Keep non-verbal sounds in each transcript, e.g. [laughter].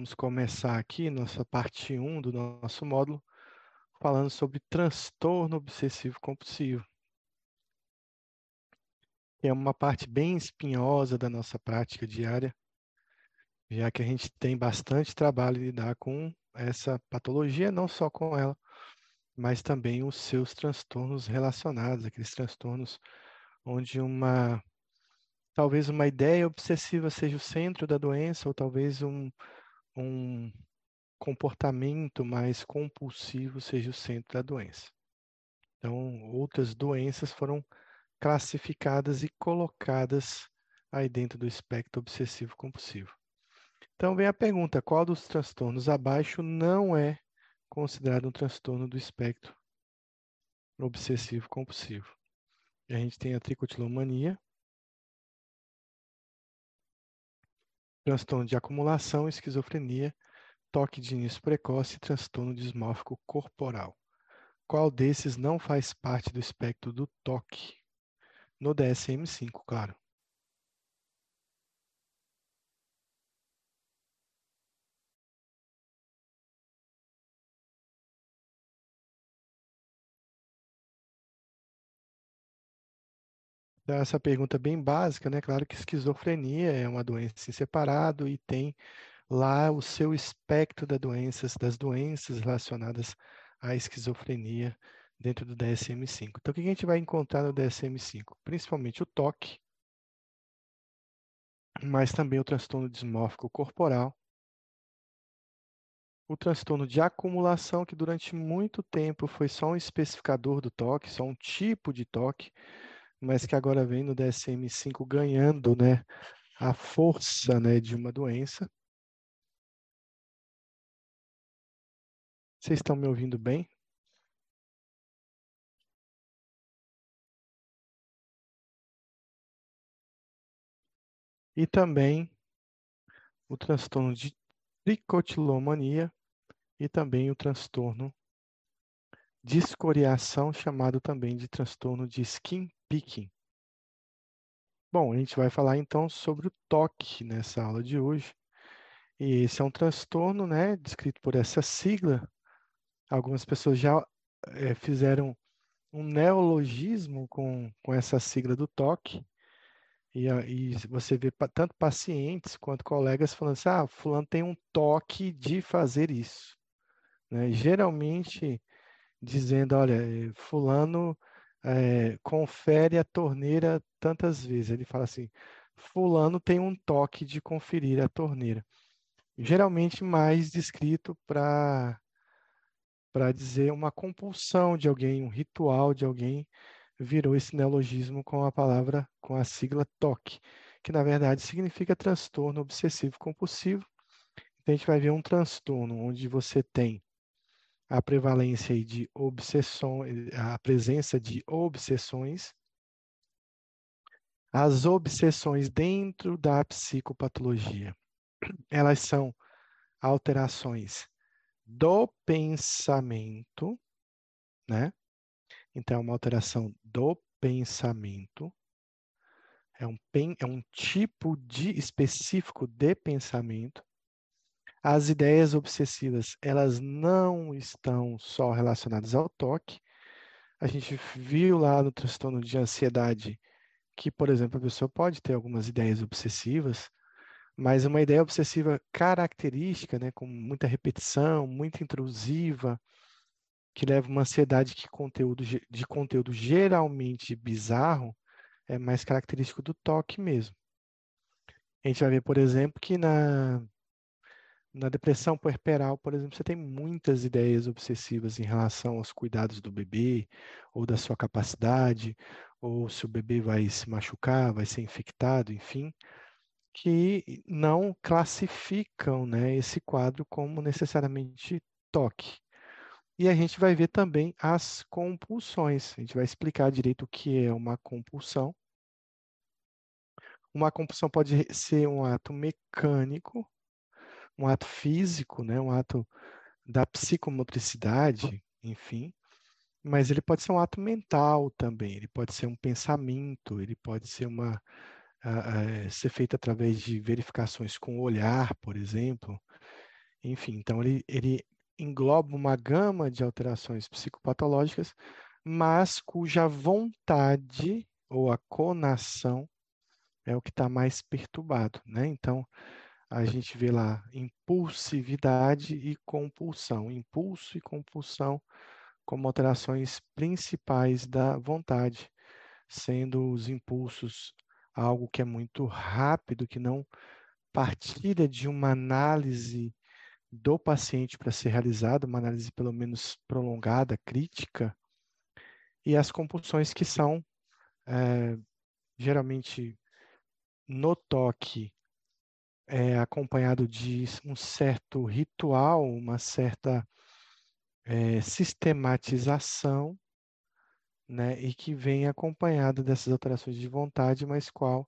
vamos começar aqui nossa parte 1 do nosso módulo, falando sobre transtorno obsessivo compulsivo. É uma parte bem espinhosa da nossa prática diária, já que a gente tem bastante trabalho em lidar com essa patologia, não só com ela, mas também os seus transtornos relacionados, aqueles transtornos onde uma talvez uma ideia obsessiva seja o centro da doença, ou talvez um, um comportamento mais compulsivo seja o centro da doença. Então, outras doenças foram classificadas e colocadas aí dentro do espectro obsessivo compulsivo. Então, vem a pergunta: qual dos transtornos abaixo não é considerado um transtorno do espectro obsessivo compulsivo? A gente tem a tricotilomania, transtorno de acumulação, esquizofrenia, toque de início precoce e transtorno dismórfico corporal. Qual desses não faz parte do espectro do toque? No DSM-5, claro. Essa pergunta bem básica, né? Claro que esquizofrenia é uma doença em separado e tem lá o seu espectro das doenças, das doenças relacionadas à esquizofrenia dentro do DSM-5. Então, o que a gente vai encontrar no DSM-5? Principalmente o toque, mas também o transtorno dismórfico corporal, o transtorno de acumulação, que durante muito tempo foi só um especificador do toque, só um tipo de toque, mas que agora vem no DSM-5 ganhando né, a força né, de uma doença. Vocês estão me ouvindo bem? E também o transtorno de tricotilomania e também o transtorno de escoriação, chamado também de transtorno de skin picking. Bom, a gente vai falar então sobre o toque nessa aula de hoje. E esse é um transtorno, né, descrito por essa sigla. Algumas pessoas já é, fizeram um neologismo com, com essa sigla do toque. E, e você vê tanto pacientes quanto colegas falando assim: ah, fulano tem um toque de fazer isso. Né? Geralmente dizendo: olha, eh, fulano é, confere a torneira tantas vezes. Ele fala assim: Fulano tem um toque de conferir a torneira. Geralmente mais descrito para para dizer uma compulsão de alguém, um ritual de alguém, virou esse neologismo com a palavra, com a sigla TOC, que na verdade significa transtorno obsessivo compulsivo. Então a gente vai ver um transtorno onde você tem a prevalência de obsessões, a presença de obsessões, as obsessões dentro da psicopatologia, elas são alterações do pensamento, né? Então, é uma alteração do pensamento, é um, é um tipo de específico de pensamento, as ideias obsessivas, elas não estão só relacionadas ao toque. A gente viu lá no transtorno de ansiedade que, por exemplo, a pessoa pode ter algumas ideias obsessivas, mas uma ideia obsessiva característica, né, com muita repetição, muito intrusiva, que leva uma ansiedade que conteúdo, de conteúdo geralmente bizarro, é mais característico do toque mesmo. A gente vai ver, por exemplo, que na na depressão puerperal, por exemplo, você tem muitas ideias obsessivas em relação aos cuidados do bebê, ou da sua capacidade, ou se o bebê vai se machucar, vai ser infectado, enfim, que não classificam né, esse quadro como necessariamente toque. E a gente vai ver também as compulsões. A gente vai explicar direito o que é uma compulsão. Uma compulsão pode ser um ato mecânico, um ato físico, né, um ato da psicomotricidade, enfim, mas ele pode ser um ato mental também, ele pode ser um pensamento, ele pode ser uma uh, uh, ser feito através de verificações com o olhar, por exemplo, Enfim, então ele, ele engloba uma gama de alterações psicopatológicas, mas cuja vontade ou a conação é o que está mais perturbado, né? Então, a gente vê lá impulsividade e compulsão, impulso e compulsão como alterações principais da vontade, sendo os impulsos algo que é muito rápido, que não partilha de uma análise do paciente para ser realizada, uma análise pelo menos prolongada, crítica, e as compulsões que são é, geralmente no toque é acompanhado de um certo ritual, uma certa é, sistematização, né, e que vem acompanhada dessas alterações de vontade, mas qual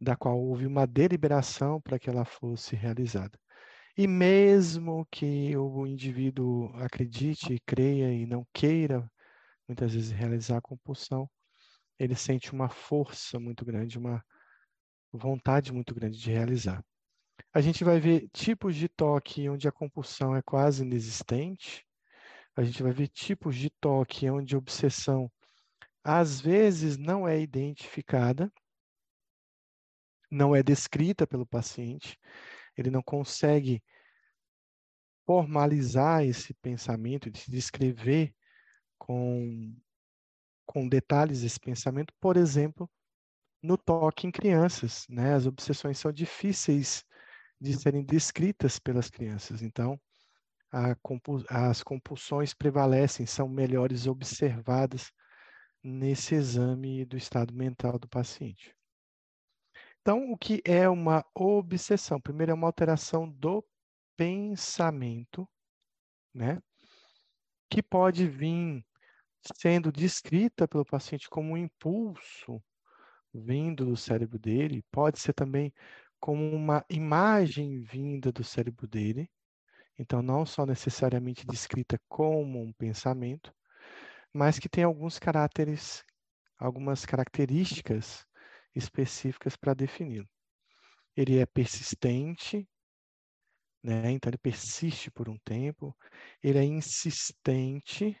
da qual houve uma deliberação para que ela fosse realizada. E mesmo que o indivíduo acredite, creia e não queira muitas vezes realizar a compulsão, ele sente uma força muito grande, uma vontade muito grande de realizar. A gente vai ver tipos de toque onde a compulsão é quase inexistente. A gente vai ver tipos de toque onde a obsessão às vezes não é identificada, não é descrita pelo paciente, ele não consegue formalizar esse pensamento, de descrever com, com detalhes esse pensamento, por exemplo, no toque em crianças. Né? As obsessões são difíceis de serem descritas pelas crianças, então compu as compulsões prevalecem, são melhores observadas nesse exame do estado mental do paciente. Então, o que é uma obsessão? Primeiro, é uma alteração do pensamento, né? Que pode vir sendo descrita pelo paciente como um impulso vindo do cérebro dele, pode ser também como uma imagem vinda do cérebro dele, então não só necessariamente descrita como um pensamento, mas que tem alguns caracteres, algumas características específicas para defini-lo. Ele é persistente, né? então ele persiste por um tempo, ele é insistente,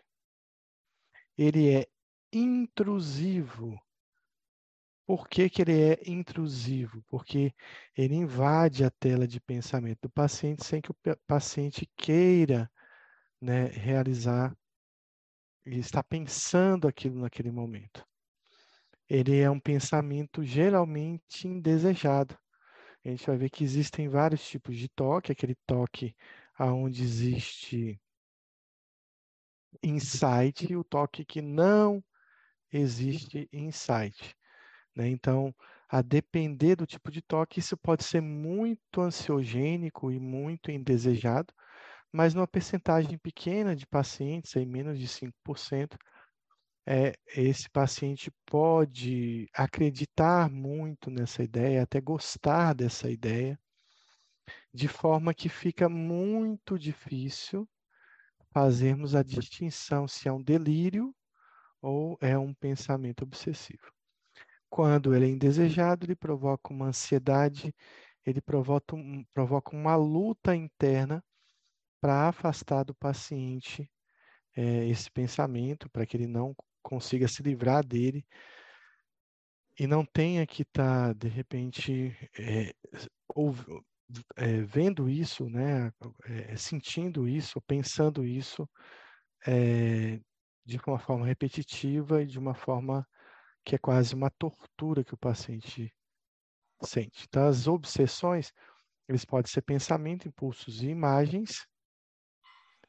ele é intrusivo. Por que, que ele é intrusivo? Porque ele invade a tela de pensamento do paciente sem que o paciente queira né, realizar e está pensando aquilo naquele momento. Ele é um pensamento geralmente indesejado. A gente vai ver que existem vários tipos de toque, aquele toque aonde existe insight e o toque que não existe insight. Né? Então, a depender do tipo de toque, isso pode ser muito ansiogênico e muito indesejado, mas numa percentagem pequena de pacientes, aí menos de 5%, é, esse paciente pode acreditar muito nessa ideia, até gostar dessa ideia, de forma que fica muito difícil fazermos a distinção se é um delírio ou é um pensamento obsessivo. Quando ele é indesejado, ele provoca uma ansiedade, ele provoca, um, provoca uma luta interna para afastar do paciente é, esse pensamento, para que ele não consiga se livrar dele e não tenha que estar, tá, de repente, é, ou, é, vendo isso, né, é, sentindo isso, pensando isso de uma forma repetitiva e de uma forma que é quase uma tortura que o paciente sente. Então, as obsessões, eles podem ser pensamento, impulsos e imagens,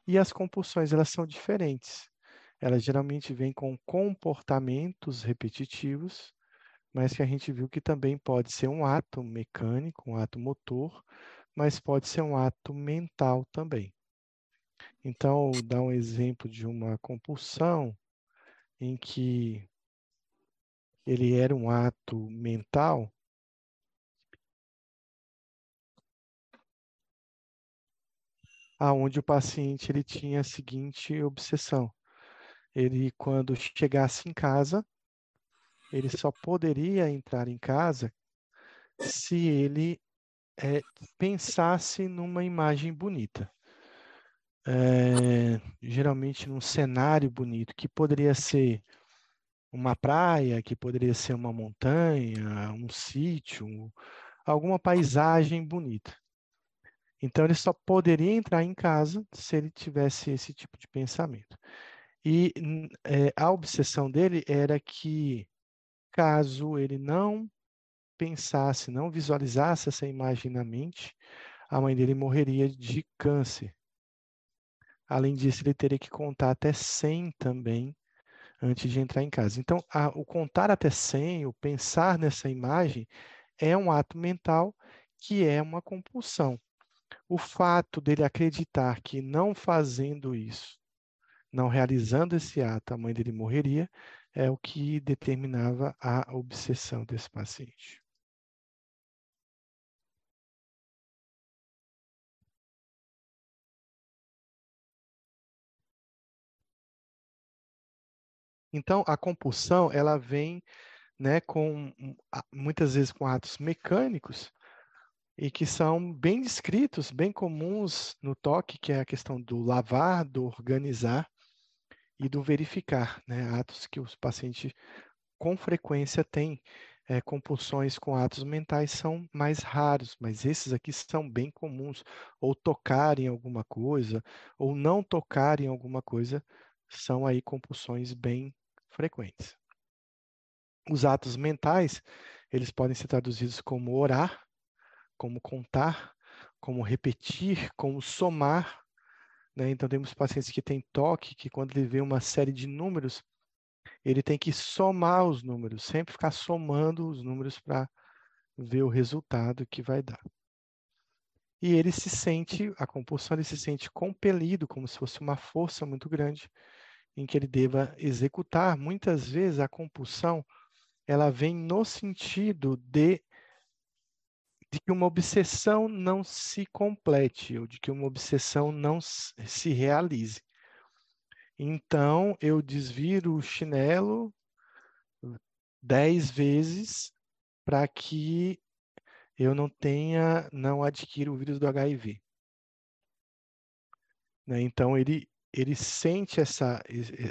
e as compulsões, elas são diferentes. Elas geralmente vêm com comportamentos repetitivos, mas que a gente viu que também pode ser um ato mecânico, um ato motor, mas pode ser um ato mental também. Então, dá um exemplo de uma compulsão em que ele era um ato mental, aonde o paciente ele tinha a seguinte obsessão. Ele, quando chegasse em casa, ele só poderia entrar em casa se ele é, pensasse numa imagem bonita. É, geralmente num cenário bonito, que poderia ser uma praia, que poderia ser uma montanha, um sítio, alguma paisagem bonita. Então ele só poderia entrar em casa se ele tivesse esse tipo de pensamento. E é, a obsessão dele era que, caso ele não pensasse, não visualizasse essa imagem na mente, a mãe dele morreria de câncer. Além disso, ele teria que contar até 100 também antes de entrar em casa. Então, a, o contar até 100, o pensar nessa imagem, é um ato mental que é uma compulsão. O fato dele acreditar que não fazendo isso, não realizando esse ato, a mãe dele morreria, é o que determinava a obsessão desse paciente. Então, a compulsão, ela vem né, com muitas vezes com atos mecânicos e que são bem descritos, bem comuns no toque, que é a questão do lavar, do organizar e do verificar, né, atos que os pacientes com frequência têm. É, compulsões com atos mentais são mais raros, mas esses aqui são bem comuns. Ou tocar em alguma coisa, ou não tocar em alguma coisa, são aí compulsões bem frequentes. Os atos mentais, eles podem ser traduzidos como orar, como contar, como repetir, como somar. Né? Então, temos pacientes que têm toque, que quando ele vê uma série de números, ele tem que somar os números, sempre ficar somando os números para ver o resultado que vai dar. E ele se sente, a compulsão, ele se sente compelido, como se fosse uma força muito grande, em que ele deva executar. Muitas vezes a compulsão ela vem no sentido de, de que uma obsessão não se complete, ou de que uma obsessão não se realize. Então, eu desviro o chinelo dez vezes para que eu não tenha, não adquira o vírus do HIV. Né? Então, ele, ele sente essa,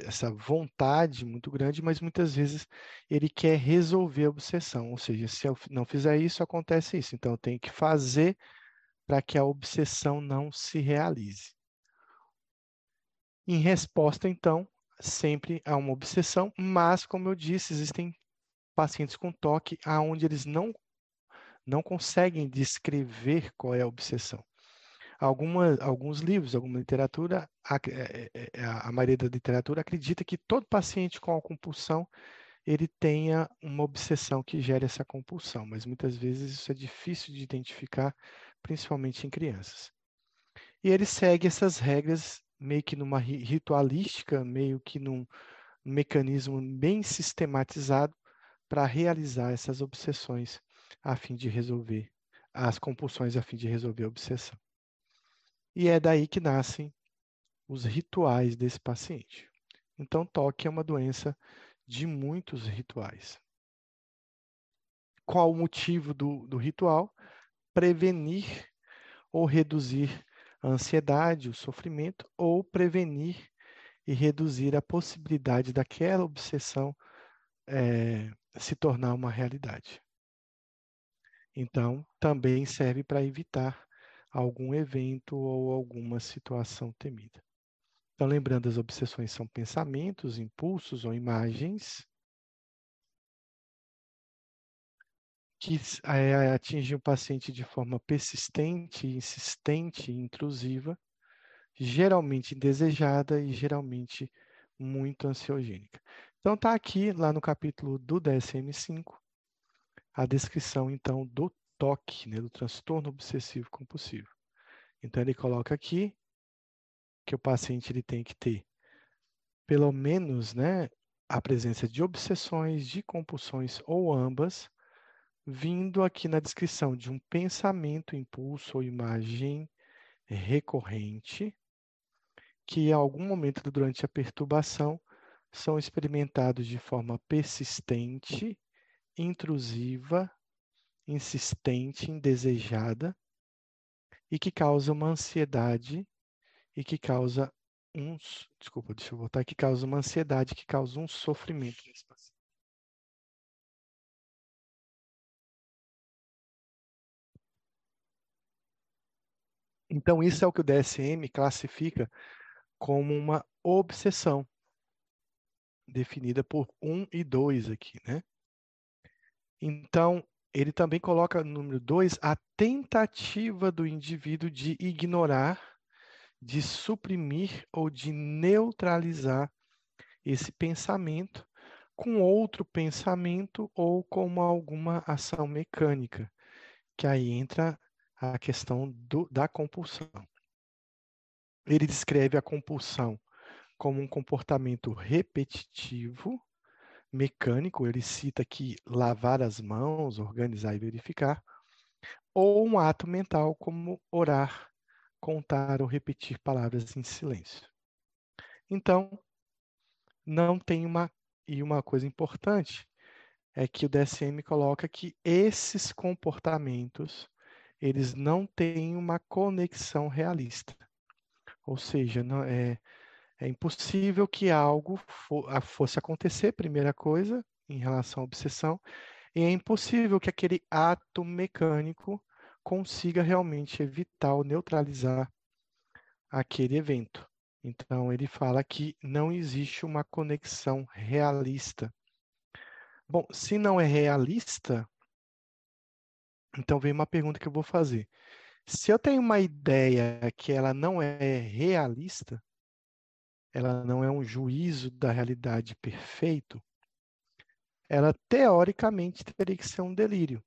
essa vontade muito grande, mas muitas vezes ele quer resolver a obsessão. Ou seja, se eu não fizer isso, acontece isso. Então, eu tenho que fazer para que a obsessão não se realize. Em resposta, então, sempre há uma obsessão, mas, como eu disse, existem pacientes com toque aonde eles não, não conseguem descrever qual é a obsessão alguma, alguns livros, alguma literatura, a, é, é, é, a, maioria da literatura acredita que todo paciente com a compulsão ele tenha uma obsessão que gere essa compulsão, mas muitas vezes isso é difícil de identificar, principalmente em crianças. E ele segue essas regras meio que numa ritualística, meio que num mecanismo bem sistematizado para realizar essas obsessões a fim de resolver as compulsões a fim de resolver a obsessão. E é daí que nascem os rituais desse paciente. Então, toque é uma doença de muitos rituais. Qual o motivo do, do ritual? Prevenir ou reduzir a ansiedade, o sofrimento, ou prevenir e reduzir a possibilidade daquela obsessão é, se tornar uma realidade. Então, também serve para evitar algum evento ou alguma situação temida. Então, lembrando, as obsessões são pensamentos, impulsos ou imagens que é, atingem o paciente de forma persistente, insistente intrusiva, geralmente indesejada e geralmente muito ansiogênica. Então, está aqui, lá no capítulo do DSM-5, a descrição, então, do TOC, né, do transtorno obsessivo compulsivo. Então ele coloca aqui que o paciente ele tem que ter pelo menos, né, a presença de obsessões, de compulsões ou ambas, vindo aqui na descrição de um pensamento, impulso ou imagem recorrente que em algum momento durante a perturbação são experimentados de forma persistente, intrusiva insistente, indesejada e que causa uma ansiedade e que causa uns, desculpa, deixa eu voltar, que causa uma ansiedade, que causa um sofrimento nesse paciente. Então, isso é o que o DSM classifica como uma obsessão, definida por 1 e 2 aqui, né? Então, ele também coloca no número 2 a tentativa do indivíduo de ignorar, de suprimir ou de neutralizar esse pensamento com outro pensamento ou com alguma ação mecânica, que aí entra a questão do, da compulsão. Ele descreve a compulsão como um comportamento repetitivo, mecânico, ele cita aqui lavar as mãos, organizar e verificar, ou um ato mental como orar, contar ou repetir palavras em silêncio. Então, não tem uma e uma coisa importante é que o DSM coloca que esses comportamentos eles não têm uma conexão realista. Ou seja, não, é, é impossível que algo fosse acontecer, primeira coisa, em relação à obsessão, e é impossível que aquele ato mecânico consiga realmente evitar ou neutralizar aquele evento. Então, ele fala que não existe uma conexão realista. Bom, se não é realista, então vem uma pergunta que eu vou fazer. Se eu tenho uma ideia que ela não é realista, ela não é um juízo da realidade perfeito, ela teoricamente teria que ser um delírio.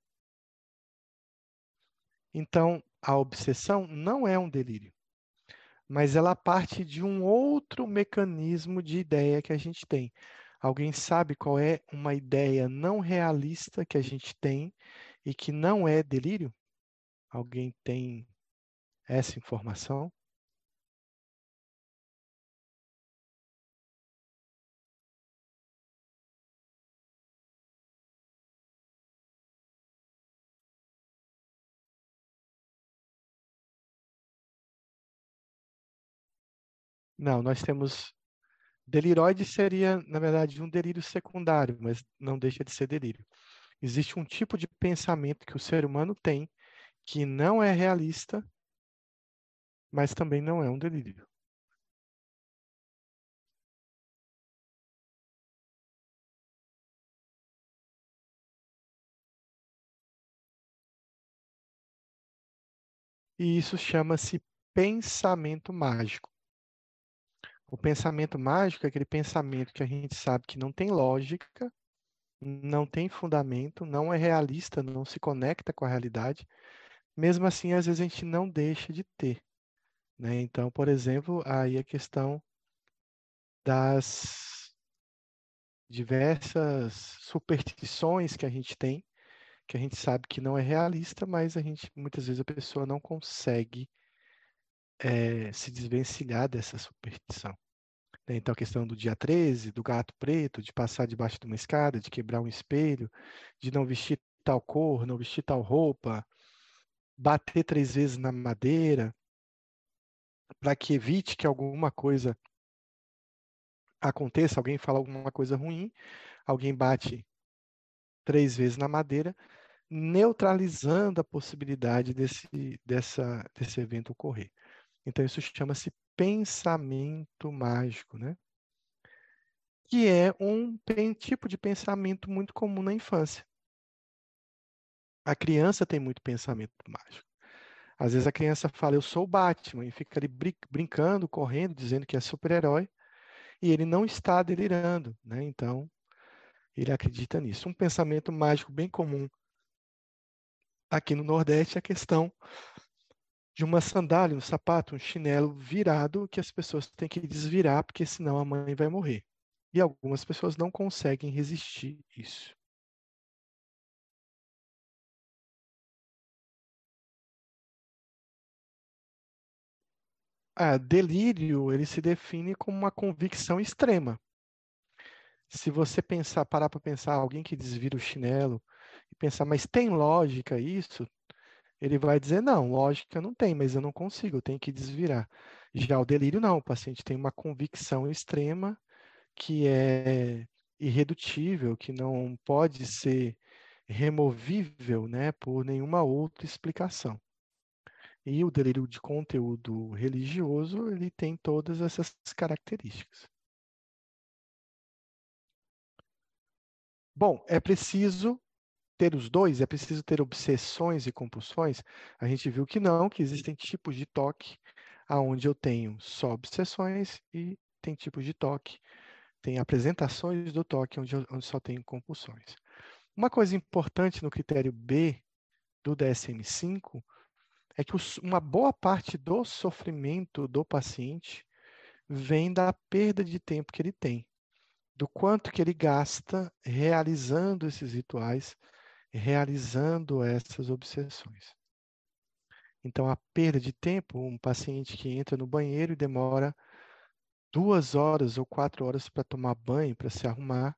Então, a obsessão não é um delírio, mas ela parte de um outro mecanismo de ideia que a gente tem. Alguém sabe qual é uma ideia não realista que a gente tem e que não é delírio? Alguém tem essa informação? Não, nós temos. Deliroide seria, na verdade, um delírio secundário, mas não deixa de ser delírio. Existe um tipo de pensamento que o ser humano tem que não é realista, mas também não é um delírio. E isso chama-se pensamento mágico. O pensamento mágico é aquele pensamento que a gente sabe que não tem lógica, não tem fundamento, não é realista, não se conecta com a realidade. Mesmo assim, às vezes a gente não deixa de ter. Né? Então, por exemplo, aí a questão das diversas superstições que a gente tem, que a gente sabe que não é realista, mas a gente muitas vezes a pessoa não consegue é, se desvencilhar dessa superstição. Né? Então, a questão do dia 13, do gato preto, de passar debaixo de uma escada, de quebrar um espelho, de não vestir tal cor, não vestir tal roupa, bater três vezes na madeira, para que evite que alguma coisa aconteça, alguém fala alguma coisa ruim, alguém bate três vezes na madeira, neutralizando a possibilidade desse, dessa, desse evento ocorrer. Então, isso chama-se pensamento mágico, né? Que é um tipo de pensamento muito comum na infância. A criança tem muito pensamento mágico. Às vezes a criança fala, eu sou o Batman, e fica ali brincando, correndo, dizendo que é super-herói, e ele não está delirando, né? Então, ele acredita nisso. Um pensamento mágico bem comum aqui no Nordeste é a questão de uma sandália, um sapato, um chinelo virado que as pessoas têm que desvirar, porque senão a mãe vai morrer. E algumas pessoas não conseguem resistir isso. Ah, delírio, ele se define como uma convicção extrema. Se você pensar, parar para pensar, alguém que desvira o chinelo e pensar, mas tem lógica isso? Ele vai dizer, não, lógica não tem, mas eu não consigo, eu tenho que desvirar. Já o delírio, não, o paciente tem uma convicção extrema que é irredutível, que não pode ser removível né, por nenhuma outra explicação. E o delírio de conteúdo religioso, ele tem todas essas características. Bom, é preciso ter os dois? É preciso ter obsessões e compulsões? A gente viu que não, que existem tipos de toque aonde eu tenho só obsessões e tem tipos de toque, tem apresentações do toque onde, eu, onde só tenho compulsões. Uma coisa importante no critério B do DSM-5 é que uma boa parte do sofrimento do paciente vem da perda de tempo que ele tem, do quanto que ele gasta realizando esses rituais, realizando essas obsessões. Então, a perda de tempo, um paciente que entra no banheiro e demora duas horas ou quatro horas para tomar banho, para se arrumar,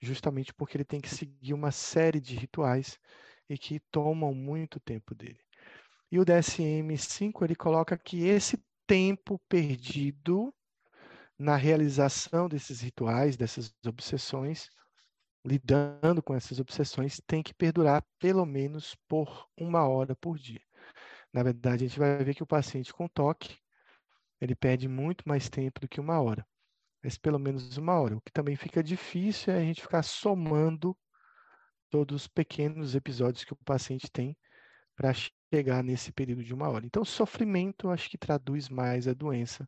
justamente porque ele tem que seguir uma série de rituais e que tomam muito tempo dele. E o DSM-5 ele coloca que esse tempo perdido na realização desses rituais, dessas obsessões, lidando com essas obsessões, tem que perdurar pelo menos por uma hora por dia. Na verdade, a gente vai ver que o paciente com toque, ele perde muito mais tempo do que uma hora. Mas pelo menos uma hora. O que também fica difícil é a gente ficar somando todos os pequenos episódios que o paciente tem para chegar nesse período de uma hora. Então, sofrimento, acho que traduz mais a doença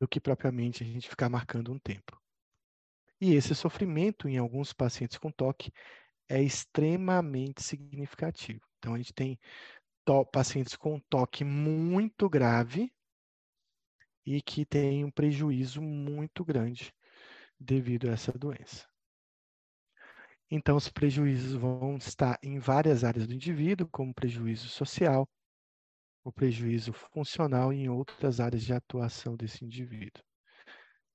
do que propriamente a gente ficar marcando um tempo. E esse sofrimento, em alguns pacientes com toque, é extremamente significativo. Então, a gente tem pacientes com toque muito grave e que tem um prejuízo muito grande devido a essa doença. Então, os prejuízos vão estar em várias áreas do indivíduo, como prejuízo social, o prejuízo funcional e em outras áreas de atuação desse indivíduo.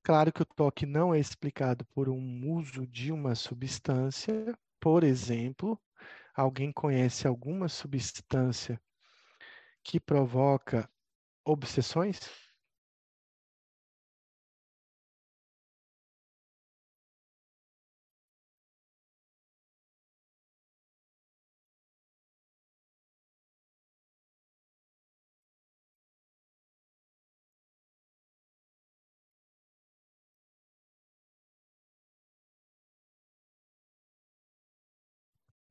Claro que o toque não é explicado por um uso de uma substância, por exemplo, alguém conhece alguma substância que provoca obsessões?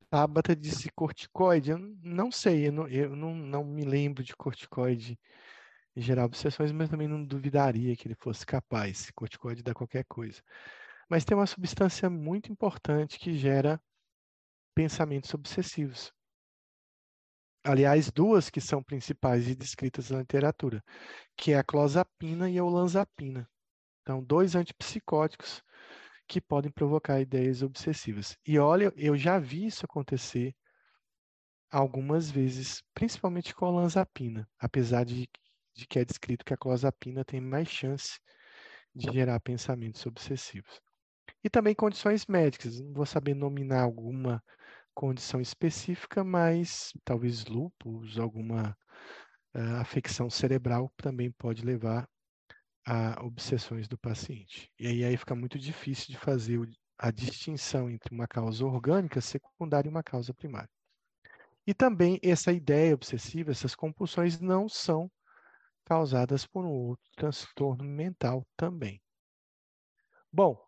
Tabata disse corticoide. Eu não sei, eu não, eu não, não me lembro de corticoide gerar obsessões, mas também não duvidaria que ele fosse capaz. Corticoide dá qualquer coisa. Mas tem uma substância muito importante que gera pensamentos obsessivos. Aliás, duas que são principais e descritas na literatura, que é a clozapina e a olanzapina. Então, dois antipsicóticos que podem provocar ideias obsessivas. E olha, eu já vi isso acontecer algumas vezes, principalmente com a olanzapina, apesar de, de que é descrito que a clozapina tem mais chance de gerar pensamentos obsessivos. E também condições médicas, não vou saber nominar alguma condição específica, mas talvez lúpus, alguma uh, afecção cerebral também pode levar a obsessões do paciente. E aí, aí fica muito difícil de fazer a distinção entre uma causa orgânica secundária e uma causa primária. E também essa ideia obsessiva, essas compulsões não são causadas por um outro transtorno mental também. Bom,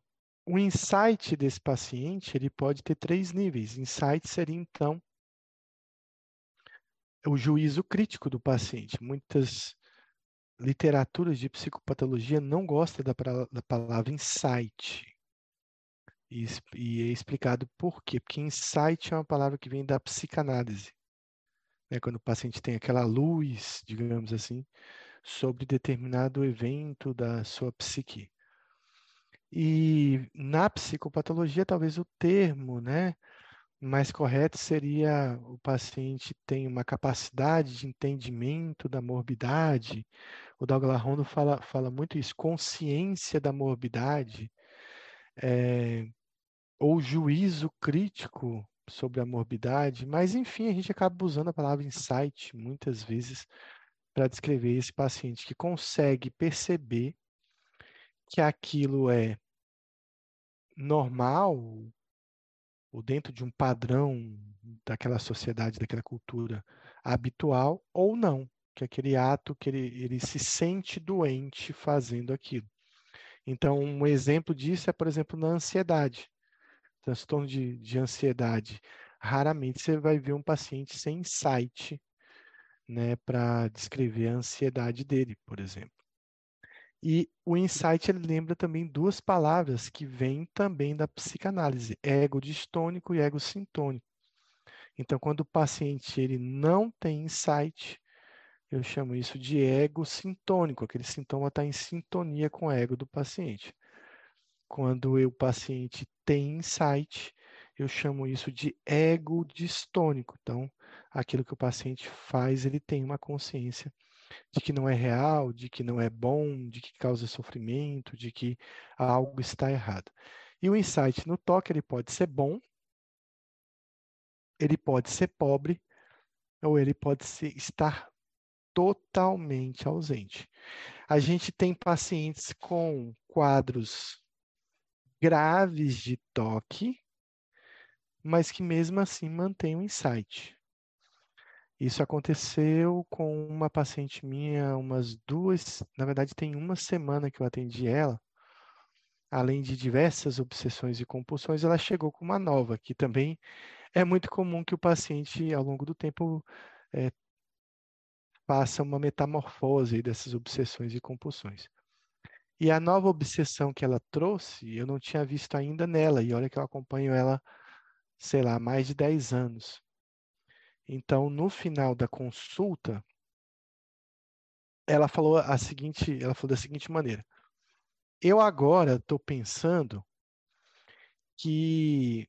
o insight desse paciente ele pode ter três níveis. Insight seria então o juízo crítico do paciente. Muitas literaturas de psicopatologia não gosta da, da palavra insight. E, e, é explicado por quê. Porque insight é uma palavra que vem da psicanálise. Né? Quando o paciente tem aquela luz, digamos assim, sobre determinado evento da sua psique. E na psicopatologia, talvez o termo né, mais correto seria o paciente tem uma capacidade de entendimento da morbidade? O Douglas Rondo fala, fala muito isso, consciência da morbidade, é, ou juízo crítico sobre a morbidade, mas enfim, a gente acaba usando a palavra insight muitas vezes para descrever esse paciente que consegue perceber que aquilo é normal ou dentro de um padrão daquela sociedade, daquela cultura habitual ou não, que aquele ato que ele, ele se sente doente fazendo aquilo. Então, um exemplo disso é, por exemplo, na ansiedade. Transtorno de, de ansiedade. Raramente você vai ver um paciente sem insight né, para descrever a ansiedade dele, por exemplo. E o insight ele lembra também duas palavras que vêm também da psicanálise, ego distônico e ego sintônico. Então, quando o paciente ele não tem insight, eu chamo isso de ego sintônico, aquele sintoma está em sintonia com o ego do paciente. Quando o paciente tem insight, eu chamo isso de ego distônico. Então, aquilo que o paciente faz, ele tem uma consciência de que não é real, de que não é bom, de que causa sofrimento, de que algo está errado. E o insight no toque, ele pode ser bom, ele pode ser pobre, ou ele pode ser, estar totalmente ausente. A gente tem pacientes com quadros graves de toque, mas que mesmo assim mantêm o insight. Isso aconteceu com uma paciente minha umas duas, na verdade tem uma semana que eu atendi ela. Além de diversas obsessões e compulsões, ela chegou com uma nova, que também é muito comum que o paciente, ao longo do tempo, é, faça uma metamorfose dessas obsessões e compulsões. E a nova obsessão que ela trouxe, eu não tinha visto ainda nela, e olha que eu acompanho ela, sei lá, há mais de 10 anos. Então, no final da consulta, ela falou a seguinte, ela falou da seguinte maneira: Eu agora estou pensando que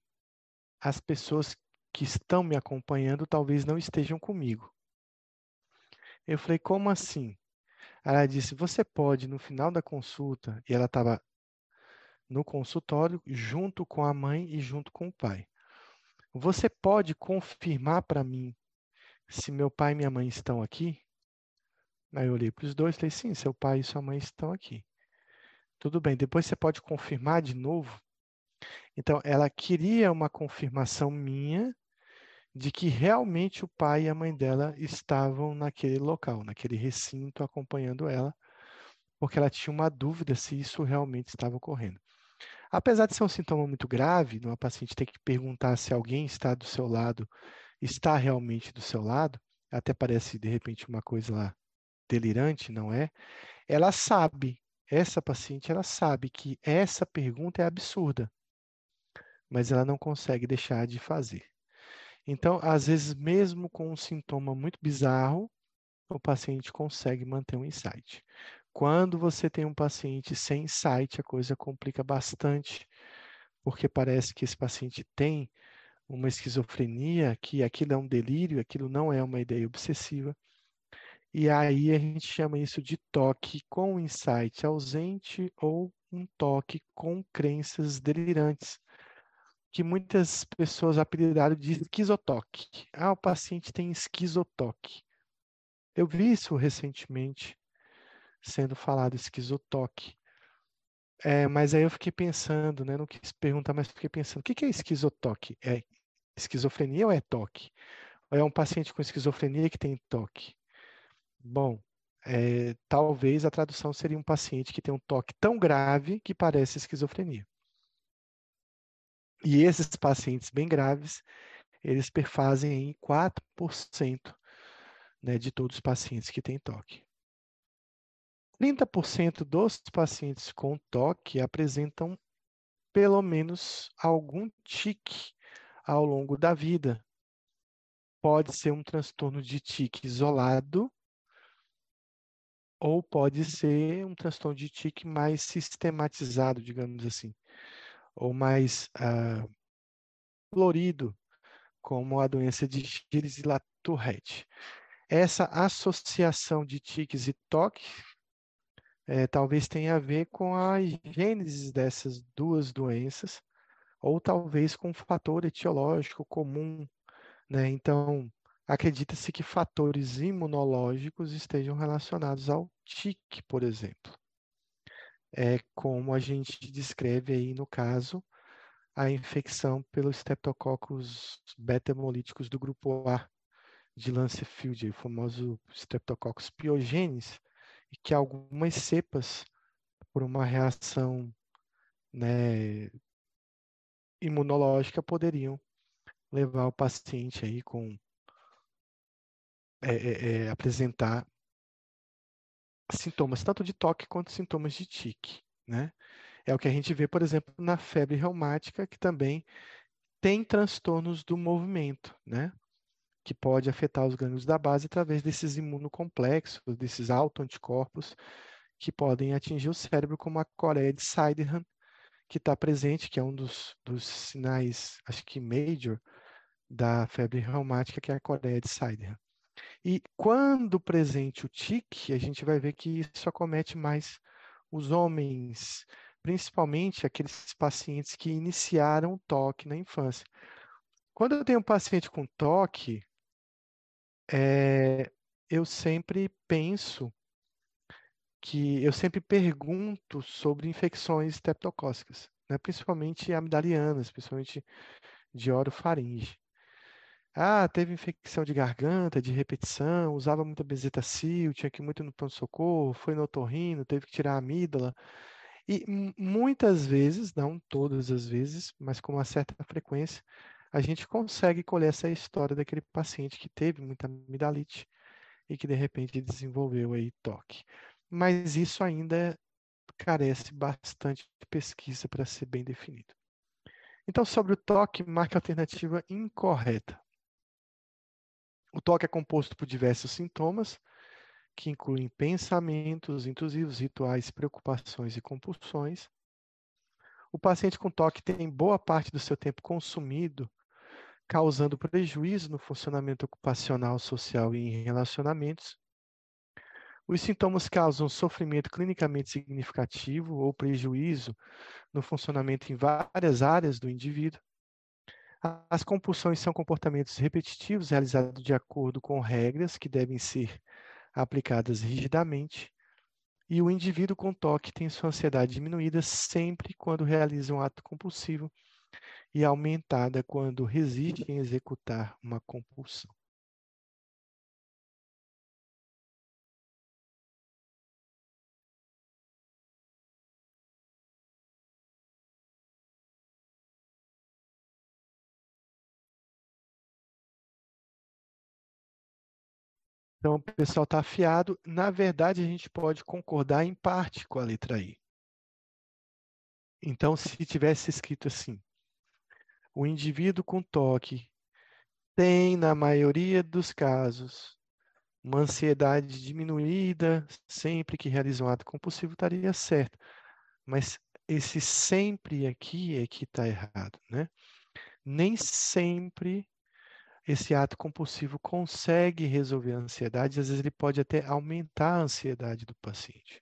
as pessoas que estão me acompanhando talvez não estejam comigo. Eu falei, como assim? Ela disse, você pode, no final da consulta, e ela estava no consultório junto com a mãe e junto com o pai. Você pode confirmar para mim se meu pai e minha mãe estão aqui? Aí eu olhei para os dois e falei, sim, seu pai e sua mãe estão aqui. Tudo bem, depois você pode confirmar de novo? Então, ela queria uma confirmação minha de que realmente o pai e a mãe dela estavam naquele local, naquele recinto, acompanhando ela, porque ela tinha uma dúvida se isso realmente estava ocorrendo. Apesar de ser um sintoma muito grave, uma paciente ter que perguntar se alguém está do seu lado, está realmente do seu lado, até parece de repente uma coisa lá delirante, não é? Ela sabe, essa paciente, ela sabe que essa pergunta é absurda, mas ela não consegue deixar de fazer. Então, às vezes, mesmo com um sintoma muito bizarro, o paciente consegue manter um insight. Quando você tem um paciente sem insight, a coisa complica bastante, porque parece que esse paciente tem uma esquizofrenia, que aquilo é um delírio, aquilo não é uma ideia obsessiva. E aí a gente chama isso de toque com insight ausente ou um toque com crenças delirantes, que muitas pessoas apelidaram de esquizotoque. Ah, o paciente tem esquizotoque. Eu vi isso recentemente sendo falado esquizotoque. É, mas aí eu fiquei pensando, né? Não quis perguntar, mas fiquei pensando, o que é esquizotoque? É esquizofrenia ou é toque? Ou é um paciente com esquizofrenia que tem toque? Bom, é, talvez a tradução seria um paciente que tem um toque tão grave que parece esquizofrenia. E esses pacientes bem graves, eles perfazem em 4% né, de todos os pacientes que têm toque. 30% dos pacientes com toque apresentam pelo menos algum tique ao longo da vida. Pode ser um transtorno de tique isolado ou pode ser um transtorno de tique mais sistematizado, digamos assim, ou mais florido, como a doença de Gilles e Latourette. Essa associação de tiques e toque é, talvez tenha a ver com a gênese dessas duas doenças, ou talvez com um fator etiológico comum, né? Então, acredita-se que fatores imunológicos estejam relacionados ao tique, por exemplo. É como a gente descreve aí no caso a infecção pelos Streptococcus beta-hemolíticos do grupo A de Lancefield, o famoso Streptococcus pyogenes, e que algumas cepas, por uma reação né, imunológica, poderiam levar o paciente aí com é, é, é, apresentar sintomas tanto de toque quanto sintomas de tique, né? É o que a gente vê, por exemplo, na febre reumática, que também tem transtornos do movimento, né? Que pode afetar os gânglios da base através desses imunocomplexos, desses autoanticorpos que podem atingir o cérebro, como a coreia de Sydenham, que está presente, que é um dos, dos sinais, acho que major, da febre reumática, que é a coreia de Sydenham. E quando presente o tique, a gente vai ver que isso acomete mais os homens, principalmente aqueles pacientes que iniciaram toque na infância. Quando eu tenho um paciente com toque, é, eu sempre penso que eu sempre pergunto sobre infecções streptocócicas, né? principalmente amidalianas, principalmente de orofaringe. Ah, teve infecção de garganta, de repetição, usava muita bezetacil, tinha que ir muito no pronto-socorro, foi no otorrino, teve que tirar a amígdala. E muitas vezes, não todas as vezes, mas com uma certa frequência, a gente consegue colher essa história daquele paciente que teve muita amidalite e que de repente desenvolveu aí toque. Mas isso ainda carece bastante de pesquisa para ser bem definido. Então, sobre o toque, marque a alternativa incorreta. O toque é composto por diversos sintomas, que incluem pensamentos intrusivos, rituais, preocupações e compulsões. O paciente com toque tem boa parte do seu tempo consumido, causando prejuízo no funcionamento ocupacional, social e em relacionamentos. Os sintomas causam sofrimento clinicamente significativo ou prejuízo no funcionamento em várias áreas do indivíduo. As compulsões são comportamentos repetitivos realizados de acordo com regras que devem ser aplicadas rigidamente, e o indivíduo com toque tem sua ansiedade diminuída sempre quando realiza um ato compulsivo e aumentada quando reside em executar uma compulsão. Então, o pessoal está afiado. Na verdade, a gente pode concordar em parte com a letra I. Então, se tivesse escrito assim, o indivíduo com toque tem, na maioria dos casos, uma ansiedade diminuída sempre que realiza um ato compulsivo, estaria certo. Mas esse sempre aqui é que está errado, né? Nem sempre esse ato compulsivo consegue resolver a ansiedade, às vezes ele pode até aumentar a ansiedade do paciente.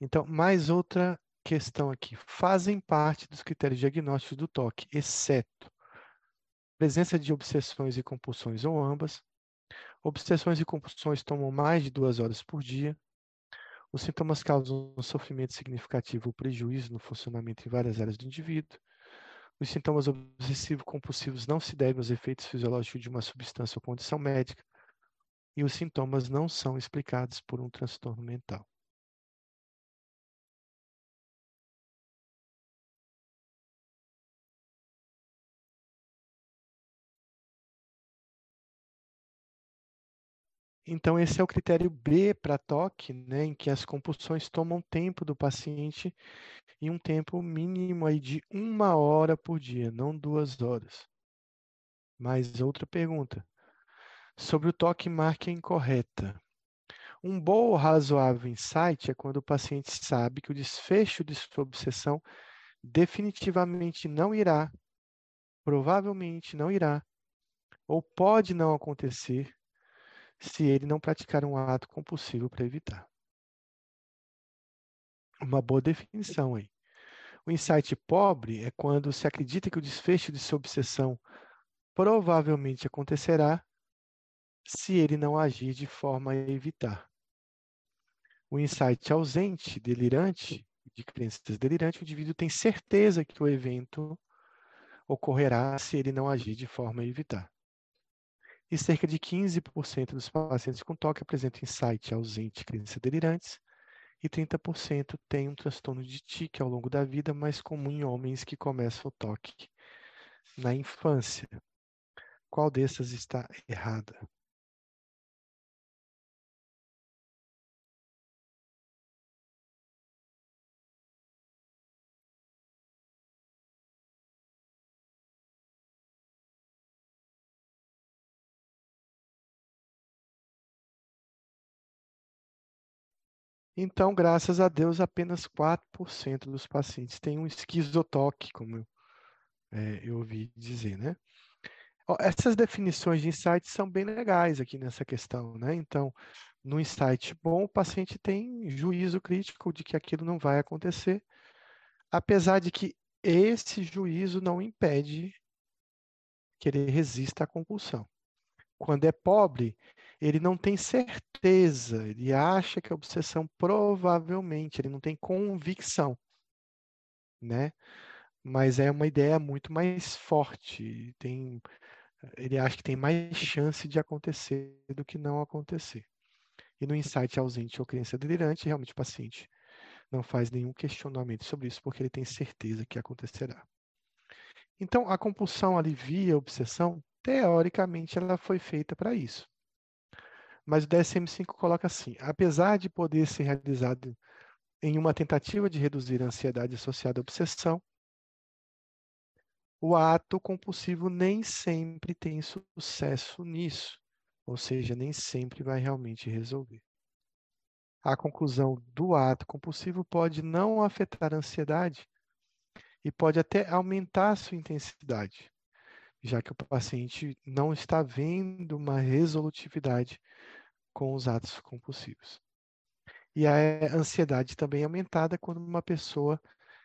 Então, mais outra questão aqui. Fazem parte dos critérios diagnósticos do toque, exceto presença de obsessões e compulsões ou ambas. Obsessões e compulsões tomam mais de duas horas por dia. Os sintomas causam um sofrimento significativo ou prejuízo no funcionamento em várias áreas do indivíduo. Os sintomas obsessivo-compulsivos não se devem aos efeitos fisiológicos de uma substância ou condição médica, e os sintomas não são explicados por um transtorno mental. Então, esse é o critério B para toque, né, em que as compulsões tomam tempo do paciente e um tempo mínimo aí de uma hora por dia, não duas horas. Mais outra pergunta. Sobre o toque marca incorreta. Um bom ou razoável insight é quando o paciente sabe que o desfecho de sua obsessão definitivamente não irá, provavelmente não irá, ou pode não acontecer se ele não praticar um ato compulsivo para evitar. Uma boa definição aí. O insight pobre é quando se acredita que o desfecho de sua obsessão provavelmente acontecerá se ele não agir de forma a evitar. O insight ausente, delirante, de crenças delirantes, o indivíduo tem certeza que o evento ocorrerá se ele não agir de forma a evitar. E cerca de 15% dos pacientes com toque apresentam insight ausente, crenças delirantes, e 30% têm um transtorno de tique ao longo da vida, mais comum em homens que começam o toque na infância. Qual dessas está errada? Então, graças a Deus, apenas 4% dos pacientes têm um esquizotoque, como eu, é, eu ouvi dizer, né? Essas definições de insight são bem legais aqui nessa questão, né? Então, no insight bom, o paciente tem juízo crítico de que aquilo não vai acontecer, apesar de que esse juízo não impede que ele resista à compulsão. Quando é pobre, ele não tem certeza, ele acha que a obsessão provavelmente, ele não tem convicção, né? Mas é uma ideia muito mais forte, tem, ele acha que tem mais chance de acontecer do que não acontecer. E no insight ausente ou crença delirante, realmente o paciente não faz nenhum questionamento sobre isso, porque ele tem certeza que acontecerá. Então, a compulsão alivia a obsessão? Teoricamente, ela foi feita para isso. Mas o DSM-5 coloca assim: apesar de poder ser realizado em uma tentativa de reduzir a ansiedade associada à obsessão, o ato compulsivo nem sempre tem sucesso nisso, ou seja, nem sempre vai realmente resolver. A conclusão do ato compulsivo pode não afetar a ansiedade e pode até aumentar a sua intensidade, já que o paciente não está vendo uma resolutividade com os atos compulsivos. E a ansiedade também é aumentada quando uma pessoa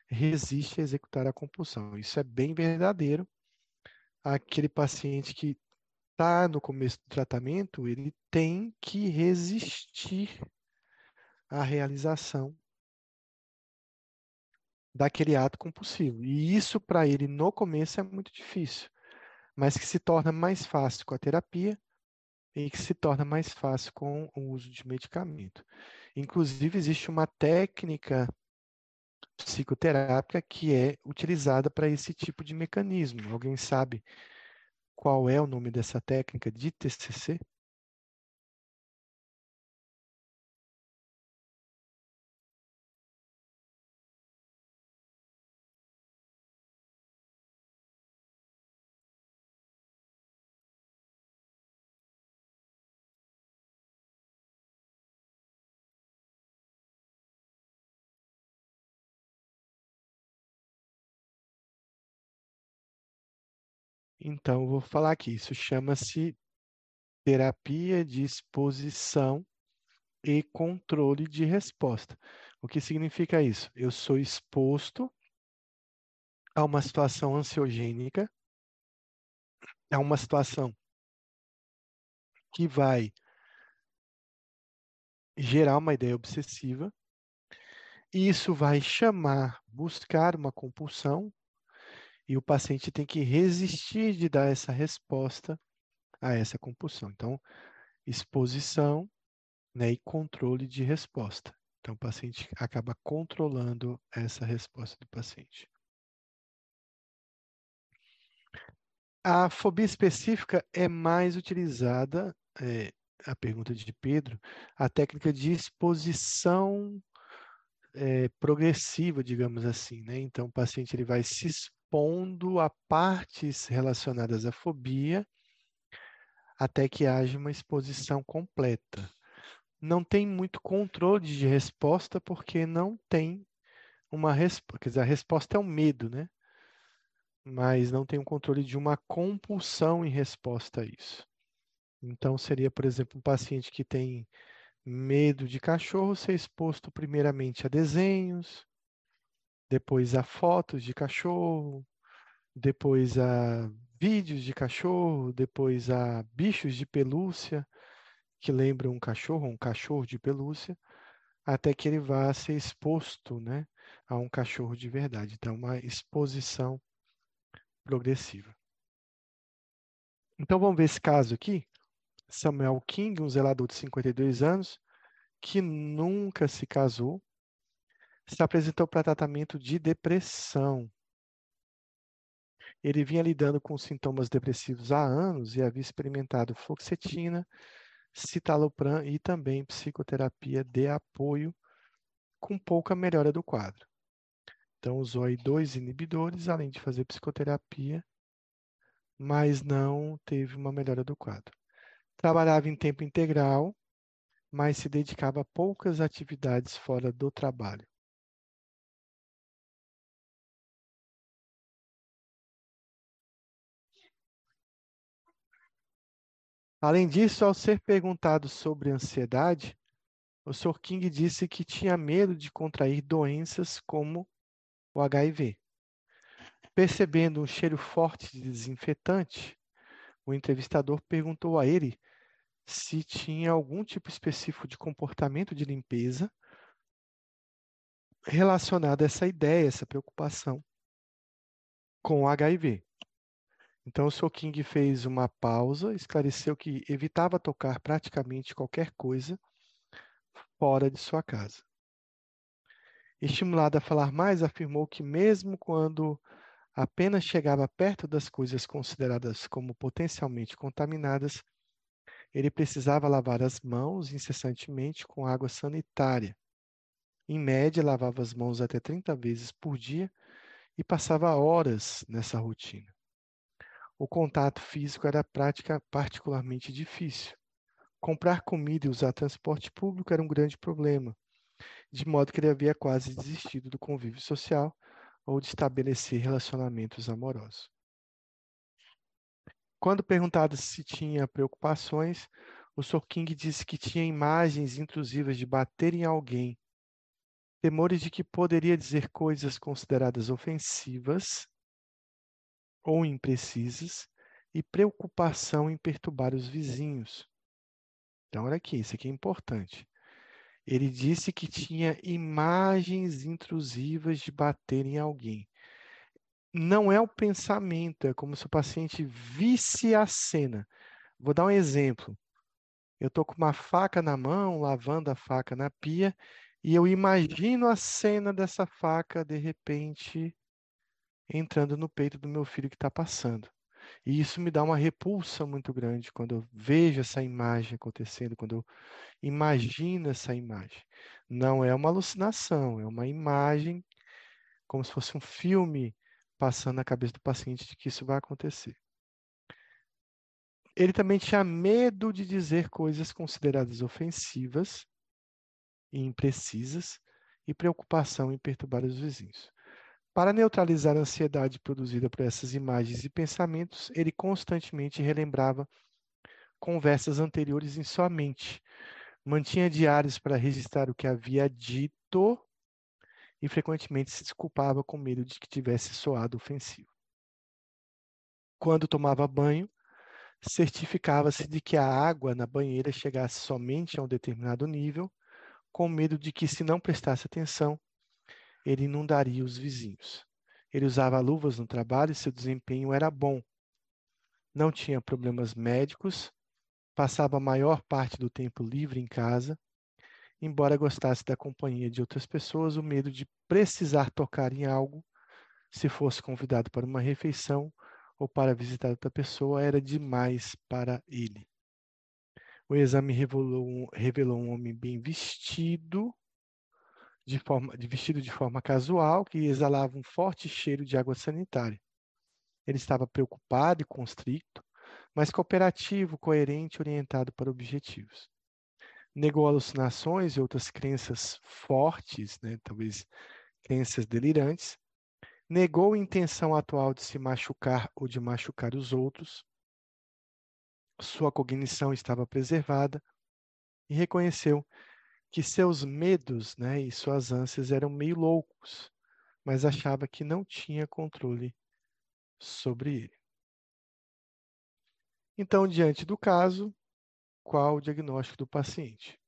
resiste a executar a compulsão. Isso é bem verdadeiro. Aquele paciente que está no começo do tratamento, ele tem que resistir à realização daquele ato compulsivo. E isso para ele no começo é muito difícil, mas que se torna mais fácil com a terapia e que se torna mais fácil com o uso de medicamento. Inclusive, existe uma técnica psicoterápica que é utilizada para esse tipo de mecanismo. Alguém sabe qual é o nome dessa técnica de TCC? Então, vou falar aqui. Isso chama-se terapia de exposição e controle de resposta. O que significa isso? Eu sou exposto a uma situação ansiogênica, a uma situação que vai gerar uma ideia obsessiva, e isso vai chamar, buscar uma compulsão, e o paciente tem que resistir de dar essa resposta a essa compulsão. Então, exposição né, e controle de resposta. Então, o paciente acaba controlando essa resposta do paciente. A fobia específica é mais utilizada, é, a pergunta de Pedro, a técnica de exposição é, progressiva, digamos assim. Né? Então, o paciente ele vai se expondo a partes relacionadas à fobia até que haja uma exposição completa. Não tem muito controle de resposta porque não tem uma resposta, quer dizer, a resposta é o medo, né? Mas não tem um controle de uma compulsão em resposta a isso. Então seria, por exemplo, um paciente que tem medo de cachorro ser exposto primeiramente a desenhos, depois a fotos de cachorro, depois a vídeos de cachorro, depois a bichos de pelúcia que lembram um cachorro, um cachorro de pelúcia, até que ele vá ser exposto, né, a um cachorro de verdade. Então, uma exposição progressiva. Então, vamos ver esse caso aqui. Samuel King, um zelador de 52 anos, que nunca se casou, se apresentou para tratamento de depressão. Ele vinha lidando com sintomas depressivos há anos e havia experimentado fluoxetina, citalopram e também psicoterapia de apoio, com pouca melhora do quadro. Então, usou aí dois inibidores, além de fazer psicoterapia, mas não teve uma melhora do quadro. Trabalhava em tempo integral, mas se dedicava a poucas atividades fora do trabalho. Além disso, ao ser perguntado sobre ansiedade, o Sr. King disse que tinha medo de contrair doenças como o HIV. Percebendo um cheiro forte de desinfetante, o entrevistador perguntou a ele se tinha algum tipo específico de comportamento de limpeza relacionado a essa ideia, essa preocupação com o HIV. Então, o Sr. King fez uma pausa, esclareceu que evitava tocar praticamente qualquer coisa fora de sua casa. Estimulado a falar mais, afirmou que, mesmo quando apenas chegava perto das coisas consideradas como potencialmente contaminadas, ele precisava lavar as mãos incessantemente com água sanitária. Em média, lavava as mãos até 30 vezes por dia e passava horas nessa rotina o contato físico era prática particularmente difícil. Comprar comida e usar transporte público era um grande problema, de modo que ele havia quase desistido do convívio social ou de estabelecer relacionamentos amorosos. Quando perguntado se tinha preocupações, o Sr. King disse que tinha imagens intrusivas de bater em alguém, temores de que poderia dizer coisas consideradas ofensivas ou imprecisas e preocupação em perturbar os vizinhos. Então, olha aqui, isso aqui é importante. Ele disse que tinha imagens intrusivas de bater em alguém. Não é o pensamento, é como se o paciente visse a cena. Vou dar um exemplo. Eu estou com uma faca na mão, lavando a faca na pia, e eu imagino a cena dessa faca, de repente, entrando no peito do meu filho que está passando. E isso me dá uma repulsa muito grande quando eu vejo essa imagem acontecendo, quando eu imagino essa imagem. Não é uma alucinação, é uma imagem como se fosse um filme passando na cabeça do paciente de que isso vai acontecer. Ele também tinha medo de dizer coisas consideradas ofensivas e imprecisas e preocupação em perturbar os vizinhos. Para neutralizar a ansiedade produzida por essas imagens e pensamentos, ele constantemente relembrava conversas anteriores em sua mente, mantinha diários para registrar o que havia dito e frequentemente se desculpava com medo de que tivesse soado ofensivo. Quando tomava banho, certificava-se de que a água na banheira chegasse somente a um determinado nível, com medo de que, se não prestasse atenção, ele inundaria os vizinhos. Ele usava luvas no trabalho e seu desempenho era bom. Não tinha problemas médicos, passava a maior parte do tempo livre em casa. Embora gostasse da companhia de outras pessoas, o medo de precisar tocar em algo, se fosse convidado para uma refeição ou para visitar outra pessoa, era demais para ele. O exame revelou um, revelou um homem bem vestido, de, forma, de vestido de forma casual, que exalava um forte cheiro de água sanitária. Ele estava preocupado e constricto, mas cooperativo, coerente orientado para objetivos. Negou alucinações e outras crenças fortes, né, talvez crenças delirantes. Negou a intenção atual de se machucar ou de machucar os outros. Sua cognição estava preservada e reconheceu que seus medos né, e suas ânsias eram meio loucos, mas achava que não tinha controle sobre ele. Então, diante do caso, qual o diagnóstico do paciente?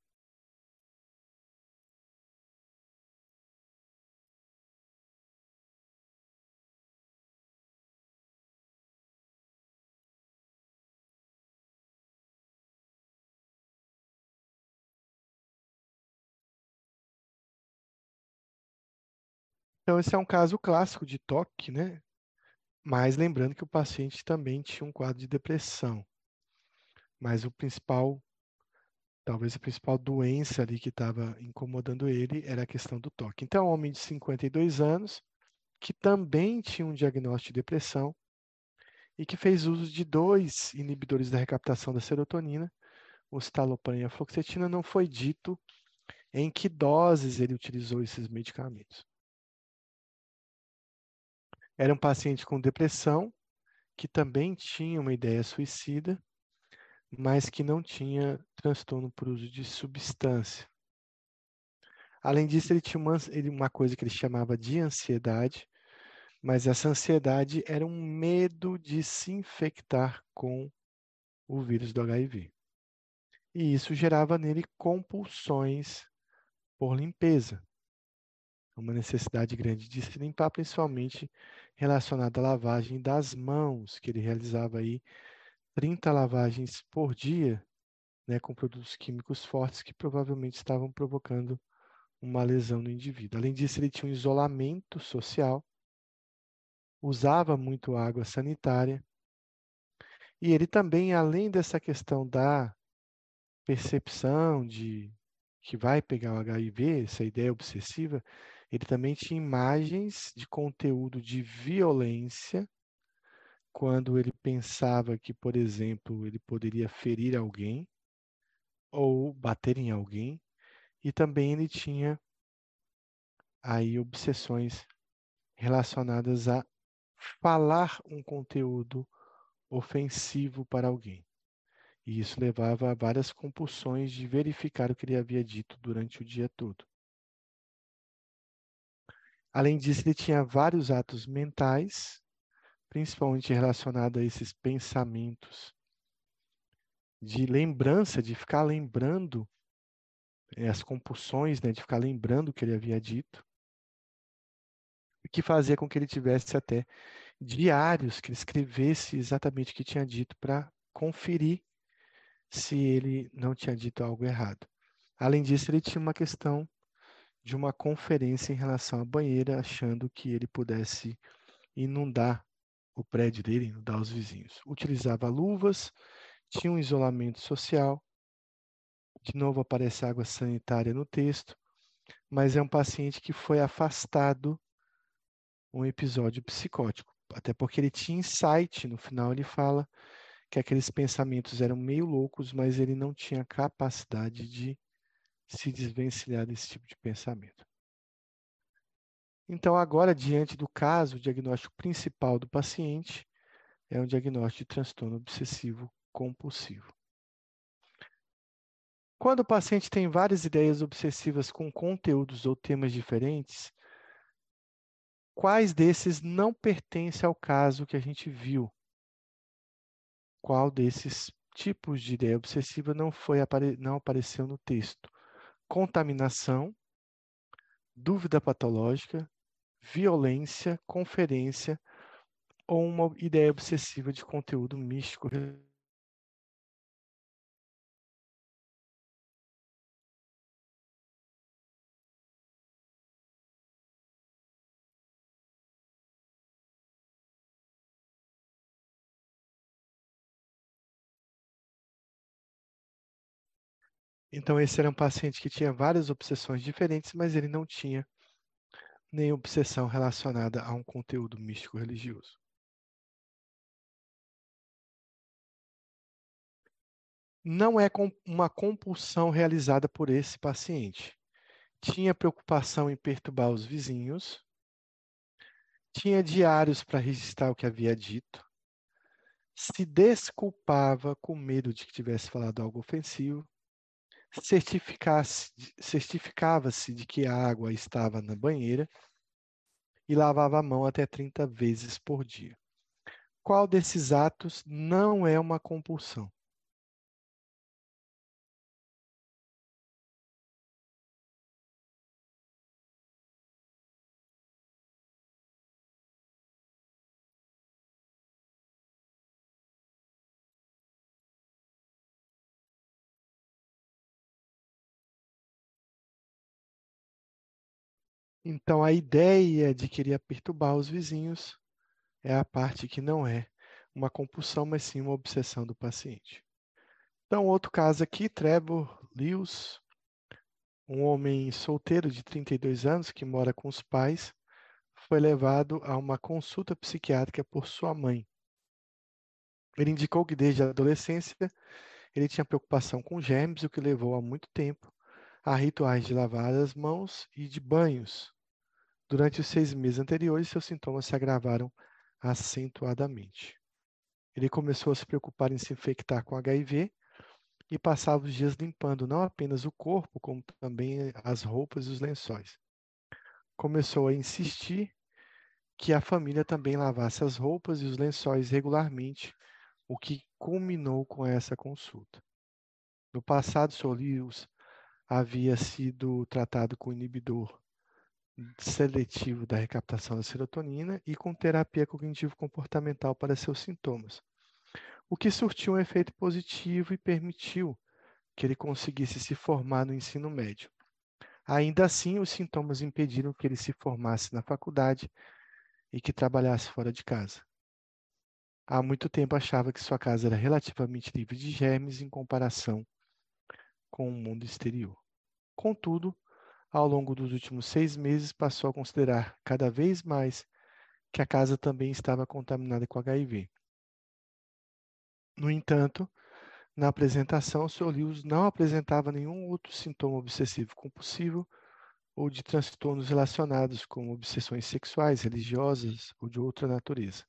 Então, esse é um caso clássico de toque, né? Mas lembrando que o paciente também tinha um quadro de depressão. Mas o principal, talvez a principal doença ali que estava incomodando ele era a questão do toque. Então, um homem de 52 anos, que também tinha um diagnóstico de depressão e que fez uso de dois inibidores da recaptação da serotonina, o citalopram e a fluoxetina, não foi dito em que doses ele utilizou esses medicamentos. Era um paciente com depressão, que também tinha uma ideia suicida, mas que não tinha transtorno por uso de substância. Além disso, ele tinha uma, ele, uma coisa que ele chamava de ansiedade, mas essa ansiedade era um medo de se infectar com o vírus do HIV. E isso gerava nele compulsões por limpeza uma necessidade grande de se limpar, principalmente relacionada à lavagem das mãos, que ele realizava aí 30 lavagens por dia, né, com produtos químicos fortes que provavelmente estavam provocando uma lesão no indivíduo. Além disso, ele tinha um isolamento social, usava muito água sanitária, e ele também, além dessa questão da percepção de que vai pegar o HIV, essa ideia obsessiva, ele também tinha imagens de conteúdo de violência, quando ele pensava que, por exemplo, ele poderia ferir alguém ou bater em alguém, e também ele tinha aí obsessões relacionadas a falar um conteúdo ofensivo para alguém. E isso levava a várias compulsões de verificar o que ele havia dito durante o dia todo. Além disso, ele tinha vários atos mentais, principalmente relacionados a esses pensamentos de lembrança, de ficar lembrando eh, as compulsões, né, de ficar lembrando o que ele havia dito, que fazia com que ele tivesse até diários que ele escrevesse exatamente o que tinha dito para conferir se ele não tinha dito algo errado. Além disso, ele tinha uma questão de uma conferência em relação à banheira, achando que ele pudesse inundar o prédio dele, inundar os vizinhos. Utilizava luvas, tinha um isolamento social. De novo aparece água sanitária no texto, mas é um paciente que foi afastado um episódio psicótico, até porque ele tinha insight, no final ele fala que aqueles pensamentos eram meio loucos, mas ele não tinha capacidade de se desvencilhar desse tipo de pensamento. Então, agora, diante do caso, o diagnóstico principal do paciente é um diagnóstico de transtorno obsessivo compulsivo. Quando o paciente tem várias ideias obsessivas com conteúdos ou temas diferentes, quais desses não pertencem ao caso que a gente viu? Qual desses tipos de ideia obsessiva não foi não apareceu no texto? Contaminação, dúvida patológica, violência, conferência ou uma ideia obsessiva de conteúdo místico. Então, esse era um paciente que tinha várias obsessões diferentes, mas ele não tinha nem obsessão relacionada a um conteúdo místico religioso. Não é uma compulsão realizada por esse paciente. Tinha preocupação em perturbar os vizinhos, tinha diários para registrar o que havia dito, se desculpava com medo de que tivesse falado algo ofensivo, certificava-se de que a água estava na banheira e lavava a mão até 30 vezes por dia. Qual desses atos não é uma compulsão? Então, a ideia de querer perturbar os vizinhos é a parte que não é uma compulsão, mas sim uma obsessão do paciente. Então, outro caso aqui, Trevor Lewis, um homem solteiro de 32 anos que mora com os pais, foi levado a uma consulta psiquiátrica por sua mãe. Ele indicou que desde a adolescência ele tinha preocupação com germes, o que levou a muito tempo a rituais de lavar as mãos e de banhos Durante os seis meses anteriores, seus sintomas se agravaram acentuadamente. Ele começou a se preocupar em se infectar com HIV e passava os dias limpando não apenas o corpo, como também as roupas e os lençóis. Começou a insistir que a família também lavasse as roupas e os lençóis regularmente, o que culminou com essa consulta. No passado, Solius havia sido tratado com inibidor seletivo da recaptação da serotonina e com terapia cognitivo-comportamental para seus sintomas, o que surtiu um efeito positivo e permitiu que ele conseguisse se formar no ensino médio. Ainda assim, os sintomas impediram que ele se formasse na faculdade e que trabalhasse fora de casa. Há muito tempo achava que sua casa era relativamente livre de germes em comparação com o mundo exterior. Contudo, ao longo dos últimos seis meses, passou a considerar cada vez mais que a casa também estava contaminada com HIV. No entanto, na apresentação, o Sr. Lewis não apresentava nenhum outro sintoma obsessivo compulsivo ou de transtornos relacionados com obsessões sexuais, religiosas ou de outra natureza,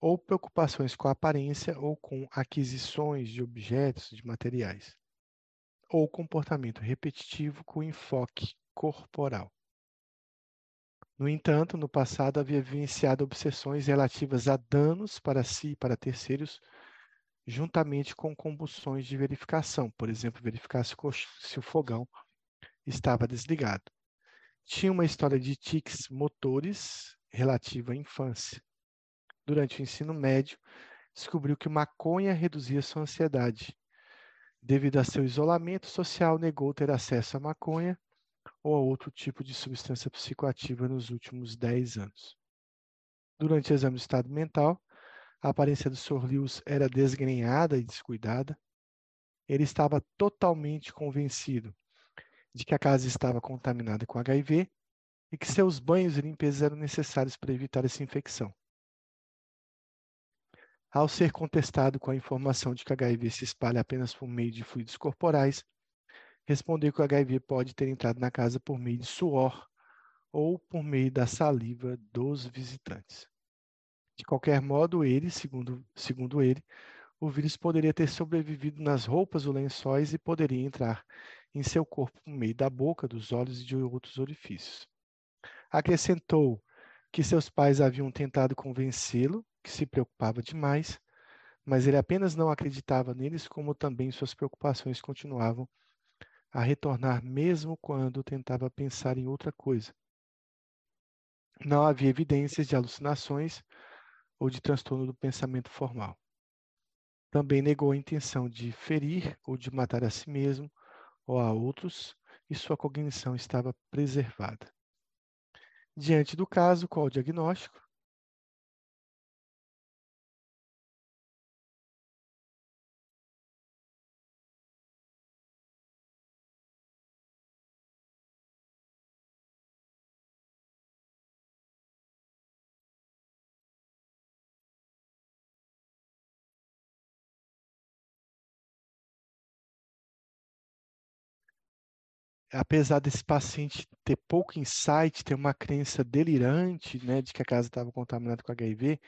ou preocupações com a aparência ou com aquisições de objetos, de materiais ou comportamento repetitivo com enfoque corporal. No entanto, no passado havia vivenciado obsessões relativas a danos para si e para terceiros, juntamente com compulsões de verificação, por exemplo, verificar se, se o fogão estava desligado. Tinha uma história de tics motores relativa à infância. Durante o ensino médio, descobriu que maconha reduzia sua ansiedade Devido a seu isolamento social, negou ter acesso à maconha ou a outro tipo de substância psicoativa nos últimos 10 anos. Durante o exame de estado mental, a aparência do Sr. Lewis era desgrenhada e descuidada. Ele estava totalmente convencido de que a casa estava contaminada com HIV e que seus banhos e limpezas eram necessários para evitar essa infecção. Ao ser contestado com a informação de que HIV se espalha apenas por meio de fluidos corporais, respondeu que o HIV pode ter entrado na casa por meio de suor ou por meio da saliva dos visitantes. De qualquer modo, ele, segundo, segundo ele, o vírus poderia ter sobrevivido nas roupas ou lençóis e poderia entrar em seu corpo por meio da boca, dos olhos e de outros orifícios. Acrescentou que seus pais haviam tentado convencê-lo que se preocupava demais, mas ele apenas não acreditava neles, como também suas preocupações continuavam a retornar mesmo quando tentava pensar em outra coisa. Não havia evidências de alucinações ou de transtorno do pensamento formal. Também negou a intenção de ferir ou de matar a si mesmo ou a outros, e sua cognição estava preservada. Diante do caso, qual o diagnóstico? Apesar desse paciente ter pouco insight, ter uma crença delirante, né, de que a casa estava contaminada com HIV,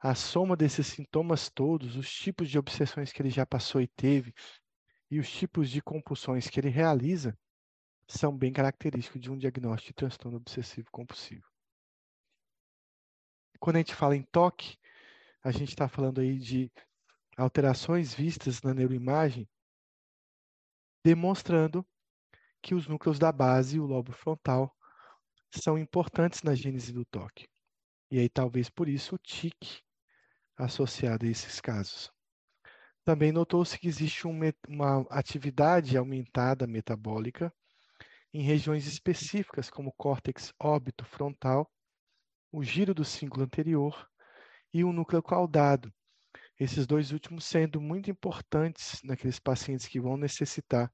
a soma desses sintomas todos, os tipos de obsessões que ele já passou e teve, e os tipos de compulsões que ele realiza, são bem característicos de um diagnóstico de transtorno obsessivo compulsivo. quando a gente fala em toque, a gente está falando aí de alterações vistas na neuroimagem, demonstrando que os núcleos da base e o lobo frontal são importantes na gênese do toque. E aí talvez por isso o tique associado a esses casos. Também notou-se que existe um, uma atividade aumentada metabólica em regiões específicas, como o córtex óbito frontal, o giro do cíngulo anterior e o núcleo caudado. Esses dois últimos sendo muito importantes naqueles pacientes que vão necessitar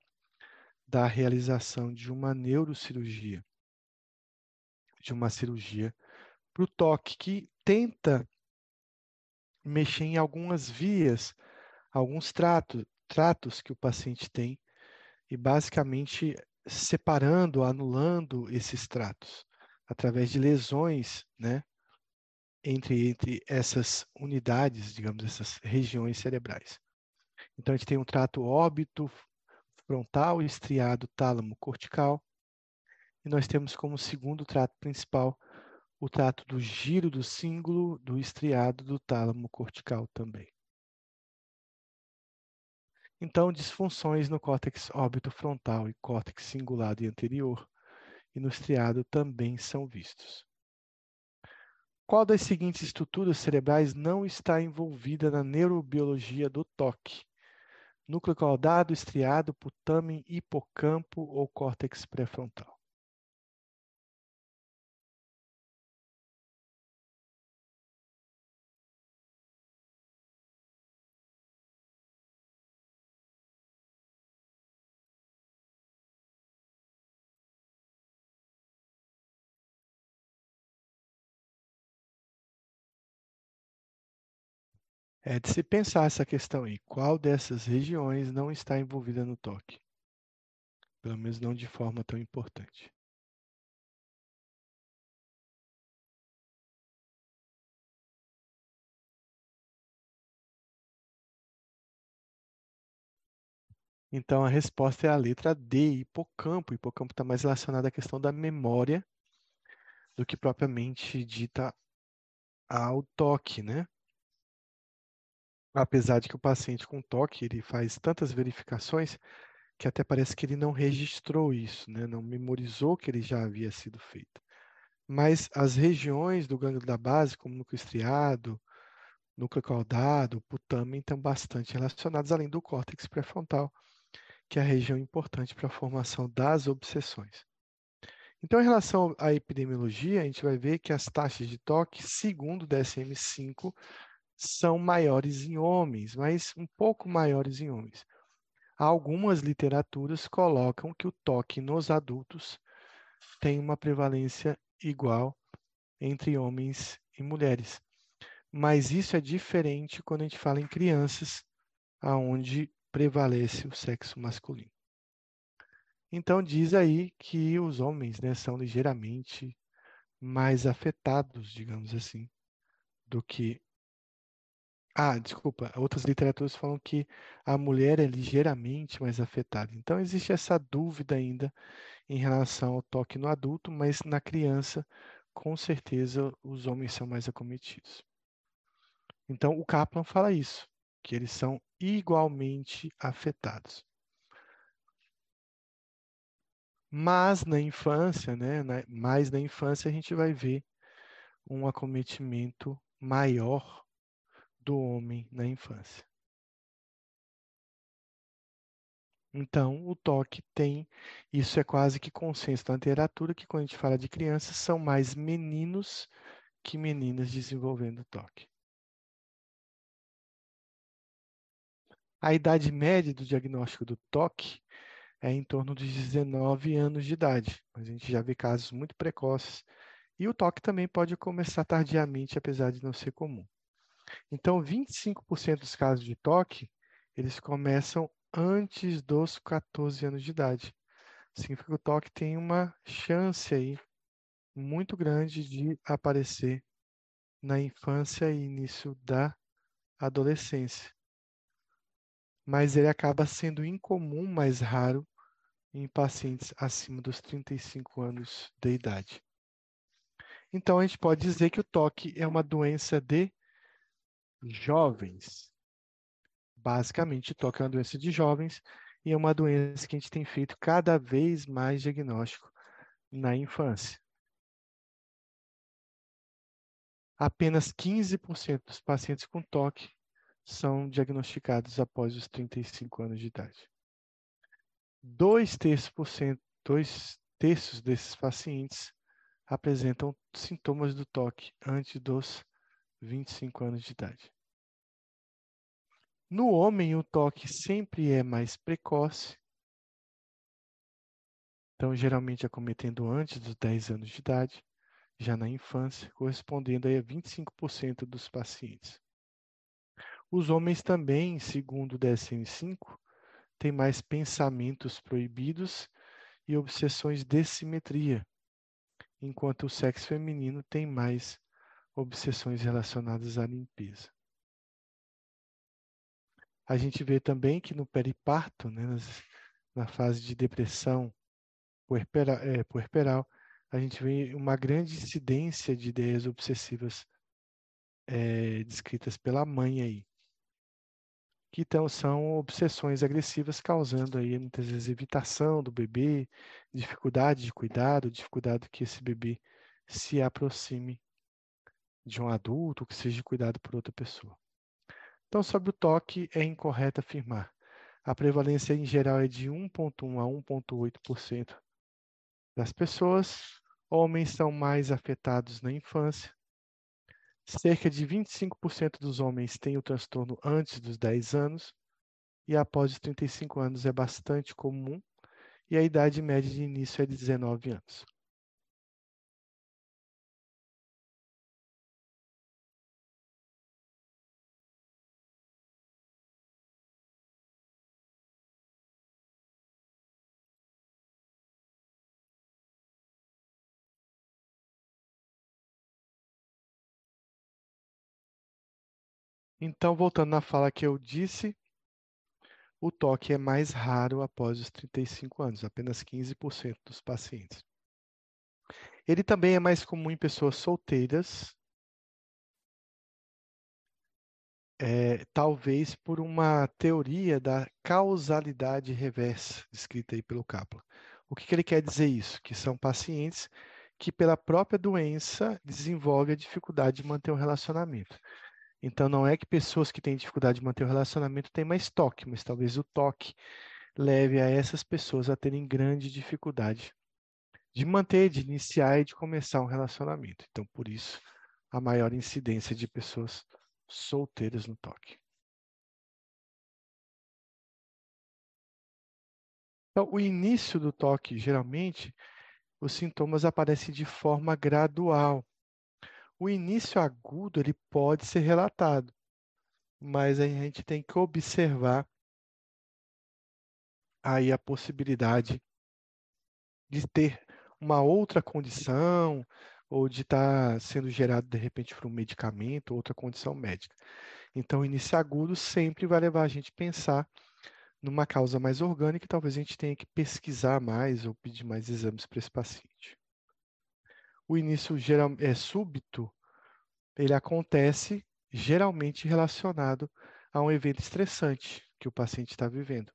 da realização de uma neurocirurgia, de uma cirurgia para o toque, que tenta mexer em algumas vias, alguns tratos, tratos que o paciente tem, e basicamente separando, anulando esses tratos, através de lesões, né, entre, entre essas unidades, digamos, essas regiões cerebrais. Então, a gente tem um trato óbito frontal, estriado tálamo cortical. E nós temos como segundo trato principal o trato do giro do cíngulo do estriado do tálamo cortical também. Então, disfunções no córtex óbito frontal e córtex cingulado e anterior e no estriado também são vistos. Qual das seguintes estruturas cerebrais não está envolvida na neurobiologia do toque? Núcleo caudado, estriado, putamen, hipocampo ou córtex pré-frontal. É de se pensar essa questão aí. Qual dessas regiões não está envolvida no toque? Pelo menos não de forma tão importante. Então a resposta é a letra D, hipocampo. Hipocampo está mais relacionado à questão da memória do que propriamente dita ao toque, né? Apesar de que o paciente com toque ele faz tantas verificações que até parece que ele não registrou isso, né? não memorizou que ele já havia sido feito. Mas as regiões do gânglio da base, como núcleo estriado, núcleo caudado, putamen, estão bastante relacionadas, além do córtex pré-frontal, que é a região importante para a formação das obsessões. Então, em relação à epidemiologia, a gente vai ver que as taxas de toque, segundo o DSM-5, são maiores em homens, mas um pouco maiores em homens. Algumas literaturas colocam que o toque nos adultos tem uma prevalência igual entre homens e mulheres. Mas isso é diferente quando a gente fala em crianças, aonde prevalece o sexo masculino. Então diz aí que os homens né, são ligeiramente mais afetados, digamos assim, do que ah, desculpa. Outras literaturas falam que a mulher é ligeiramente mais afetada. Então, existe essa dúvida ainda em relação ao toque no adulto, mas na criança, com certeza, os homens são mais acometidos. Então, o Kaplan fala isso, que eles são igualmente afetados. Mas na infância, né, na, mais na infância, a gente vai ver um acometimento maior do homem na infância. Então, o toque tem, isso é quase que consenso na literatura, que quando a gente fala de crianças, são mais meninos que meninas desenvolvendo toque. A idade média do diagnóstico do toque é em torno de 19 anos de idade, mas a gente já vê casos muito precoces. E o toque também pode começar tardiamente, apesar de não ser comum. Então, 25% dos casos de toque, eles começam antes dos 14 anos de idade. Significa que o toque tem uma chance aí muito grande de aparecer na infância e início da adolescência. Mas ele acaba sendo incomum, mais raro, em pacientes acima dos 35 anos de idade. Então, a gente pode dizer que o toque é uma doença de jovens. Basicamente, toque é uma doença de jovens e é uma doença que a gente tem feito cada vez mais diagnóstico na infância. Apenas 15% dos pacientes com toque são diagnosticados após os 35 anos de idade. Dois terços, dois terços desses pacientes apresentam sintomas do toque antes dos 25 anos de idade. No homem, o toque sempre é mais precoce, então geralmente acometendo antes dos 10 anos de idade, já na infância, correspondendo a 25% dos pacientes. Os homens também, segundo o DSM-5, têm mais pensamentos proibidos e obsessões de simetria, enquanto o sexo feminino tem mais obsessões relacionadas à limpeza. A gente vê também que no periparto, né, na fase de depressão puerperal, é, puerperal, a gente vê uma grande incidência de ideias obsessivas é, descritas pela mãe aí que então são obsessões agressivas, causando aí muitas vezes evitação do bebê, dificuldade de cuidado, dificuldade que esse bebê se aproxime de um adulto, que seja cuidado por outra pessoa. Então, sobre o toque, é incorreto afirmar. A prevalência em geral é de 1,1 a 1,8% das pessoas. Homens são mais afetados na infância, Cerca de 25% dos homens têm o transtorno antes dos 10 anos e após os 35 anos é bastante comum e a idade média de início é de 19 anos. Então, voltando na fala que eu disse, o toque é mais raro após os 35 anos, apenas 15% dos pacientes. Ele também é mais comum em pessoas solteiras, é, talvez por uma teoria da causalidade reversa, descrita aí pelo Kaplan. O que, que ele quer dizer isso? Que são pacientes que, pela própria doença, desenvolvem a dificuldade de manter um relacionamento. Então, não é que pessoas que têm dificuldade de manter o relacionamento têm mais toque, mas talvez o toque leve a essas pessoas a terem grande dificuldade de manter, de iniciar e de começar um relacionamento. Então, por isso, a maior incidência de pessoas solteiras no toque. Então, o início do toque, geralmente, os sintomas aparecem de forma gradual o início agudo ele pode ser relatado, mas a gente tem que observar aí a possibilidade de ter uma outra condição ou de estar tá sendo gerado de repente por um medicamento, outra condição médica. Então, o início agudo sempre vai levar a gente a pensar numa causa mais orgânica e talvez a gente tenha que pesquisar mais ou pedir mais exames para esse paciente. O início geral, é súbito, ele acontece geralmente relacionado a um evento estressante que o paciente está vivendo.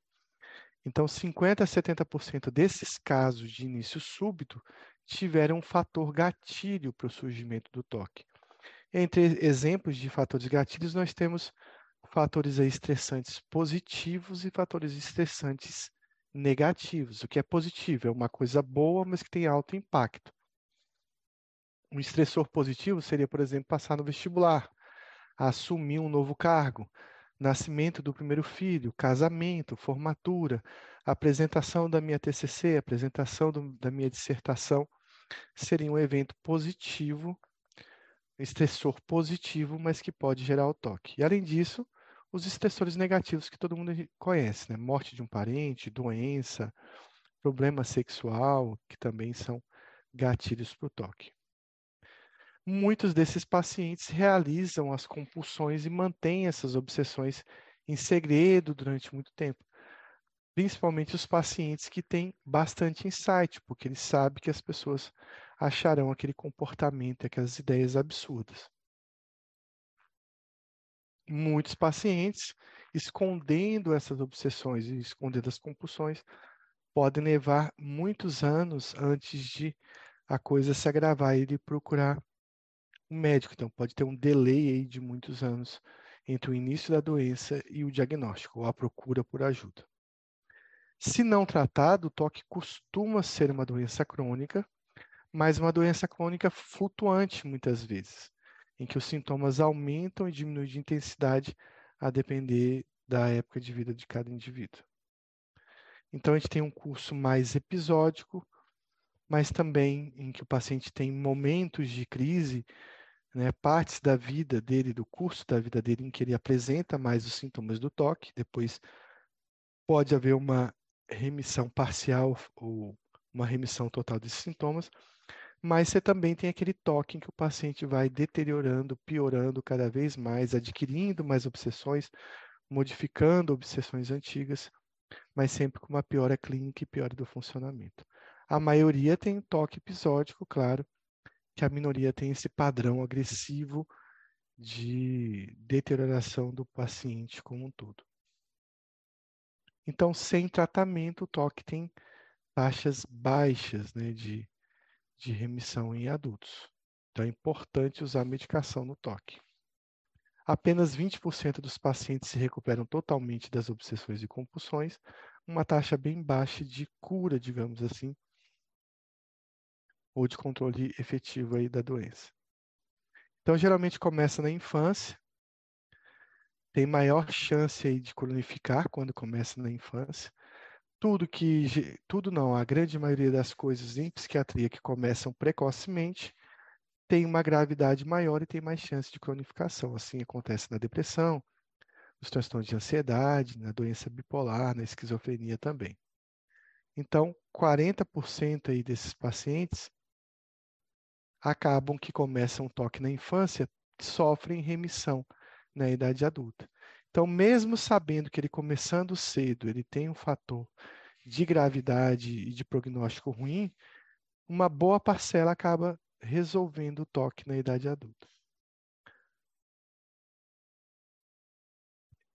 Então, 50 a 70% desses casos de início súbito tiveram um fator gatilho para o surgimento do toque. Entre exemplos de fatores gatilhos, nós temos fatores estressantes positivos e fatores estressantes negativos. O que é positivo é uma coisa boa, mas que tem alto impacto. Um estressor positivo seria, por exemplo, passar no vestibular, assumir um novo cargo, nascimento do primeiro filho, casamento, formatura, apresentação da minha TCC, apresentação do, da minha dissertação, seria um evento positivo, estressor positivo, mas que pode gerar o toque. E além disso, os estressores negativos que todo mundo conhece, né? Morte de um parente, doença, problema sexual, que também são gatilhos para o toque muitos desses pacientes realizam as compulsões e mantêm essas obsessões em segredo durante muito tempo. Principalmente os pacientes que têm bastante insight, porque eles sabem que as pessoas acharão aquele comportamento, aquelas ideias absurdas. Muitos pacientes, escondendo essas obsessões e escondendo as compulsões, podem levar muitos anos antes de a coisa se agravar e ele procurar um médico. Então, pode ter um delay de muitos anos entre o início da doença e o diagnóstico, ou a procura por ajuda. Se não tratado, o toque costuma ser uma doença crônica, mas uma doença crônica flutuante muitas vezes, em que os sintomas aumentam e diminuem de intensidade a depender da época de vida de cada indivíduo. Então, a gente tem um curso mais episódico, mas também em que o paciente tem momentos de crise né, partes da vida dele, do curso da vida dele, em que ele apresenta mais os sintomas do toque, depois pode haver uma remissão parcial ou uma remissão total desses sintomas, mas você também tem aquele toque em que o paciente vai deteriorando, piorando cada vez mais, adquirindo mais obsessões, modificando obsessões antigas, mas sempre com uma piora clínica e piora do funcionamento. A maioria tem toque episódico, claro, que a minoria tem esse padrão agressivo de deterioração do paciente como um todo. Então, sem tratamento, o toque tem taxas baixas né, de, de remissão em adultos. Então, é importante usar medicação no toque. Apenas 20% dos pacientes se recuperam totalmente das obsessões e compulsões, uma taxa bem baixa de cura, digamos assim, ou de controle efetivo aí da doença. Então, geralmente começa na infância, tem maior chance aí de cronificar quando começa na infância. Tudo que, tudo não, a grande maioria das coisas em psiquiatria que começam precocemente tem uma gravidade maior e tem mais chance de cronificação. Assim acontece na depressão, nos transtornos de ansiedade, na doença bipolar, na esquizofrenia também. Então, 40% aí desses pacientes acabam que começam toque na infância, sofrem remissão na idade adulta. Então, mesmo sabendo que ele começando cedo, ele tem um fator de gravidade e de prognóstico ruim, uma boa parcela acaba resolvendo o toque na idade adulta.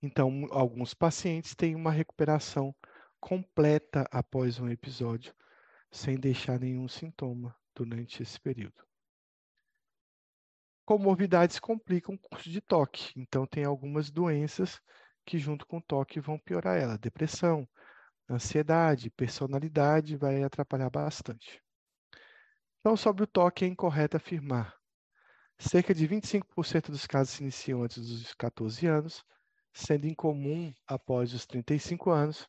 Então, alguns pacientes têm uma recuperação completa após um episódio, sem deixar nenhum sintoma durante esse período comorbidades complicam o curso de toque. Então, tem algumas doenças que, junto com o toque, vão piorar ela. Depressão, ansiedade, personalidade vai atrapalhar bastante. Então, sobre o toque, é incorreto afirmar. Cerca de 25% dos casos se iniciam antes dos 14 anos, sendo incomum após os 35 anos.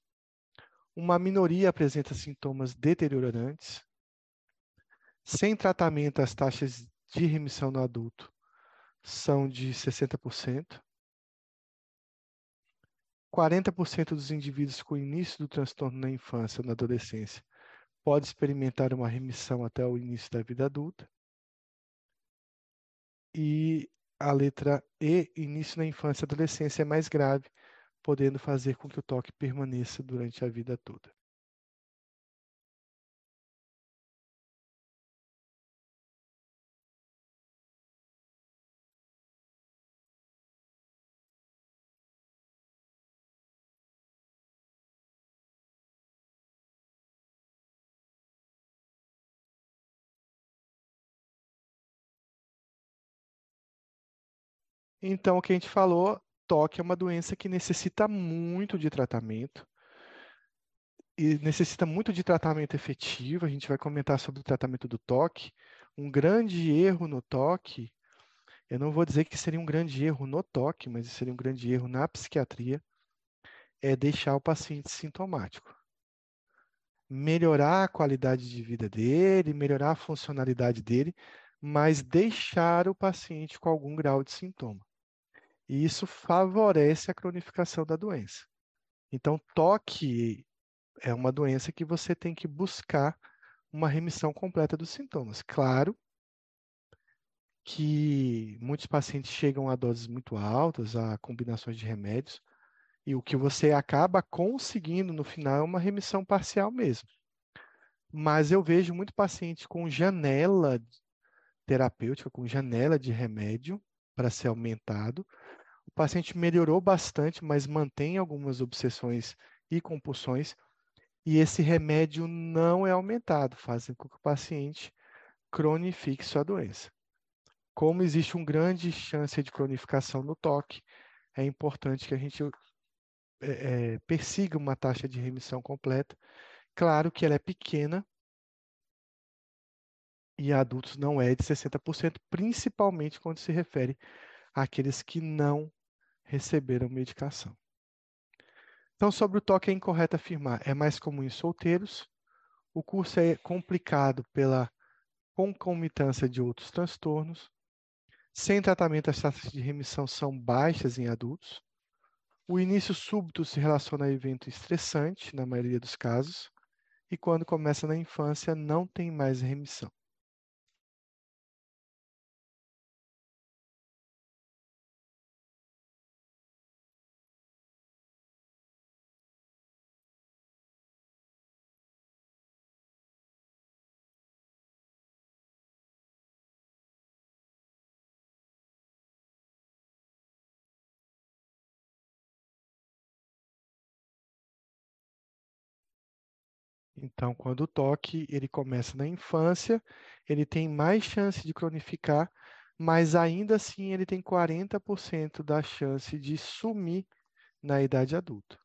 Uma minoria apresenta sintomas deteriorantes. Sem tratamento, as taxas de remissão no adulto são de 60%. 40% dos indivíduos com início do transtorno na infância ou na adolescência pode experimentar uma remissão até o início da vida adulta. E a letra E, início na infância e adolescência, é mais grave, podendo fazer com que o toque permaneça durante a vida toda. Então, o que a gente falou, toque é uma doença que necessita muito de tratamento e necessita muito de tratamento efetivo. A gente vai comentar sobre o tratamento do toque. Um grande erro no toque, eu não vou dizer que seria um grande erro no toque, mas seria um grande erro na psiquiatria, é deixar o paciente sintomático. Melhorar a qualidade de vida dele, melhorar a funcionalidade dele, mas deixar o paciente com algum grau de sintoma. E isso favorece a cronificação da doença. Então, toque é uma doença que você tem que buscar uma remissão completa dos sintomas. Claro que muitos pacientes chegam a doses muito altas, a combinações de remédios, e o que você acaba conseguindo no final é uma remissão parcial mesmo. Mas eu vejo muito paciente com janela terapêutica, com janela de remédio para ser aumentado. O paciente melhorou bastante, mas mantém algumas obsessões e compulsões, e esse remédio não é aumentado, fazendo com que o paciente cronifique sua doença. Como existe uma grande chance de cronificação no toque, é importante que a gente é, é, persiga uma taxa de remissão completa. Claro que ela é pequena e adultos não é de 60%, principalmente quando se refere àqueles que não receberam medicação. Então, sobre o toque é incorreto afirmar, é mais comum em solteiros. O curso é complicado pela concomitância de outros transtornos. Sem tratamento, as taxas de remissão são baixas em adultos. O início súbito se relaciona a evento estressante, na maioria dos casos, e quando começa na infância, não tem mais remissão. Então, quando o toque ele começa na infância, ele tem mais chance de cronificar, mas ainda assim ele tem 40% da chance de sumir na idade adulta.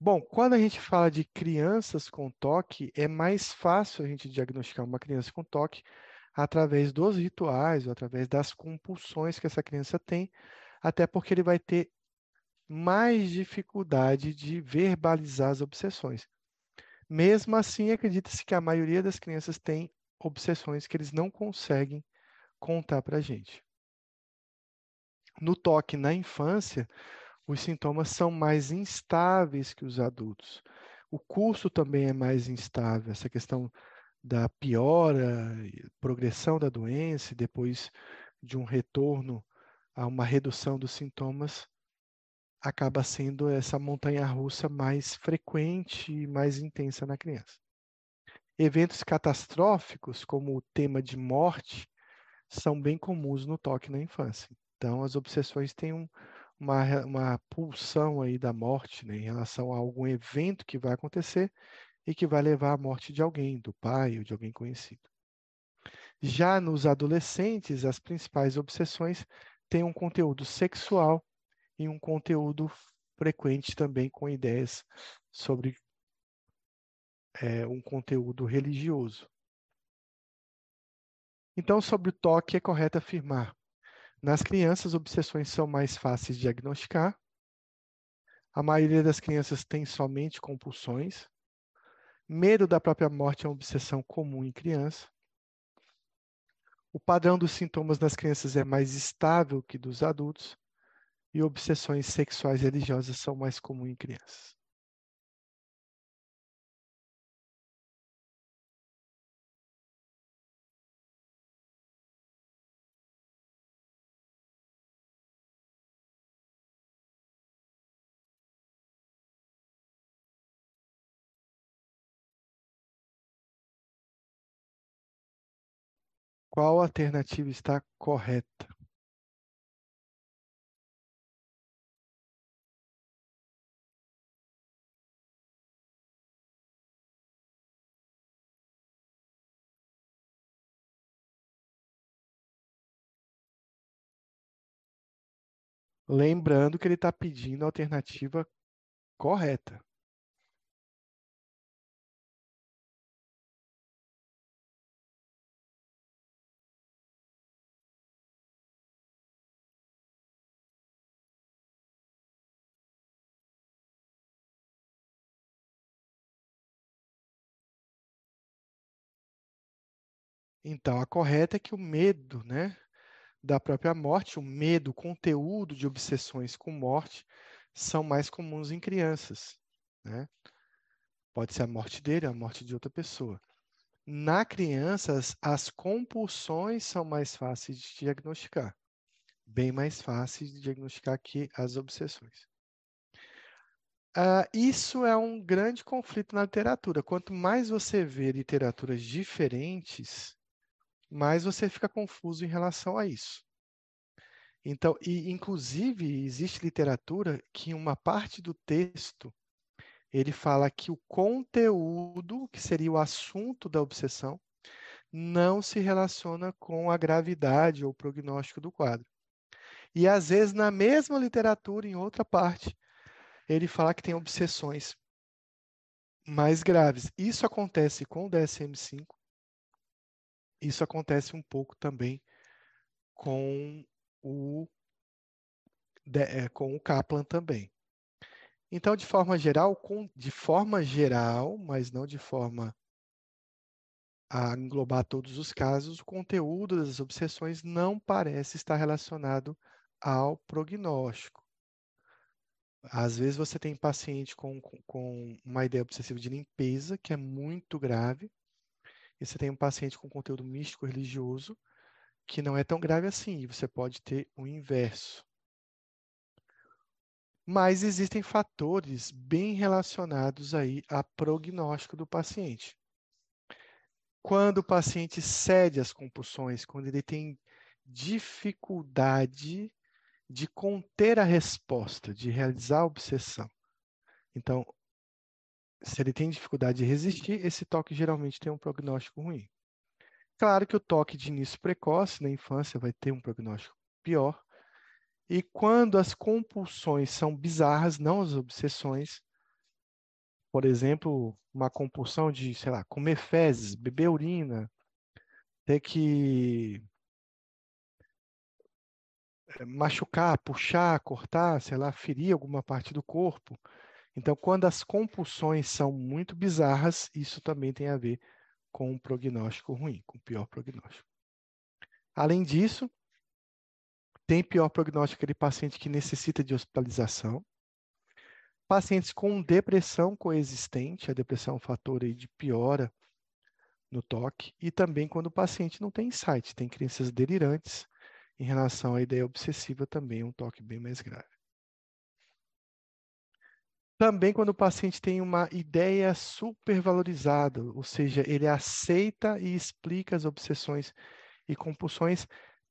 Bom, quando a gente fala de crianças com toque, é mais fácil a gente diagnosticar uma criança com toque através dos rituais ou através das compulsões que essa criança tem, até porque ele vai ter mais dificuldade de verbalizar as obsessões. Mesmo assim, acredita-se que a maioria das crianças tem obsessões que eles não conseguem contar para a gente. No toque na infância, os sintomas são mais instáveis que os adultos. O curso também é mais instável, essa questão da piora, progressão da doença, depois de um retorno a uma redução dos sintomas, acaba sendo essa montanha russa mais frequente e mais intensa na criança. Eventos catastróficos, como o tema de morte, são bem comuns no toque na infância. Então, as obsessões têm um, uma, uma pulsão aí da morte né, em relação a algum evento que vai acontecer e que vai levar à morte de alguém, do pai ou de alguém conhecido. Já nos adolescentes, as principais obsessões têm um conteúdo sexual e um conteúdo frequente também com ideias sobre é, um conteúdo religioso. Então, sobre o toque, é correto afirmar: nas crianças, obsessões são mais fáceis de diagnosticar. A maioria das crianças tem somente compulsões. Medo da própria morte é uma obsessão comum em criança. O padrão dos sintomas das crianças é mais estável que dos adultos e obsessões sexuais religiosas são mais comuns em crianças. Qual alternativa está correta? Lembrando que ele está pedindo a alternativa correta. Então, a correta é que o medo, né, da própria morte, o medo, o conteúdo de obsessões com morte são mais comuns em crianças. Né? Pode ser a morte dele, a morte de outra pessoa. Na criança, as compulsões são mais fáceis de diagnosticar. Bem mais fáceis de diagnosticar que as obsessões. Uh, isso é um grande conflito na literatura. Quanto mais você vê literaturas diferentes, mais você fica confuso em relação a isso. Então, e inclusive existe literatura que uma parte do texto ele fala que o conteúdo, que seria o assunto da obsessão, não se relaciona com a gravidade ou prognóstico do quadro. E às vezes na mesma literatura, em outra parte, ele fala que tem obsessões mais graves. Isso acontece com o DSM-5. Isso acontece um pouco também com o, é, com o Kaplan também. Então, de forma geral, com, de forma geral, mas não de forma a englobar todos os casos, o conteúdo das obsessões não parece estar relacionado ao prognóstico. Às vezes você tem paciente com, com uma ideia obsessiva de limpeza, que é muito grave, e você tem um paciente com conteúdo místico religioso, que não é tão grave assim, e você pode ter o inverso. Mas existem fatores bem relacionados aí a prognóstico do paciente. Quando o paciente cede às compulsões, quando ele tem dificuldade de conter a resposta, de realizar a obsessão. Então, se ele tem dificuldade de resistir, esse toque geralmente tem um prognóstico ruim. Claro que o toque de início precoce na infância vai ter um prognóstico pior. E quando as compulsões são bizarras, não as obsessões, por exemplo, uma compulsão de, sei lá, comer fezes, beber urina, ter que eh, machucar, puxar, cortar, sei lá, ferir alguma parte do corpo. Então, quando as compulsões são muito bizarras, isso também tem a ver com um prognóstico ruim, com pior prognóstico. Além disso, tem pior prognóstico aquele paciente que necessita de hospitalização. Pacientes com depressão coexistente, a depressão é um fator aí de piora no toque, e também quando o paciente não tem insight, tem crenças delirantes, em relação à ideia obsessiva, também é um toque bem mais grave. Também quando o paciente tem uma ideia supervalorizada, ou seja, ele aceita e explica as obsessões e compulsões,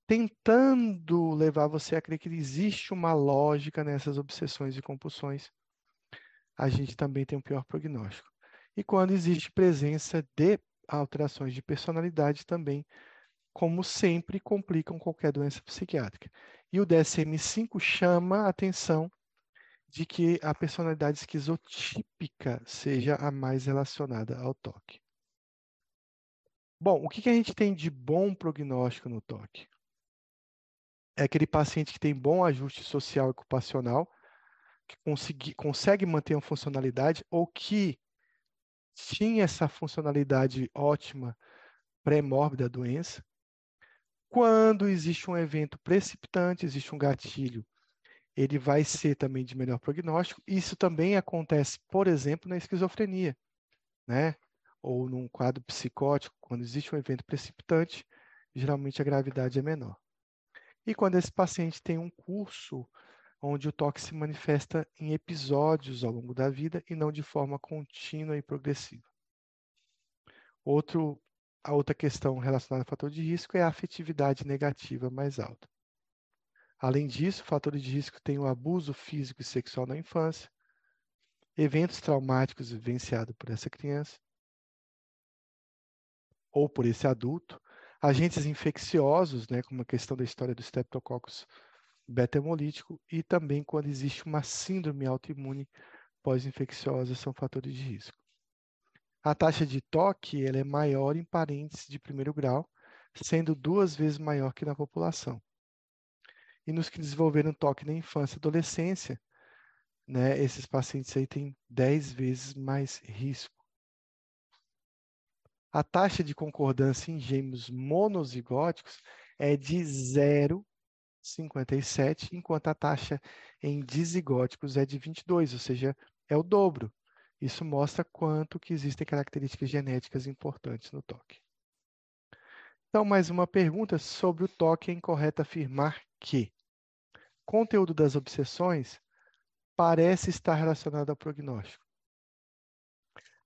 tentando levar você a crer que existe uma lógica nessas obsessões e compulsões, a gente também tem um pior prognóstico. E quando existe presença de alterações de personalidade também, como sempre, complicam qualquer doença psiquiátrica. E o DSM-5 chama a atenção de que a personalidade esquizotípica seja a mais relacionada ao toque. Bom, o que, a gente tem de bom prognóstico no toque? É aquele paciente que tem bom ajuste social e ocupacional, que consegui, consegue manter uma funcionalidade ou que tinha essa funcionalidade ótima pré-mórbida da doença, quando existe um evento precipitante, existe um gatilho, ele vai ser também de melhor prognóstico. Isso também acontece, por exemplo, na esquizofrenia, né? Ou num quadro psicótico, quando existe um evento precipitante, geralmente a gravidade é menor. E quando esse paciente tem um curso onde o toque se manifesta em episódios ao longo da vida e não de forma contínua e progressiva. Outro a outra questão relacionada ao fator de risco é a afetividade negativa mais alta. Além disso, fatores de risco têm o abuso físico e sexual na infância, eventos traumáticos vivenciados por essa criança ou por esse adulto, agentes infecciosos, né, como a questão da história do Streptococcus beta-hemolítico, e também quando existe uma síndrome autoimune pós-infecciosa, são fatores de risco. A taxa de toque ela é maior em parentes de primeiro grau, sendo duas vezes maior que na população. E nos que desenvolveram toque na infância e adolescência, né, esses pacientes aí têm 10 vezes mais risco. A taxa de concordância em gêmeos monozigóticos é de 0,57, enquanto a taxa em dizigóticos é de 22, ou seja, é o dobro. Isso mostra quanto que existem características genéticas importantes no toque. Então, mais uma pergunta sobre o toque. É incorreto afirmar que conteúdo das obsessões parece estar relacionado ao prognóstico.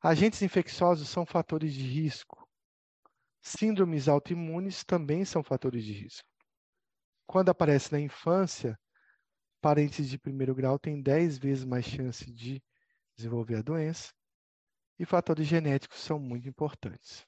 Agentes infecciosos são fatores de risco. Síndromes autoimunes também são fatores de risco. Quando aparece na infância, parentes de primeiro grau têm 10 vezes mais chance de desenvolver a doença. E fatores genéticos são muito importantes.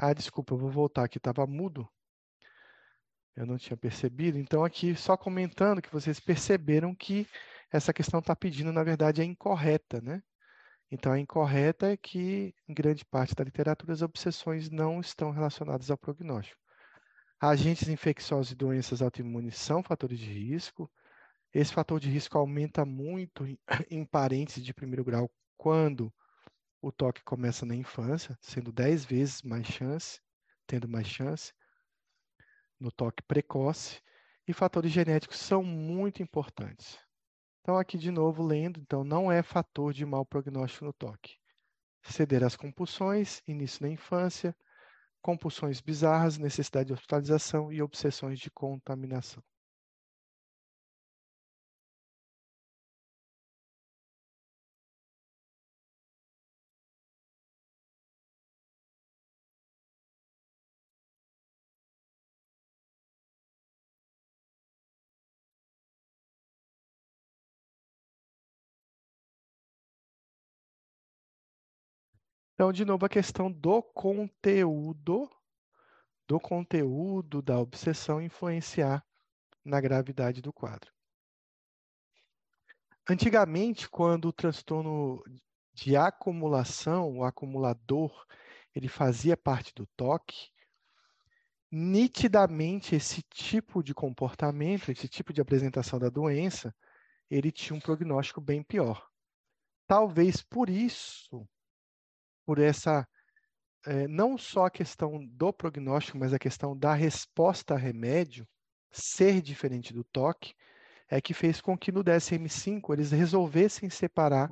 Ah, desculpa, eu vou voltar aqui, estava mudo. Eu não tinha percebido. Então, aqui, só comentando que vocês perceberam que essa questão está pedindo, na verdade, é incorreta, né? Então, a incorreta é que, em grande parte da literatura, as obsessões não estão relacionadas ao prognóstico. Agentes infecciosos e doenças autoimunes são fatores de risco. Esse fator de risco aumenta muito em [coughs] parentes de primeiro grau quando o toque começa na infância, sendo 10 vezes mais chance, tendo mais chance no toque precoce, e fatores genéticos são muito importantes. Então, aqui de novo, lendo, então, não é fator de mau prognóstico no toque. Ceder às compulsões, início na infância, compulsões bizarras, necessidade de hospitalização e obsessões de contaminação. Então, de novo, a questão do conteúdo, do conteúdo da obsessão influenciar na gravidade do quadro. Antigamente, quando o transtorno de acumulação, o acumulador, ele fazia parte do toque, nitidamente esse tipo de comportamento, esse tipo de apresentação da doença, ele tinha um prognóstico bem pior. Talvez por isso por essa, é, não só a questão do prognóstico, mas a questão da resposta a remédio ser diferente do toque, é que fez com que no DSM-5 eles resolvessem separar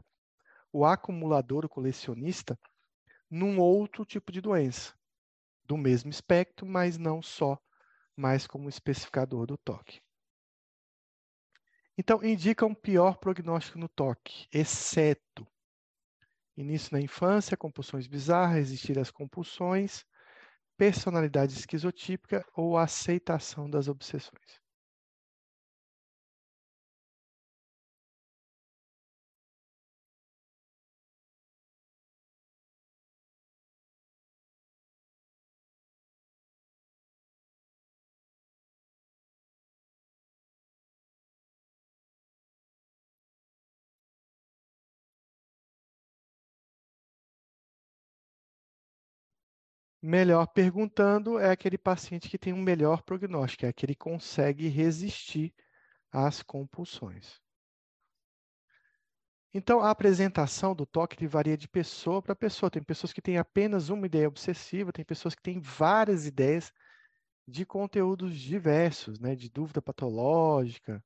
o acumulador, o colecionista, num outro tipo de doença, do mesmo espectro, mas não só mais como especificador do toque. Então, indica um pior prognóstico no toque, exceto Início na infância, compulsões bizarras, resistir às compulsões, personalidade esquizotípica ou aceitação das obsessões. Melhor perguntando é aquele paciente que tem um melhor prognóstico, é aquele que consegue resistir às compulsões. Então, a apresentação do toque varia de pessoa para pessoa. Tem pessoas que têm apenas uma ideia obsessiva, tem pessoas que têm várias ideias de conteúdos diversos, né, de dúvida patológica,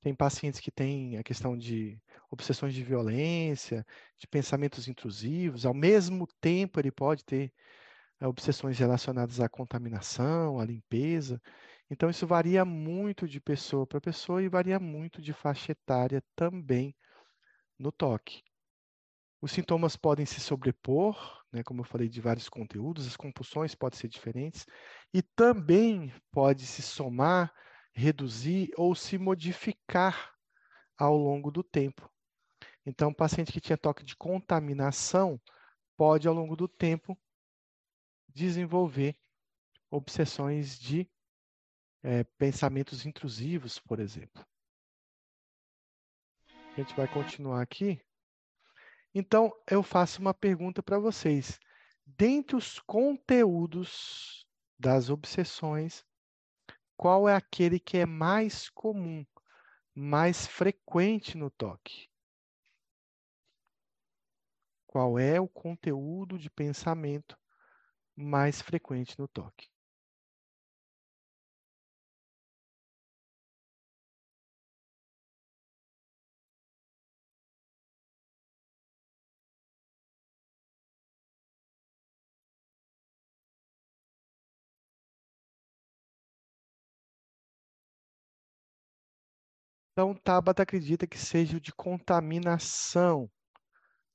Tem pacientes que têm a questão de obsessões de violência, de pensamentos intrusivos. Ao mesmo tempo, ele pode ter obsessões relacionadas à contaminação, à limpeza. Então, isso varia muito de pessoa para pessoa e varia muito de faixa etária também no toque. Os sintomas podem se sobrepor, né, como eu falei, de vários conteúdos, as compulsões podem ser diferentes, e também pode se somar reduzir ou se modificar ao longo do tempo. Então, o paciente que tinha toque de contaminação pode, ao longo do tempo, desenvolver obsessões de é, pensamentos intrusivos, por exemplo. A gente vai continuar aqui. Então, eu faço uma pergunta para vocês. Dentre os conteúdos das obsessões, qual é aquele que é mais comum, mais frequente no toque? Qual é o conteúdo de pensamento mais frequente no toque? Então, Tabata acredita que seja o de contaminação.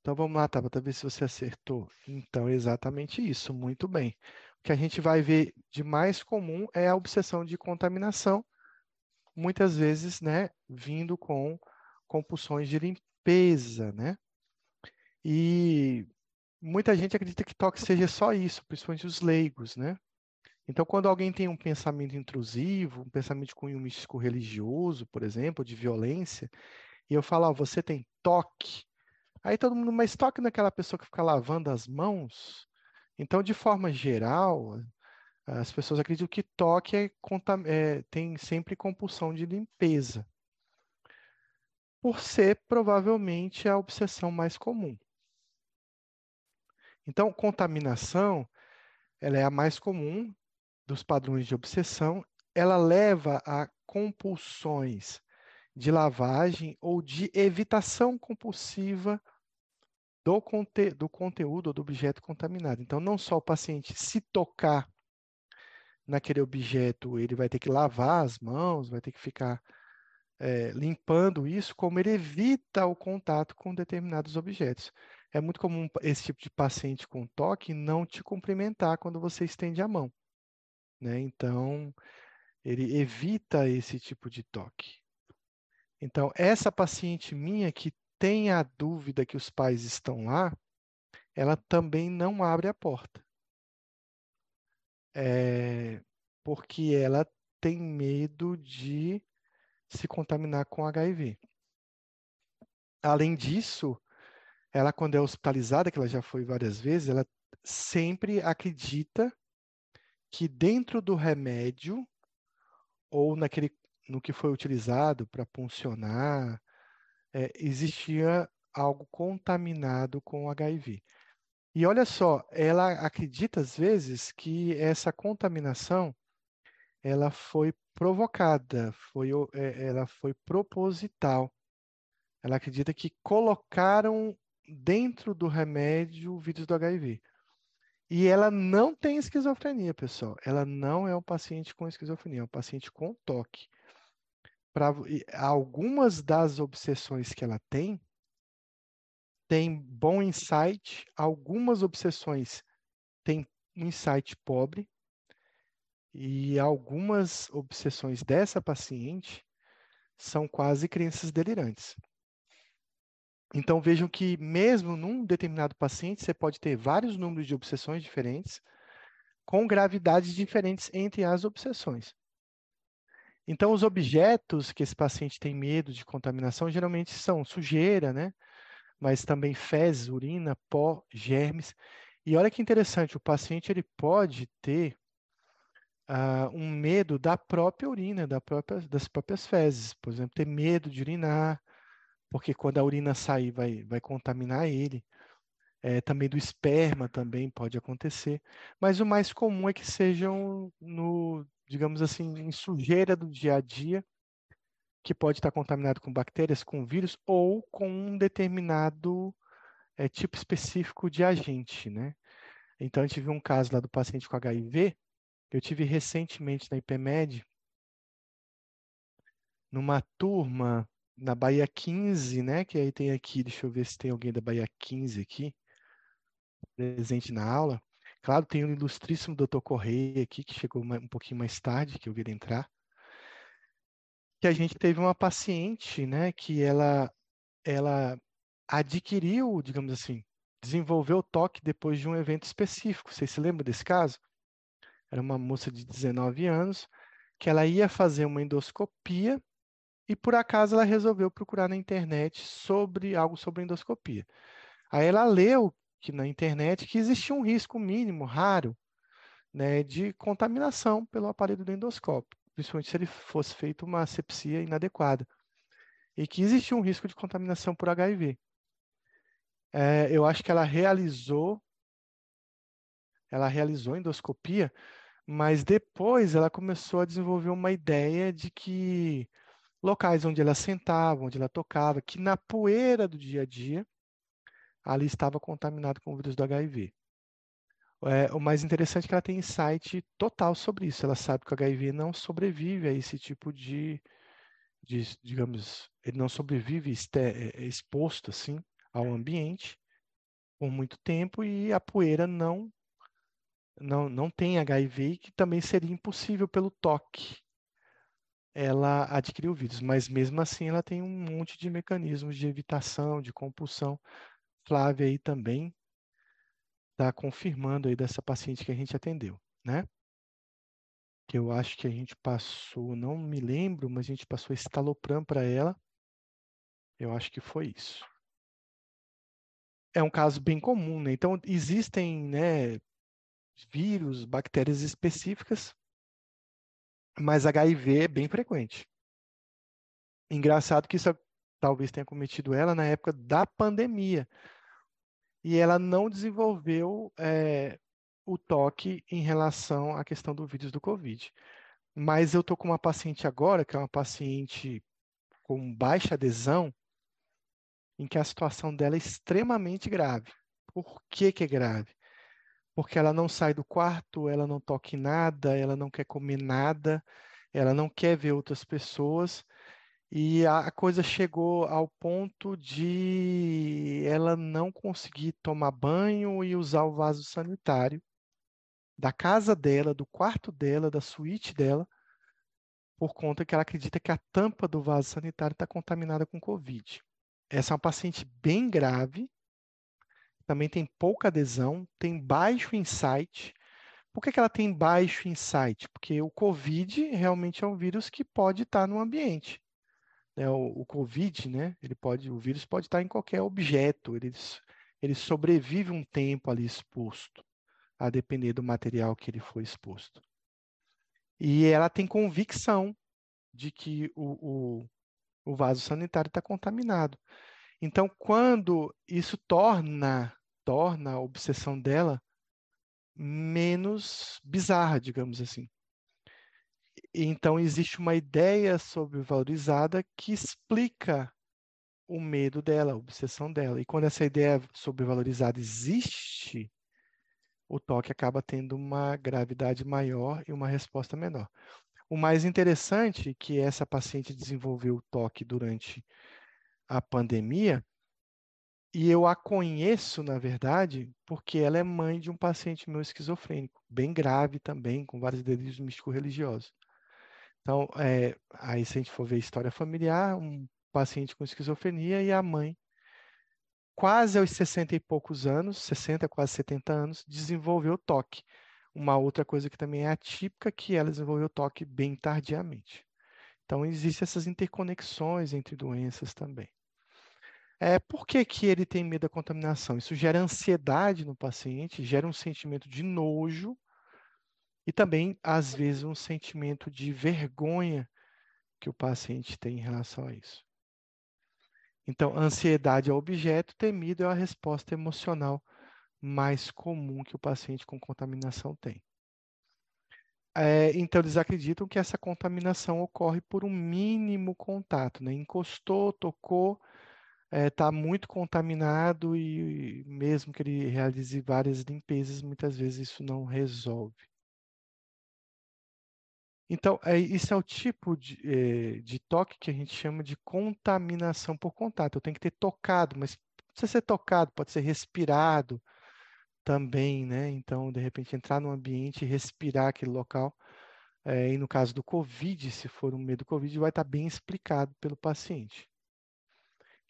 Então, vamos lá, Tabata, ver se você acertou. Então, exatamente isso, muito bem. O que a gente vai ver de mais comum é a obsessão de contaminação, muitas vezes, né, vindo com compulsões de limpeza, né? E muita gente acredita que toque seja só isso, principalmente os leigos, né? Então, quando alguém tem um pensamento intrusivo, um pensamento de cunho místico religioso, por exemplo, de violência, e eu falo, você tem toque, aí todo mundo, mas toque naquela pessoa que fica lavando as mãos? Então, de forma geral, as pessoas acreditam que toque é, é, tem sempre compulsão de limpeza, por ser provavelmente a obsessão mais comum. Então, contaminação, ela é a mais comum, dos padrões de obsessão, ela leva a compulsões de lavagem ou de evitação compulsiva do, conte do conteúdo ou do objeto contaminado. Então, não só o paciente se tocar naquele objeto, ele vai ter que lavar as mãos, vai ter que ficar é, limpando isso, como ele evita o contato com determinados objetos. É muito comum esse tipo de paciente com toque não te cumprimentar quando você estende a mão. Né? Então, ele evita esse tipo de toque. Então, essa paciente minha que tem a dúvida que os pais estão lá, ela também não abre a porta. É, porque ela tem medo de se contaminar com HIV. Além disso, ela, quando é hospitalizada, que ela já foi várias vezes, ela sempre acredita que dentro do remédio ou naquele no que foi utilizado para puncionar é, existia algo contaminado com HIV. E olha só, ela acredita às vezes que essa contaminação ela foi provocada, foi, é, ela foi proposital. Ela acredita que colocaram dentro do remédio o vírus do HIV. E ela não tem esquizofrenia, pessoal. Ela não é um paciente com esquizofrenia, é um paciente com toque. Pra, algumas das obsessões que ela tem, tem bom insight, algumas obsessões têm um insight pobre, e algumas obsessões dessa paciente são quase crenças delirantes. Então vejam que mesmo num determinado paciente você pode ter vários números de obsessões diferentes, com gravidades diferentes entre as obsessões. Então os objetos que esse paciente tem medo de contaminação geralmente são sujeira, né? Mas também fezes, urina, pó, germes. E olha que interessante, o paciente ele pode ter uh, um medo da própria urina, da própria, das próprias fezes. Por exemplo, ter medo de urinar, porque quando a urina sair vai, vai contaminar ele. É, também do esperma também pode acontecer, mas o mais comum é que sejam no, digamos assim, em sujeira do dia a dia, que pode estar contaminado com bactérias, com vírus ou com um determinado é, tipo específico de agente, né? Então, gente viu um caso lá do paciente com HIV, que eu tive recentemente na IPMED, numa turma na Bahia 15, né? Que aí tem aqui, deixa eu ver se tem alguém da Bahia 15 aqui, presente na aula. Claro, tem o ilustríssimo Dr. Correia aqui, que chegou um pouquinho mais tarde, que eu vi entrar. Que a gente teve uma paciente, né, que ela, ela adquiriu, digamos assim, desenvolveu o toque depois de um evento específico. Vocês se lembram desse caso? Era uma moça de 19 anos que ela ia fazer uma endoscopia e por acaso ela resolveu procurar na internet sobre algo sobre endoscopia. Aí ela leu que na internet que existia um risco mínimo, raro, né, de contaminação pelo aparelho do endoscópio, principalmente se ele fosse feito uma asepsia inadequada, e que existia um risco de contaminação por HIV. É, eu acho que ela realizou, ela realizou endoscopia, mas depois ela começou a desenvolver uma ideia de que locais onde ela sentava, onde ela tocava, que na poeira do dia a dia ali estava contaminado com o vírus do HIV. É, o mais interessante é que ela tem insight total sobre isso. Ela sabe que o HIV não sobrevive a esse tipo de, de digamos, ele não sobrevive é, exposto assim ao ambiente por muito tempo e a poeira não não, não tem HIV, que também seria impossível pelo toque ela adquirir o vírus, mas mesmo assim ela tem um monte de mecanismos de evitação, de compulsão. Flávia aí também está confirmando aí dessa paciente que a gente atendeu, né? Que eu acho que a gente passou, não me lembro, mas a gente passou estalopram para ela. Eu acho que foi isso. É um caso bem comum, né? Então existem, né, vírus, bactérias específicas, mas HIV é bem frequente. Engraçado que isso talvez tenha cometido ela na época da pandemia, e ela não desenvolveu é, o toque em relação à questão do vírus do Covid. Mas eu estou com uma paciente agora, que é uma paciente com baixa adesão, em que a situação dela é extremamente grave. Por que, que é grave? Porque ela não sai do quarto, ela não toca em nada, ela não quer comer nada, ela não quer ver outras pessoas e a coisa chegou ao ponto de ela não conseguir tomar banho e usar o vaso sanitário da casa dela, do quarto dela, da suíte dela, por conta que ela acredita que a tampa do vaso sanitário está contaminada com Covid. Essa é uma paciente bem grave, também tem pouca adesão, tem baixo insight. Por que, que ela tem baixo insight? Porque o Covid realmente é um vírus que pode estar no ambiente né, o, o, Covid, né, ele pode, o vírus pode estar em qualquer objeto, ele, ele sobrevive um tempo ali exposto, a depender do material que ele foi exposto. E ela tem convicção de que o, o, o vaso sanitário está contaminado. Então, quando isso torna, torna a obsessão dela menos bizarra, digamos assim. Então, existe uma ideia sobrevalorizada que explica o medo dela, a obsessão dela. E quando essa ideia sobrevalorizada existe, o toque acaba tendo uma gravidade maior e uma resposta menor. O mais interessante é que essa paciente desenvolveu o toque durante a pandemia, e eu a conheço, na verdade, porque ela é mãe de um paciente meu esquizofrênico, bem grave também, com vários delírios místico-religiosos. Então, é, aí se a gente for ver história familiar, um paciente com esquizofrenia e a mãe, quase aos 60 e poucos anos, 60, quase 70 anos, desenvolveu toque. Uma outra coisa que também é atípica, que ela desenvolveu toque bem tardiamente. Então, existem essas interconexões entre doenças também. É, por que, que ele tem medo da contaminação? Isso gera ansiedade no paciente, gera um sentimento de nojo, e também, às vezes, um sentimento de vergonha que o paciente tem em relação a isso. Então, ansiedade é objeto, temido é a resposta emocional mais comum que o paciente com contaminação tem. É, então, eles acreditam que essa contaminação ocorre por um mínimo contato, né? Encostou, tocou, está é, muito contaminado e mesmo que ele realize várias limpezas, muitas vezes isso não resolve. Então, é, isso é o tipo de, é, de toque que a gente chama de contaminação por contato. Eu tenho que ter tocado, mas precisa ser tocado, pode ser respirado, também, né? Então, de repente, entrar no ambiente e respirar aquele local. É, e no caso do Covid, se for um medo do Covid, vai estar bem explicado pelo paciente.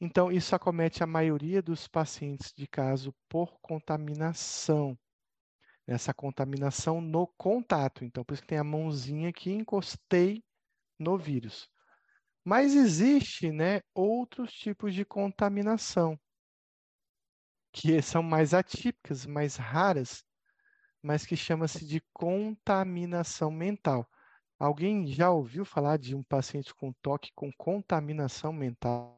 Então, isso acomete a maioria dos pacientes de caso por contaminação. Essa contaminação no contato. Então, por isso que tem a mãozinha que encostei no vírus. Mas existe, né, outros tipos de contaminação que são mais atípicas, mais raras, mas que chama-se de contaminação mental. Alguém já ouviu falar de um paciente com toque com contaminação mental?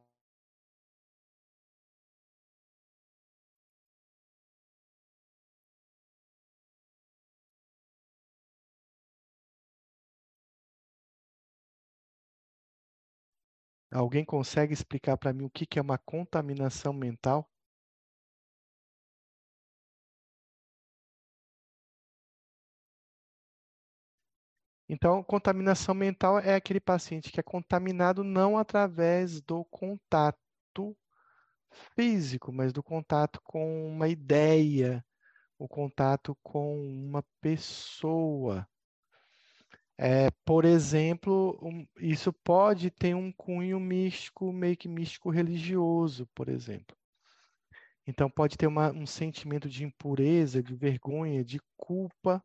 Alguém consegue explicar para mim o que é uma contaminação mental? Então, contaminação mental é aquele paciente que é contaminado não através do contato físico, mas do contato com uma ideia, o contato com uma pessoa. É, por exemplo, um, isso pode ter um cunho místico, meio que místico religioso, por exemplo. Então, pode ter uma, um sentimento de impureza, de vergonha, de culpa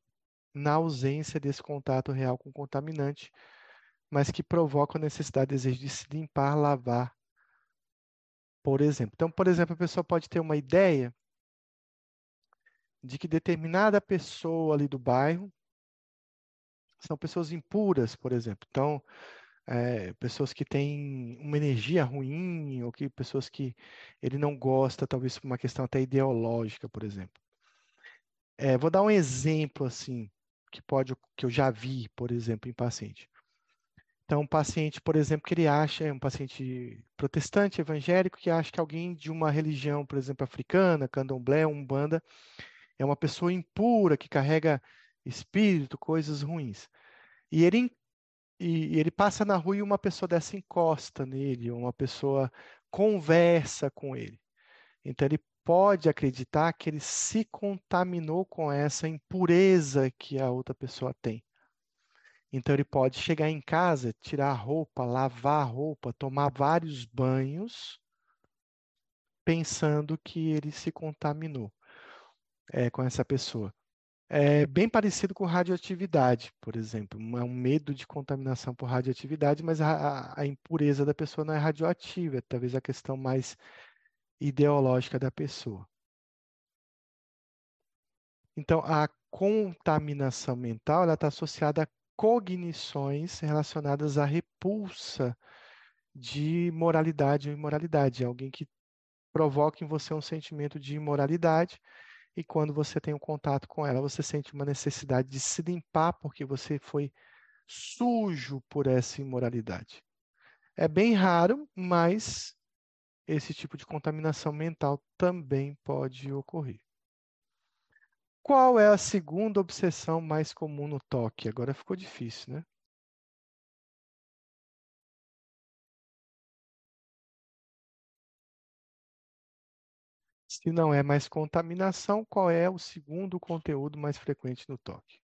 na ausência desse contato real com o contaminante, mas que provoca a necessidade, desejo de se limpar, lavar, por exemplo. Então, por exemplo, a pessoa pode ter uma ideia de que determinada pessoa ali do bairro são pessoas impuras, por exemplo. Então, é, pessoas que têm uma energia ruim, ou que pessoas que ele não gosta, talvez por uma questão até ideológica, por exemplo. É, vou dar um exemplo assim que pode que eu já vi, por exemplo, em paciente. Então, um paciente, por exemplo, que ele acha, é um paciente protestante, evangélico, que acha que alguém de uma religião, por exemplo, africana, candomblé, umbanda, é uma pessoa impura, que carrega espírito, coisas ruins. E ele, e, ele passa na rua e uma pessoa dessa encosta nele, uma pessoa conversa com ele. Então, ele pode acreditar que ele se contaminou com essa impureza que a outra pessoa tem. Então ele pode chegar em casa, tirar a roupa, lavar a roupa, tomar vários banhos, pensando que ele se contaminou é, com essa pessoa. É bem parecido com radioatividade, por exemplo. É um medo de contaminação por radioatividade, mas a, a impureza da pessoa não é radioativa. Talvez a questão mais ideológica da pessoa. Então, a contaminação mental está associada a cognições relacionadas à repulsa de moralidade ou imoralidade. É alguém que provoca em você um sentimento de imoralidade e quando você tem um contato com ela, você sente uma necessidade de se limpar porque você foi sujo por essa imoralidade. É bem raro, mas esse tipo de contaminação mental também pode ocorrer. Qual é a segunda obsessão mais comum no toque? Agora ficou difícil, né? Se não é mais contaminação, qual é o segundo conteúdo mais frequente no toque?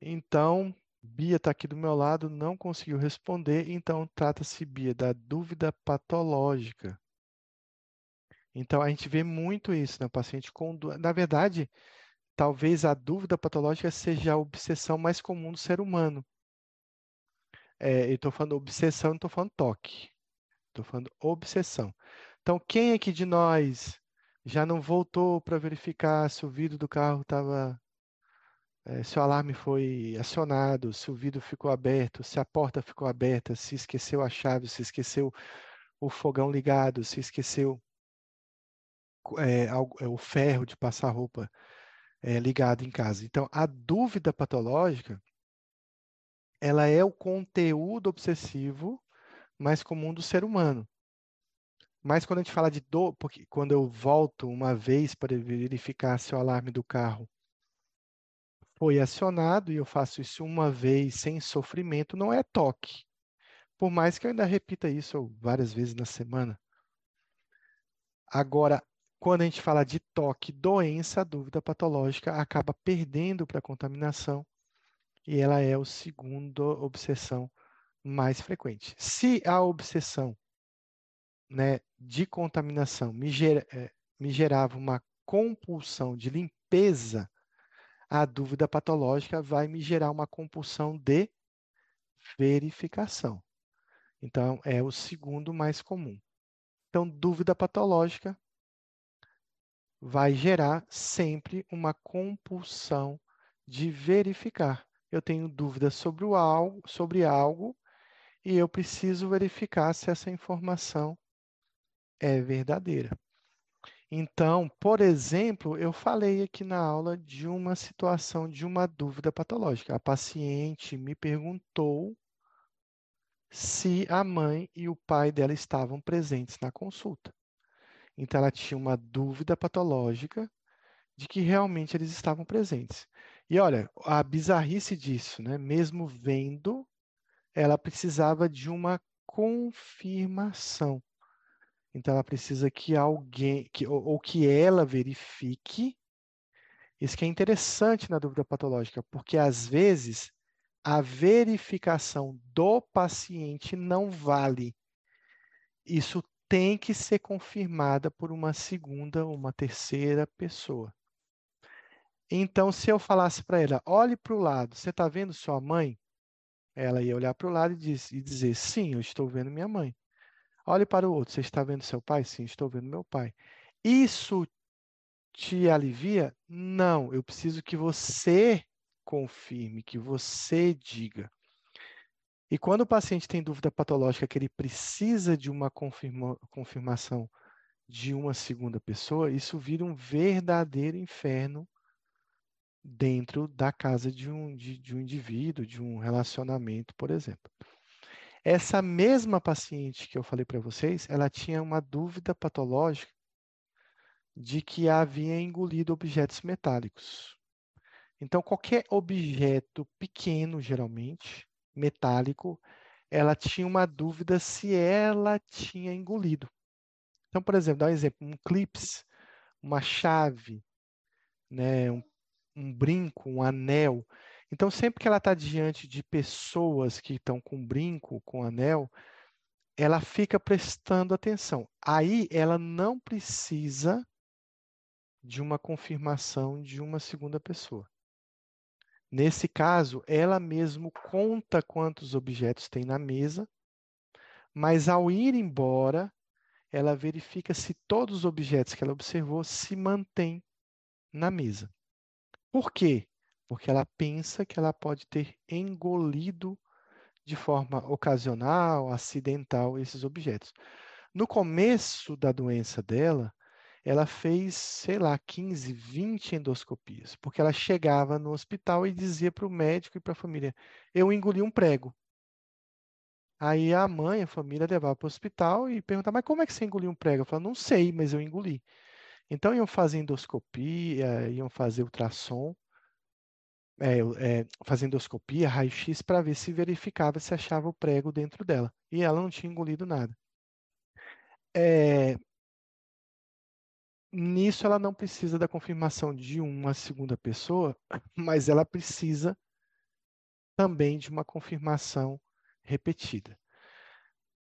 Então, Bia está aqui do meu lado, não conseguiu responder, então trata-se, Bia, da dúvida patológica. Então, a gente vê muito isso, né? paciente com. Na verdade, talvez a dúvida patológica seja a obsessão mais comum do ser humano. É, eu estou falando obsessão, não estou falando toque. Estou falando obsessão. Então, quem aqui de nós já não voltou para verificar se o vidro do carro estava é, se o alarme foi acionado, se o vidro ficou aberto, se a porta ficou aberta, se esqueceu a chave, se esqueceu o fogão ligado, se esqueceu é, o ferro de passar roupa é, ligado em casa. Então, a dúvida patológica, ela é o conteúdo obsessivo mais comum do ser humano. Mas quando a gente fala de dor, porque quando eu volto uma vez para verificar se o alarme do carro foi acionado e eu faço isso uma vez sem sofrimento, não é toque. Por mais que eu ainda repita isso várias vezes na semana. Agora, quando a gente fala de toque, doença, a dúvida patológica acaba perdendo para a contaminação e ela é o segundo obsessão mais frequente. Se a obsessão né, de contaminação me, ger, é, me gerava uma compulsão de limpeza, a dúvida patológica vai me gerar uma compulsão de verificação. Então, é o segundo mais comum. Então, dúvida patológica vai gerar sempre uma compulsão de verificar. Eu tenho dúvida sobre, o algo, sobre algo e eu preciso verificar se essa informação é verdadeira. Então, por exemplo, eu falei aqui na aula de uma situação de uma dúvida patológica. A paciente me perguntou se a mãe e o pai dela estavam presentes na consulta. Então, ela tinha uma dúvida patológica de que realmente eles estavam presentes. E olha, a bizarrice disso, né? Mesmo vendo, ela precisava de uma confirmação. Então, ela precisa que alguém, que, ou, ou que ela verifique. Isso que é interessante na dúvida patológica, porque às vezes a verificação do paciente não vale. Isso tem que ser confirmada por uma segunda ou uma terceira pessoa. Então, se eu falasse para ela, olhe para o lado, você está vendo sua mãe? Ela ia olhar para o lado e, diz, e dizer, sim, eu estou vendo minha mãe. Olhe para o outro. Você está vendo seu pai? Sim, estou vendo meu pai. Isso te alivia? Não. Eu preciso que você confirme, que você diga. E quando o paciente tem dúvida patológica que ele precisa de uma confirma, confirmação de uma segunda pessoa, isso vira um verdadeiro inferno dentro da casa de um, de, de um indivíduo, de um relacionamento, por exemplo. Essa mesma paciente que eu falei para vocês, ela tinha uma dúvida patológica de que havia engolido objetos metálicos. Então, qualquer objeto pequeno, geralmente, metálico, ela tinha uma dúvida se ela tinha engolido. Então, por exemplo, dá um exemplo, um clips, uma chave, né, um, um brinco, um anel. Então, sempre que ela está diante de pessoas que estão com brinco, com anel, ela fica prestando atenção. Aí ela não precisa de uma confirmação de uma segunda pessoa. Nesse caso, ela mesmo conta quantos objetos tem na mesa, mas ao ir embora, ela verifica se todos os objetos que ela observou se mantêm na mesa. Por quê? porque ela pensa que ela pode ter engolido de forma ocasional, acidental, esses objetos. No começo da doença dela, ela fez, sei lá, 15, 20 endoscopias, porque ela chegava no hospital e dizia para o médico e para a família: Eu engoli um prego. Aí a mãe, a família levava para o hospital e perguntava: Mas como é que você engoliu um prego? Eu falava: Não sei, mas eu engoli. Então iam fazer endoscopia, iam fazer ultrassom é, é, endoscopia, raio-x, para ver se verificava se achava o prego dentro dela. E ela não tinha engolido nada. É, nisso, ela não precisa da confirmação de uma segunda pessoa, [laughs] mas ela precisa também de uma confirmação repetida.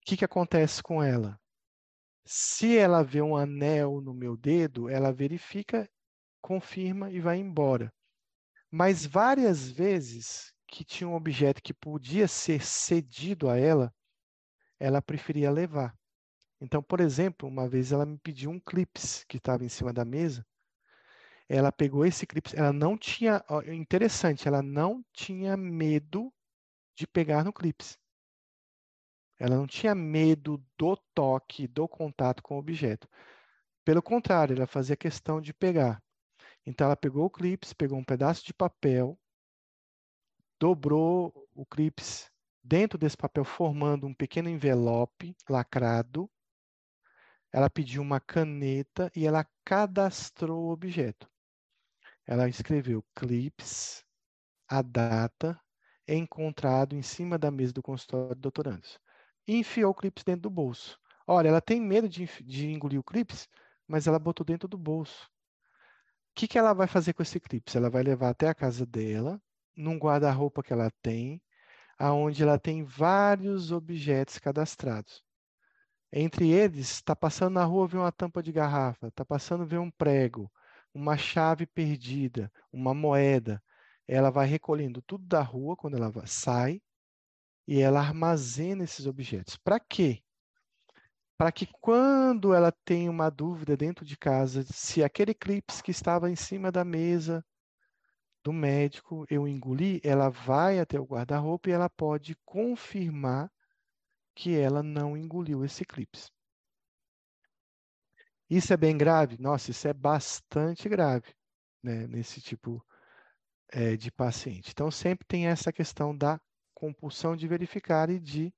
O que, que acontece com ela? Se ela vê um anel no meu dedo, ela verifica, confirma e vai embora. Mas várias vezes que tinha um objeto que podia ser cedido a ela, ela preferia levar. Então, por exemplo, uma vez ela me pediu um clips que estava em cima da mesa. ela pegou esse clipe, ela não tinha, interessante, ela não tinha medo de pegar no clips. Ela não tinha medo do toque, do contato com o objeto. Pelo contrário, ela fazia questão de pegar. Então, ela pegou o clips, pegou um pedaço de papel, dobrou o clips dentro desse papel, formando um pequeno envelope lacrado. Ela pediu uma caneta e ela cadastrou o objeto. Ela escreveu clips, a data, encontrado em cima da mesa do consultório do doutorandos. E enfiou o clips dentro do bolso. Olha, ela tem medo de, de engolir o clips, mas ela botou dentro do bolso. O que, que ela vai fazer com esse clips? Ela vai levar até a casa dela, num guarda-roupa que ela tem, aonde ela tem vários objetos cadastrados. Entre eles, está passando na rua, vê uma tampa de garrafa, está passando, vê um prego, uma chave perdida, uma moeda. Ela vai recolhendo tudo da rua quando ela sai e ela armazena esses objetos. Para quê? Para que quando ela tem uma dúvida dentro de casa, se aquele clips que estava em cima da mesa do médico eu engoli, ela vai até o guarda-roupa e ela pode confirmar que ela não engoliu esse clips. Isso é bem grave? Nossa, isso é bastante grave né, nesse tipo é, de paciente. Então, sempre tem essa questão da compulsão de verificar e de,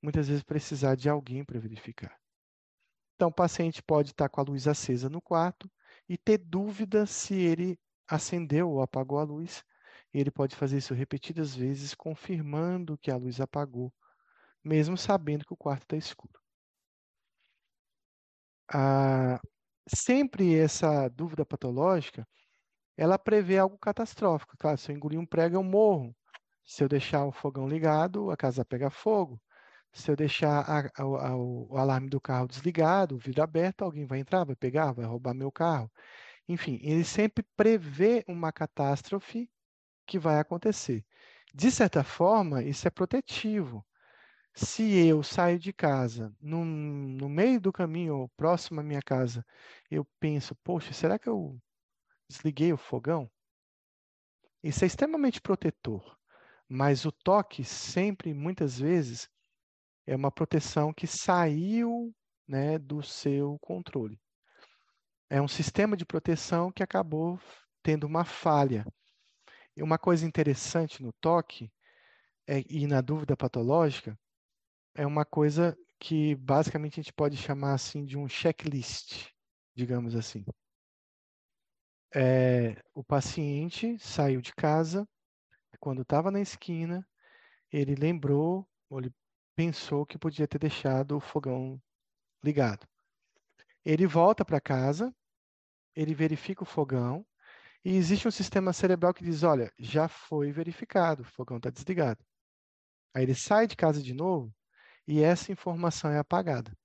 muitas vezes, precisar de alguém para verificar. Então, o paciente pode estar com a luz acesa no quarto e ter dúvida se ele acendeu ou apagou a luz. Ele pode fazer isso repetidas vezes, confirmando que a luz apagou, mesmo sabendo que o quarto está escuro ah, sempre essa dúvida patológica, ela prevê algo catastrófico. Claro, se eu engolir um prego, eu morro. Se eu deixar o fogão ligado, a casa pega fogo. Se eu deixar a, a, a, o alarme do carro desligado, o vidro aberto, alguém vai entrar, vai pegar, vai roubar meu carro. Enfim, ele sempre prevê uma catástrofe que vai acontecer. De certa forma, isso é protetivo se eu saio de casa, no, no meio do caminho, ou próximo à minha casa, eu penso, poxa, será que eu desliguei o fogão? Isso é extremamente protetor, mas o toque sempre, muitas vezes, é uma proteção que saiu né, do seu controle. É um sistema de proteção que acabou tendo uma falha. E uma coisa interessante no toque é, e na dúvida patológica é uma coisa que basicamente a gente pode chamar assim de um checklist, digamos assim. É, o paciente saiu de casa, quando estava na esquina, ele lembrou, ou ele pensou que podia ter deixado o fogão ligado. Ele volta para casa, ele verifica o fogão, e existe um sistema cerebral que diz: olha, já foi verificado, o fogão está desligado. Aí ele sai de casa de novo e essa informação é apagada.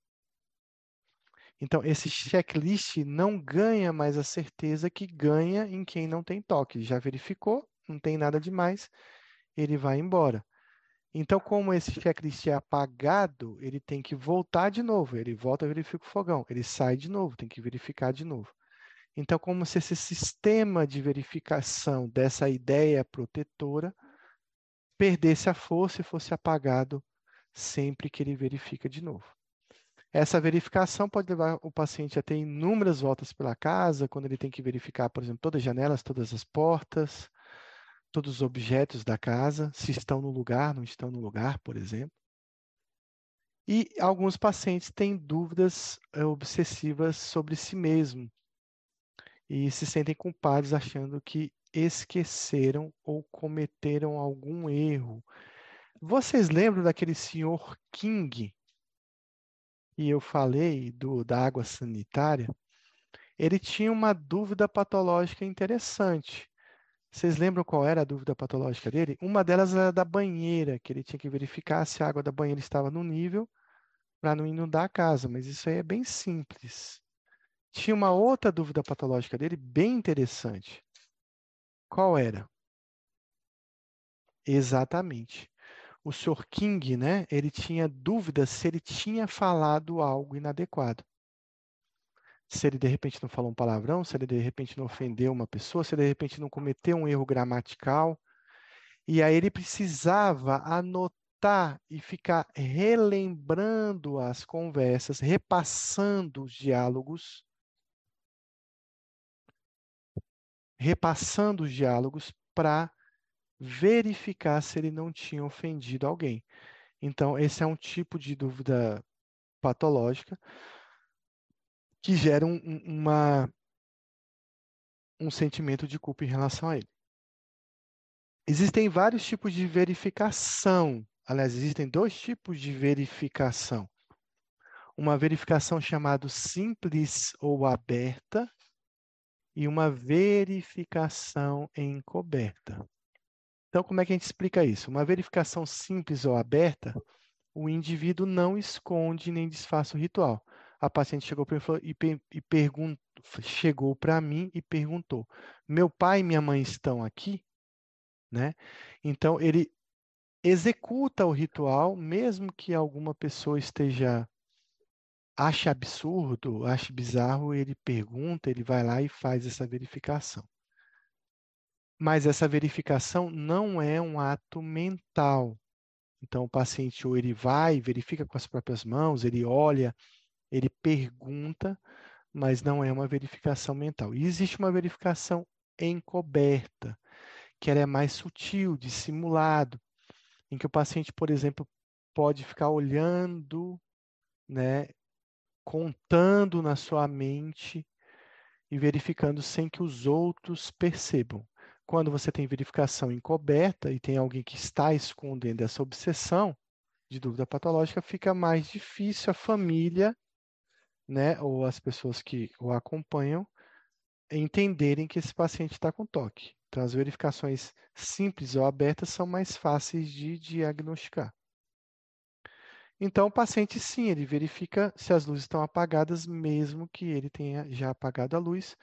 Então, esse checklist não ganha mais a certeza que ganha em quem não tem toque. Já verificou, não tem nada demais, ele vai embora. Então, como esse checklist é apagado, ele tem que voltar de novo. Ele volta, verifica o fogão. Ele sai de novo, tem que verificar de novo. Então, como se esse sistema de verificação dessa ideia protetora perdesse a força e fosse apagado sempre que ele verifica de novo. Essa verificação pode levar o paciente a ter inúmeras voltas pela casa, quando ele tem que verificar, por exemplo, todas as janelas, todas as portas, todos os objetos da casa, se estão no lugar, não estão no lugar, por exemplo. E alguns pacientes têm dúvidas eh, obsessivas sobre si mesmo e se sentem culpados achando que esqueceram ou cometeram algum erro vocês lembram daquele senhor King? E eu falei do, da água sanitária. Ele tinha uma dúvida patológica interessante. Vocês lembram qual era a dúvida patológica dele? Uma delas era da banheira, que ele tinha que verificar se a água da banheira estava no nível para não inundar a casa, mas isso aí é bem simples. Tinha uma outra dúvida patológica dele bem interessante. Qual era? Exatamente o Sr. King, né, ele tinha dúvidas se ele tinha falado algo inadequado. se ele de repente não falou um palavrão, se ele de repente não ofendeu uma pessoa, se ele de repente não cometeu um erro gramatical. E aí ele precisava anotar e ficar relembrando as conversas, repassando os diálogos, repassando os diálogos para verificar se ele não tinha ofendido alguém. Então, esse é um tipo de dúvida patológica que gera um, uma, um sentimento de culpa em relação a ele. Existem vários tipos de verificação. Aliás, existem dois tipos de verificação. Uma verificação chamada simples ou aberta e uma verificação encoberta. Então, como é que a gente explica isso? Uma verificação simples ou aberta, o indivíduo não esconde nem desfaz o ritual a paciente chegou para mim e, e perguntou, chegou para mim e perguntou: "Meu pai e minha mãe estão aqui?", né? Então ele executa o ritual mesmo que alguma pessoa esteja ache absurdo, ache bizarro, ele pergunta, ele vai lá e faz essa verificação. Mas essa verificação não é um ato mental. Então o paciente ou ele vai, verifica com as próprias mãos, ele olha ele pergunta, mas não é uma verificação mental. E existe uma verificação encoberta, que ela é mais sutil, dissimulado, em que o paciente, por exemplo, pode ficar olhando, né, contando na sua mente e verificando sem que os outros percebam. Quando você tem verificação encoberta e tem alguém que está escondendo essa obsessão de dúvida patológica, fica mais difícil a família né, ou as pessoas que o acompanham entenderem que esse paciente está com toque. Então, as verificações simples ou abertas são mais fáceis de diagnosticar. Então, o paciente, sim, ele verifica se as luzes estão apagadas, mesmo que ele tenha já apagado a luz.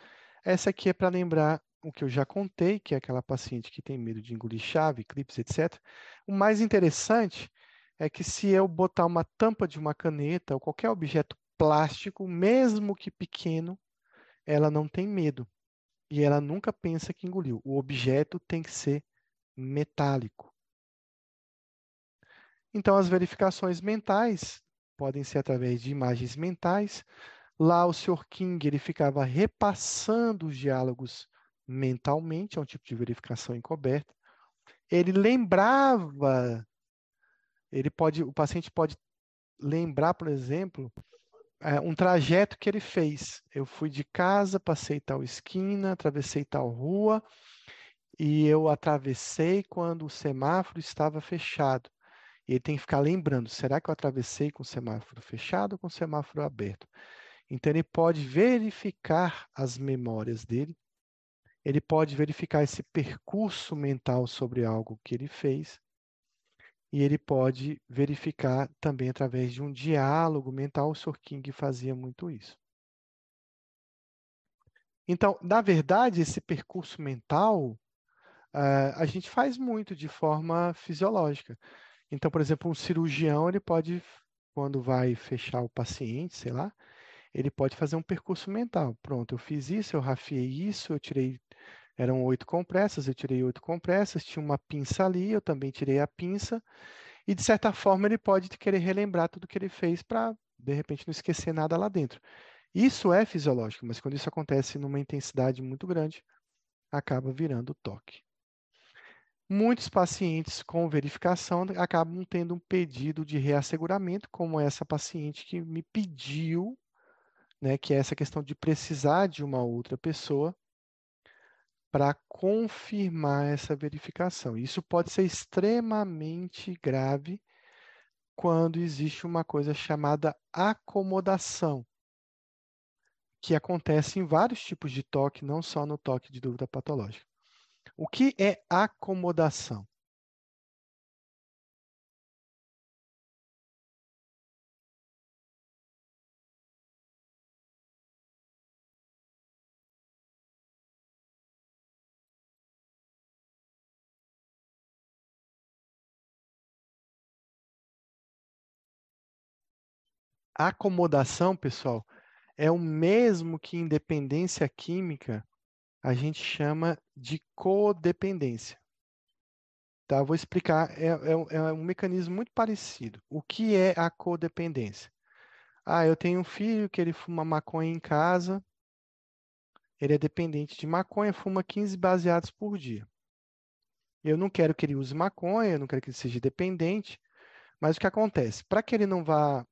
Essa aqui é para lembrar o que eu já contei, que é aquela paciente que tem medo de engolir chave, clipes, etc. O mais interessante é que se eu botar uma tampa de uma caneta ou qualquer objeto plástico, mesmo que pequeno, ela não tem medo. E ela nunca pensa que engoliu. O objeto tem que ser metálico. Então, as verificações mentais podem ser através de imagens mentais. Lá, o Sr. King ele ficava repassando os diálogos mentalmente, é um tipo de verificação encoberta. Ele lembrava, ele pode, o paciente pode lembrar, por exemplo, é, um trajeto que ele fez. Eu fui de casa, passei tal esquina, atravessei tal rua, e eu atravessei quando o semáforo estava fechado. E ele tem que ficar lembrando: será que eu atravessei com o semáforo fechado ou com o semáforo aberto? Então, ele pode verificar as memórias dele, ele pode verificar esse percurso mental sobre algo que ele fez, e ele pode verificar também através de um diálogo mental. O Sr. King fazia muito isso. Então, na verdade, esse percurso mental uh, a gente faz muito de forma fisiológica. Então, por exemplo, um cirurgião ele pode, quando vai fechar o paciente, sei lá, ele pode fazer um percurso mental. Pronto, eu fiz isso, eu rafiei isso, eu tirei eram oito compressas, eu tirei oito compressas, tinha uma pinça ali, eu também tirei a pinça, e de certa forma ele pode querer relembrar tudo que ele fez para, de repente, não esquecer nada lá dentro. Isso é fisiológico, mas quando isso acontece numa intensidade muito grande, acaba virando toque. Muitos pacientes com verificação acabam tendo um pedido de reasseguramento, como essa paciente que me pediu, né, que é essa questão de precisar de uma outra pessoa para confirmar essa verificação. Isso pode ser extremamente grave quando existe uma coisa chamada acomodação, que acontece em vários tipos de toque, não só no toque de dúvida patológica. O que é acomodação? Acomodação, pessoal, é o mesmo que em dependência química a gente chama de codependência. Tá? Vou explicar, é, é, é um mecanismo muito parecido. O que é a codependência? Ah, eu tenho um filho que ele fuma maconha em casa, ele é dependente de maconha, fuma 15 baseados por dia. Eu não quero que ele use maconha, eu não quero que ele seja dependente, mas o que acontece? Para que ele não vá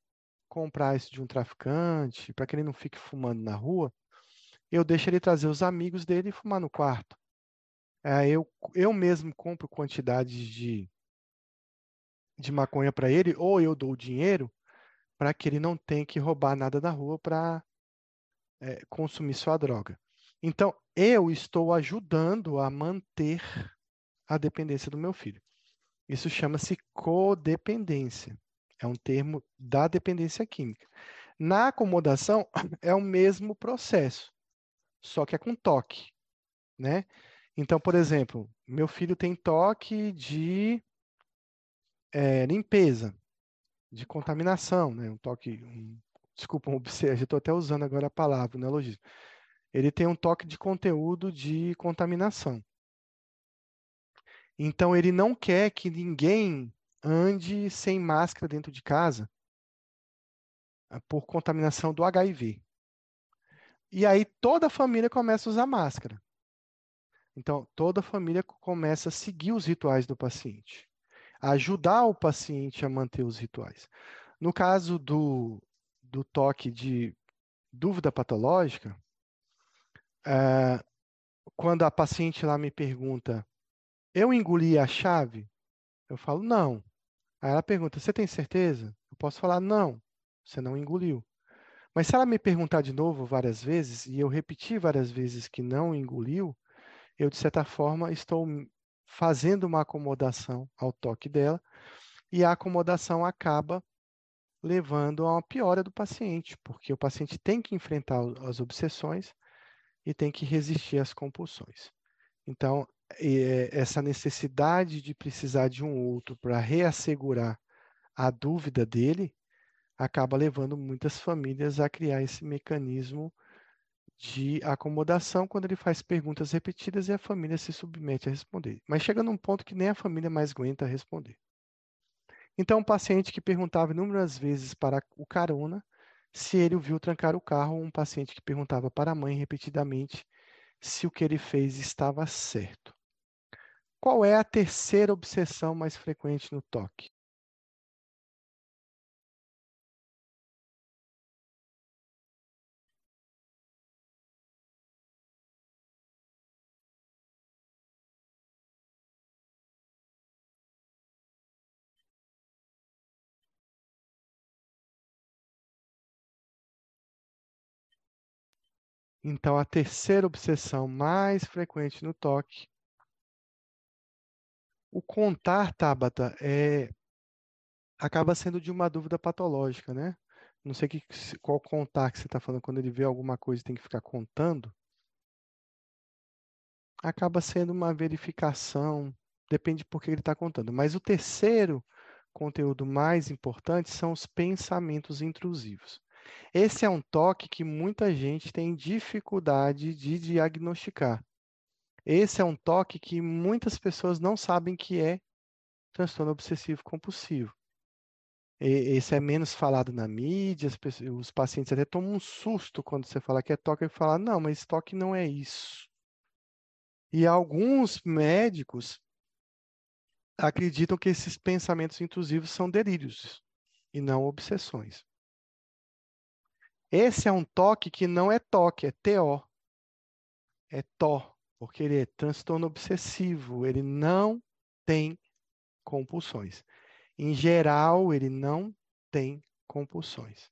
comprar isso de um traficante, para que ele não fique fumando na rua, eu deixo ele trazer os amigos dele e fumar no quarto. É, eu, eu mesmo compro quantidades de, de maconha para ele, ou eu dou o dinheiro para que ele não tenha que roubar nada da rua para é, consumir sua droga. Então, eu estou ajudando a manter a dependência do meu filho. Isso chama-se codependência. É um termo da dependência química. Na acomodação, [coughs] é o mesmo processo, só que é com toque, né? Então, por exemplo, meu filho tem toque de é, limpeza, de contaminação, né? Um toque, um, desculpa, um estou [laughs] até usando agora a palavra, o neologismo. Ele tem um toque de conteúdo de contaminação. Então, ele não quer que ninguém ande sem máscara dentro de casa ah, por contaminação do HIV. E aí toda a família começa a usar máscara. Então, toda a família começa a seguir os rituais do paciente, ajudar o paciente a manter os rituais. No caso do, do toque de dúvida patológica, é, quando a paciente lá me pergunta, eu engoli a chave? Eu falo, não. Aí ela pergunta, você tem certeza? Eu posso falar, não, você não engoliu. Mas se ela me perguntar de novo várias vezes, e eu repetir várias vezes que não engoliu, eu, de certa forma, estou fazendo uma acomodação ao toque dela, e a acomodação acaba levando a uma piora do paciente, porque o paciente tem que enfrentar as obsessões e tem que resistir às compulsões. Então, essa necessidade de precisar de um outro para reassegurar a dúvida dele acaba levando muitas famílias a criar esse mecanismo de acomodação quando ele faz perguntas repetidas e a família se submete a responder. Mas chega num ponto que nem a família mais aguenta responder. Então, um paciente que perguntava inúmeras vezes para o carona se ele o viu trancar o carro, um paciente que perguntava para a mãe repetidamente se o que ele fez estava certo. Qual é a terceira obsessão mais frequente no toque? Então, a terceira obsessão mais frequente no toque. O contar, Tabata, é, acaba sendo de uma dúvida patológica, né? Não sei que, qual contar que você está falando quando ele vê alguma coisa e tem que ficar contando. Acaba sendo uma verificação, depende por que ele está contando. Mas o terceiro conteúdo mais importante são os pensamentos intrusivos. Esse é um toque que muita gente tem dificuldade de diagnosticar. Esse é um toque que muitas pessoas não sabem que é transtorno obsessivo compulsivo. Esse é menos falado na mídia, os pacientes até tomam um susto quando você fala que é toque e falam, não, mas toque não é isso. E alguns médicos acreditam que esses pensamentos intrusivos são delírios e não obsessões. Esse é um toque que não é toque, é TO. É TO, porque ele é transtorno obsessivo, ele não tem compulsões. Em geral, ele não tem compulsões.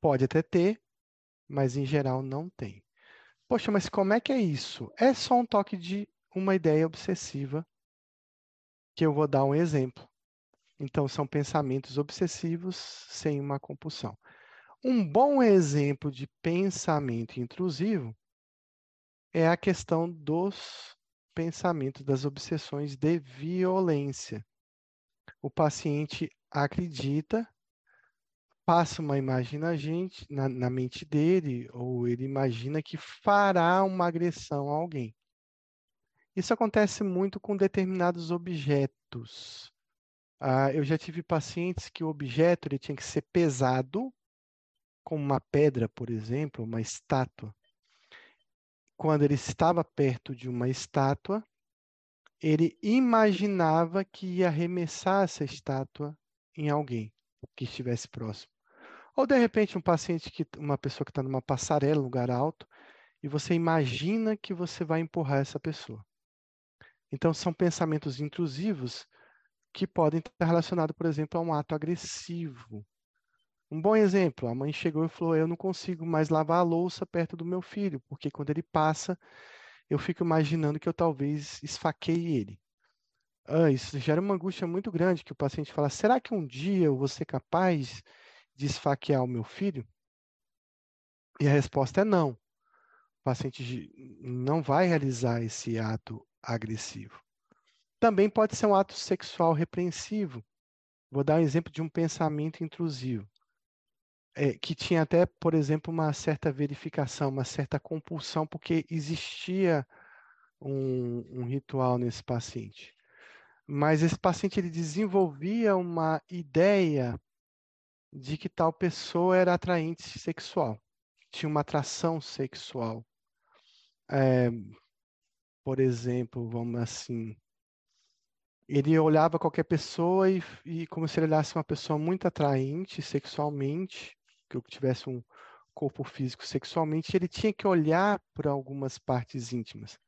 Pode até ter, mas em geral não tem. Poxa, mas como é que é isso? É só um toque de uma ideia obsessiva que eu vou dar um exemplo. Então, são pensamentos obsessivos sem uma compulsão. Um bom exemplo de pensamento intrusivo é a questão dos pensamentos, das obsessões de violência. O paciente acredita, passa uma imagem na gente, na, na mente dele, ou ele imagina que fará uma agressão a alguém. Isso acontece muito com determinados objetos. Ah, eu já tive pacientes que o objeto ele tinha que ser pesado, como uma pedra, por exemplo, uma estátua. Quando ele estava perto de uma estátua, ele imaginava que ia arremessar essa estátua em alguém que estivesse próximo. Ou de repente um paciente que uma pessoa que está numa passarela, lugar alto, e você imagina que você vai empurrar essa pessoa. Então são pensamentos intrusivos que podem estar relacionados, por exemplo, a um ato agressivo. Um bom exemplo, a mãe chegou e falou: "Eu não consigo mais lavar a louça perto do meu filho, porque quando ele passa, eu fico imaginando que eu talvez esfaqueie ele." Ah, isso gera uma angústia muito grande que o paciente fala: será que um dia eu vou ser capaz de esfaquear o meu filho? E a resposta é não. O paciente não vai realizar esse ato agressivo. Também pode ser um ato sexual repreensivo. Vou dar um exemplo de um pensamento intrusivo. É, que tinha até, por exemplo, uma certa verificação, uma certa compulsão, porque existia um, um ritual nesse paciente mas esse paciente ele desenvolvia uma ideia de que tal pessoa era atraente sexual, tinha uma atração sexual. É, por exemplo, vamos assim, ele olhava qualquer pessoa e, e como se ele olhasse uma pessoa muito atraente sexualmente, que tivesse um corpo físico sexualmente, ele tinha que olhar para algumas partes íntimas.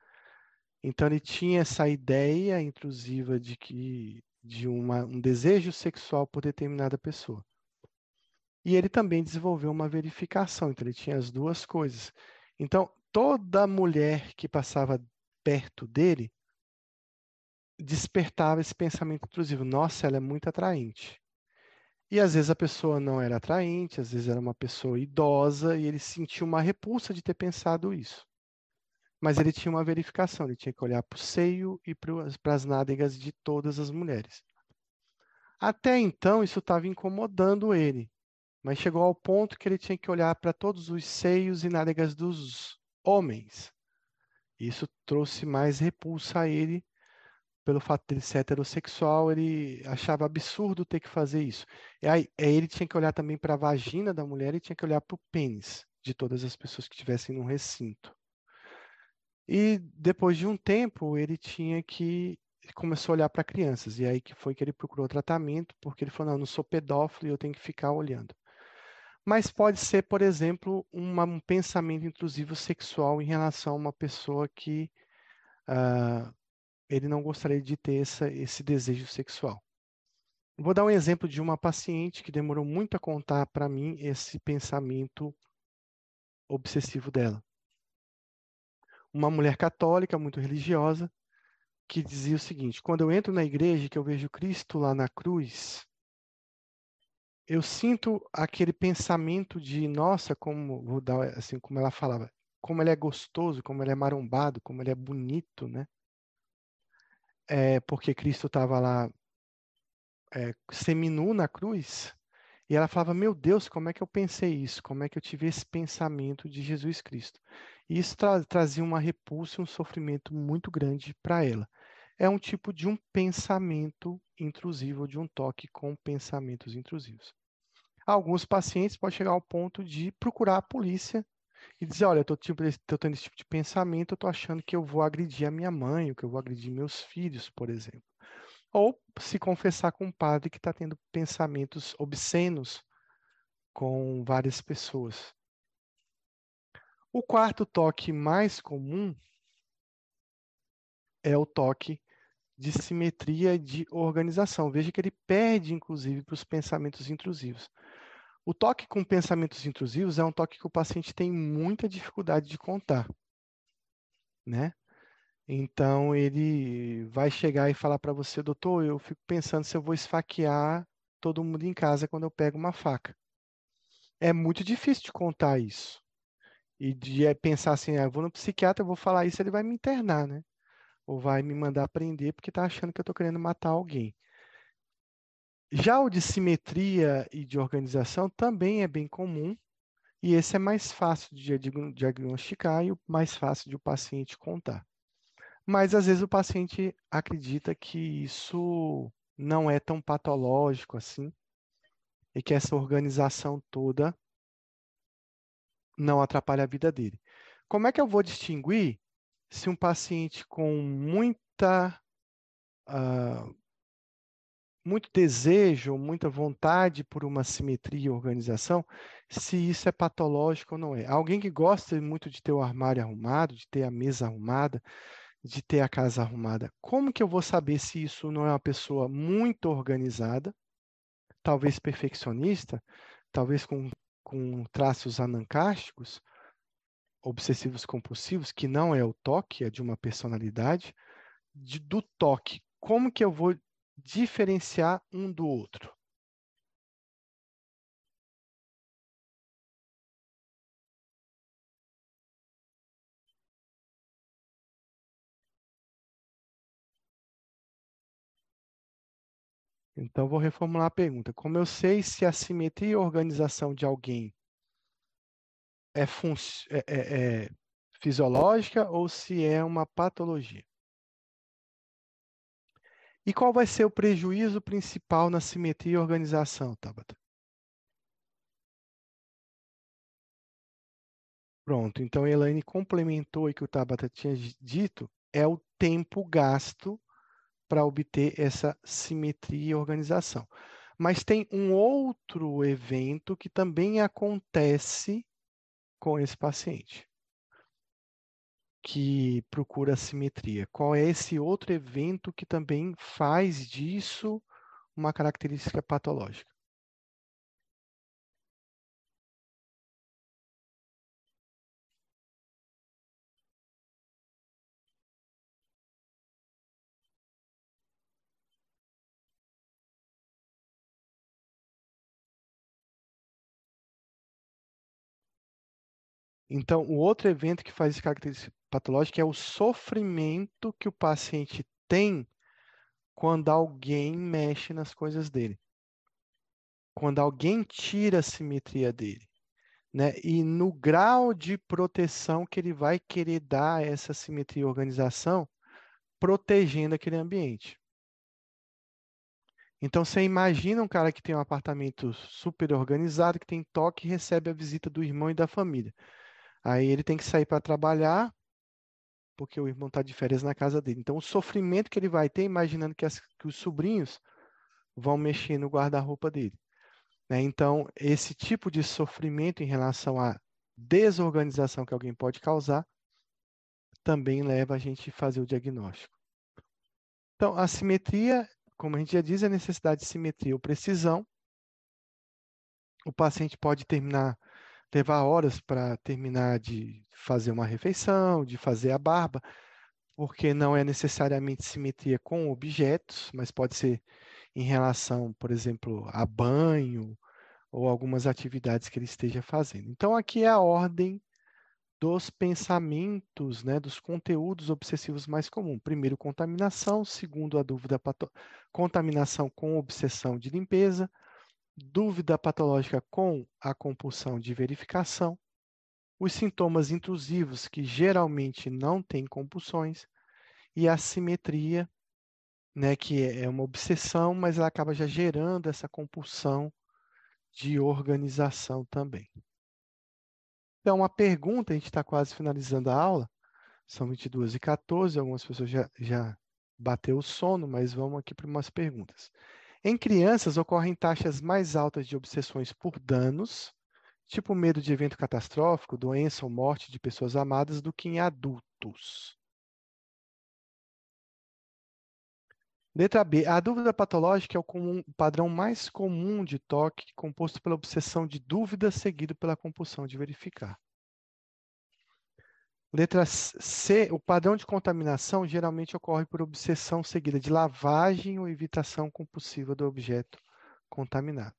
Então ele tinha essa ideia intrusiva de que de uma, um desejo sexual por determinada pessoa. E ele também desenvolveu uma verificação, então ele tinha as duas coisas. Então, toda mulher que passava perto dele despertava esse pensamento intrusivo: nossa, ela é muito atraente. E às vezes a pessoa não era atraente, às vezes era uma pessoa idosa e ele sentiu uma repulsa de ter pensado isso mas ele tinha uma verificação, ele tinha que olhar para o seio e para as nádegas de todas as mulheres. Até então, isso estava incomodando ele, mas chegou ao ponto que ele tinha que olhar para todos os seios e nádegas dos homens. Isso trouxe mais repulsa a ele, pelo fato de ele ser heterossexual, ele achava absurdo ter que fazer isso. E aí, ele tinha que olhar também para a vagina da mulher e tinha que olhar para o pênis de todas as pessoas que estivessem no recinto. E depois de um tempo, ele tinha que começou a olhar para crianças. E aí que foi que ele procurou tratamento, porque ele falou: "Não, eu não sou pedófilo e eu tenho que ficar olhando". Mas pode ser, por exemplo, uma, um pensamento intrusivo sexual em relação a uma pessoa que uh, ele não gostaria de ter essa, esse desejo sexual. Vou dar um exemplo de uma paciente que demorou muito a contar para mim esse pensamento obsessivo dela uma mulher católica muito religiosa que dizia o seguinte: quando eu entro na igreja que eu vejo Cristo lá na cruz, eu sinto aquele pensamento de nossa, como vou dar assim como ela falava, como ele é gostoso, como ele é marombado, como ele é bonito, né? É porque Cristo estava lá é, seminu na cruz. E ela falava: Meu Deus, como é que eu pensei isso? Como é que eu tive esse pensamento de Jesus Cristo? E isso tra trazia uma repulsa e um sofrimento muito grande para ela. É um tipo de um pensamento intrusivo, de um toque com pensamentos intrusivos. Alguns pacientes podem chegar ao ponto de procurar a polícia e dizer: Olha, eu estou tipo, tendo esse tipo de pensamento, eu estou achando que eu vou agredir a minha mãe, ou que eu vou agredir meus filhos, por exemplo. Ou se confessar com um padre que está tendo pensamentos obscenos com várias pessoas. O quarto toque mais comum é o toque de simetria de organização. Veja que ele perde, inclusive, para os pensamentos intrusivos. O toque com pensamentos intrusivos é um toque que o paciente tem muita dificuldade de contar, né? Então ele vai chegar e falar para você, doutor, eu fico pensando se eu vou esfaquear todo mundo em casa quando eu pego uma faca. É muito difícil de contar isso e de é, pensar assim, ah, eu vou no psiquiatra, eu vou falar isso, ele vai me internar, né? Ou vai me mandar prender porque está achando que eu estou querendo matar alguém. Já o de simetria e de organização também é bem comum, e esse é mais fácil de diagnosticar e mais fácil de o paciente contar. Mas às vezes o paciente acredita que isso não é tão patológico assim e que essa organização toda não atrapalha a vida dele. Como é que eu vou distinguir se um paciente com muita uh, muito desejo, muita vontade por uma simetria e organização, se isso é patológico ou não é. Alguém que gosta muito de ter o armário arrumado, de ter a mesa arrumada, de ter a casa arrumada, como que eu vou saber se isso não é uma pessoa muito organizada, talvez perfeccionista, talvez com, com traços anancásticos, obsessivos compulsivos, que não é o toque, é de uma personalidade, de, do toque. Como que eu vou diferenciar um do outro. Então, vou reformular a pergunta. Como eu sei se a simetria e organização de alguém é, é, é, é fisiológica ou se é uma patologia? E qual vai ser o prejuízo principal na simetria e organização, Tabata? Pronto, então a Elaine complementou o que o Tabata tinha dito, é o tempo gasto para obter essa simetria e organização. Mas tem um outro evento que também acontece com esse paciente que procura simetria? Qual é esse outro evento que também faz disso uma característica patológica? Então, o outro evento que faz característica patológica é o sofrimento que o paciente tem quando alguém mexe nas coisas dele. Quando alguém tira a simetria dele. Né? E no grau de proteção que ele vai querer dar a essa simetria e organização, protegendo aquele ambiente. Então, você imagina um cara que tem um apartamento super organizado, que tem toque e recebe a visita do irmão e da família. Aí ele tem que sair para trabalhar, porque o irmão está de férias na casa dele. Então, o sofrimento que ele vai ter, imaginando que, as, que os sobrinhos vão mexer no guarda-roupa dele. Né? Então, esse tipo de sofrimento em relação à desorganização que alguém pode causar também leva a gente a fazer o diagnóstico. Então, a simetria, como a gente já diz, é a necessidade de simetria ou precisão. O paciente pode terminar levar horas para terminar de fazer uma refeição, de fazer a barba, porque não é necessariamente simetria com objetos, mas pode ser em relação, por exemplo, a banho ou algumas atividades que ele esteja fazendo. Então, aqui é a ordem dos pensamentos, né, dos conteúdos obsessivos mais comuns. Primeiro, contaminação. Segundo, a dúvida, contaminação com obsessão de limpeza dúvida patológica com a compulsão de verificação, os sintomas intrusivos, que geralmente não têm compulsões, e a simetria, né, que é, é uma obsessão, mas ela acaba já gerando essa compulsão de organização também. Então, uma pergunta, a gente está quase finalizando a aula, são 22 e 14, algumas pessoas já, já bateu o sono, mas vamos aqui para umas perguntas. Em crianças, ocorrem taxas mais altas de obsessões por danos, tipo medo de evento catastrófico, doença ou morte de pessoas amadas, do que em adultos. Letra B. A dúvida patológica é o, comum, padrão mais comum de toque, composto pela obsessão de dúvida, seguido pela compulsão de verificar. Letra C, o padrão de contaminação geralmente ocorre por obsessão seguida de lavagem ou evitação compulsiva do objeto contaminado.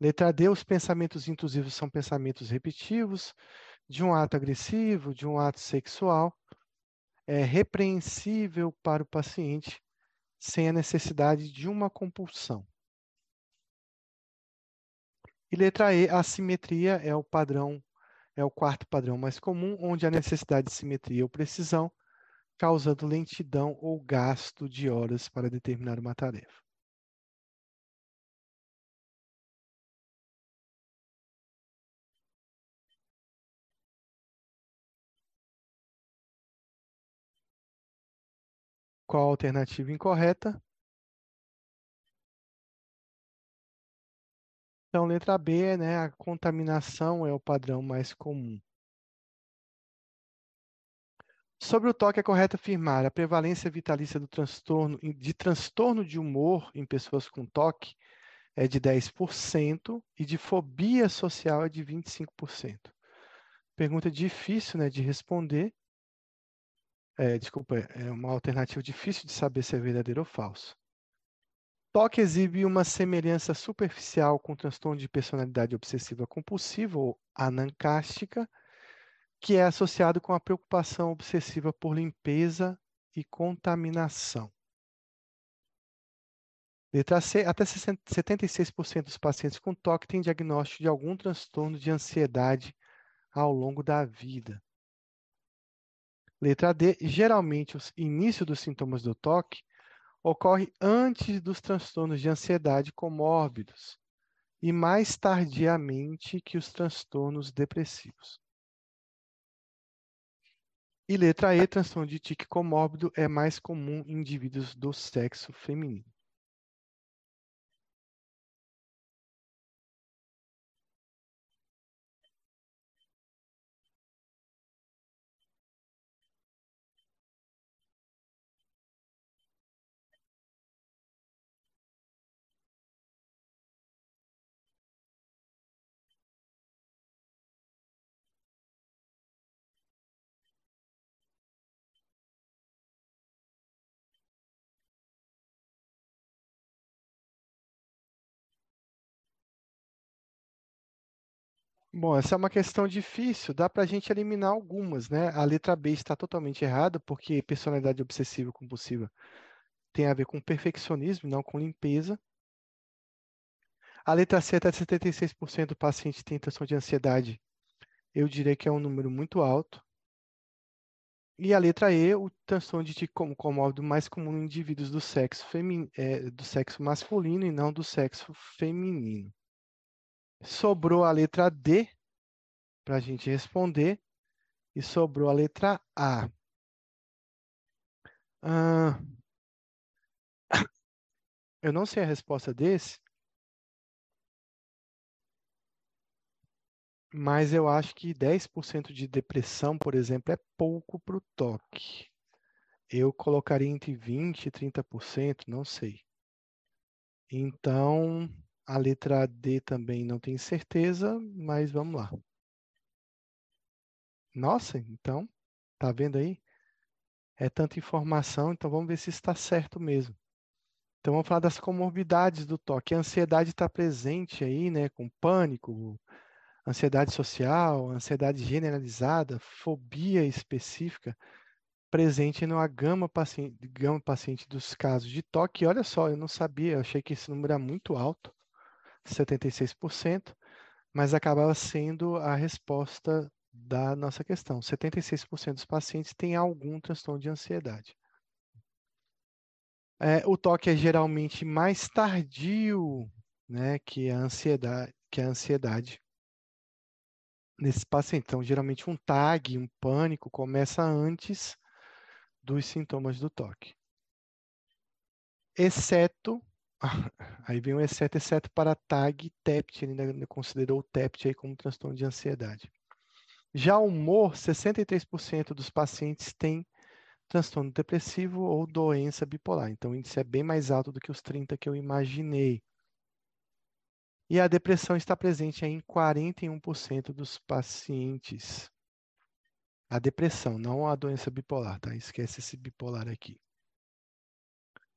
Letra D, os pensamentos intrusivos são pensamentos repetitivos de um ato agressivo, de um ato sexual. É repreensível para o paciente sem a necessidade de uma compulsão. E letra E, a simetria é o padrão, é o quarto padrão mais comum, onde a necessidade de simetria ou precisão, causando lentidão ou gasto de horas para determinar uma tarefa. Qual a alternativa incorreta? Então, letra B, né, a contaminação é o padrão mais comum. Sobre o toque, é correto afirmar a prevalência vitalícia do transtorno, de transtorno de humor em pessoas com toque é de 10% e de fobia social é de 25%. Pergunta difícil né, de responder, é, desculpa, é uma alternativa difícil de saber se é verdadeiro ou falso. TOC exibe uma semelhança superficial com o transtorno de personalidade obsessiva compulsiva ou anancástica, que é associado com a preocupação obsessiva por limpeza e contaminação. Letra C, até 76% dos pacientes com TOC têm diagnóstico de algum transtorno de ansiedade ao longo da vida. Letra D, geralmente o início dos sintomas do toque ocorre antes dos transtornos de ansiedade comórbidos e mais tardiamente que os transtornos depressivos. E letra E, transtorno de tique comórbido é mais comum em indivíduos do sexo feminino. Bom, essa é uma questão difícil, dá para a gente eliminar algumas, né? A letra B está totalmente errada, porque personalidade obsessiva compulsiva tem a ver com perfeccionismo, não com limpeza. A letra C, até 76% do paciente tem tensão de ansiedade. Eu diria que é um número muito alto. E a letra E, o transtorno de tique comórbido mais comum em indivíduos do sexo. É, do sexo masculino e não do sexo feminino. Sobrou a letra D para a gente responder e sobrou a letra A. Ah, [coughs] eu não sei a resposta desse, mas eu acho que 10% de depressão, por exemplo, é pouco para o toque. Eu colocaria entre 20% e 30%, não sei. Então, a letra D também não tenho certeza, mas vamos lá. Nossa, então, tá vendo aí? É tanta informação, então vamos ver se está certo mesmo. Então vamos falar das comorbidades do toque. A ansiedade está presente aí, né, com pânico, ansiedade social, ansiedade generalizada, fobia específica, presente no gama paciente, gama paciente dos casos de toque. Olha só, eu não sabia, eu achei que esse número era muito alto. 76%, mas acabava sendo a resposta da nossa questão. 76% dos pacientes têm algum transtorno de ansiedade. É, o toque é geralmente mais tardio né, que, a ansiedade, que a ansiedade nesse paciente. Então, geralmente um TAG, um pânico, começa antes dos sintomas do toque. Exceto [laughs] Aí vem o exceto, exceto para TAG TEPT, ele ainda considerou o TEPT aí como transtorno de ansiedade. Já o humor, 63% dos pacientes têm transtorno depressivo ou doença bipolar. Então, o índice é bem mais alto do que os 30 que eu imaginei. E a depressão está presente em 41% dos pacientes. A depressão, não a doença bipolar, tá? Esquece esse bipolar aqui.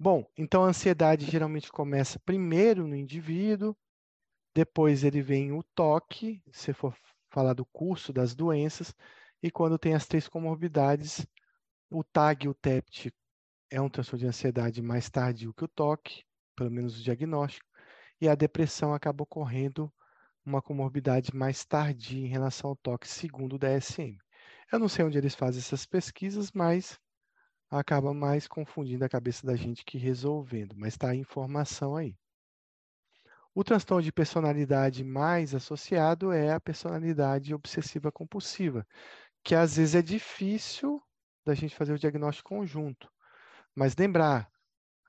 Bom, então a ansiedade geralmente começa primeiro no indivíduo, depois ele vem o toque, se for falar do curso das doenças, e quando tem as três comorbidades, o TAG e o TEPT é um transtorno de ansiedade mais tardio que o toque, pelo menos o diagnóstico, e a depressão acaba ocorrendo uma comorbidade mais tardia em relação ao toque, segundo o DSM. Eu não sei onde eles fazem essas pesquisas, mas acaba mais confundindo a cabeça da gente que resolvendo, mas está a informação aí. O transtorno de personalidade mais associado é a personalidade obsessiva compulsiva, que às vezes é difícil da gente fazer o diagnóstico conjunto. Mas lembrar,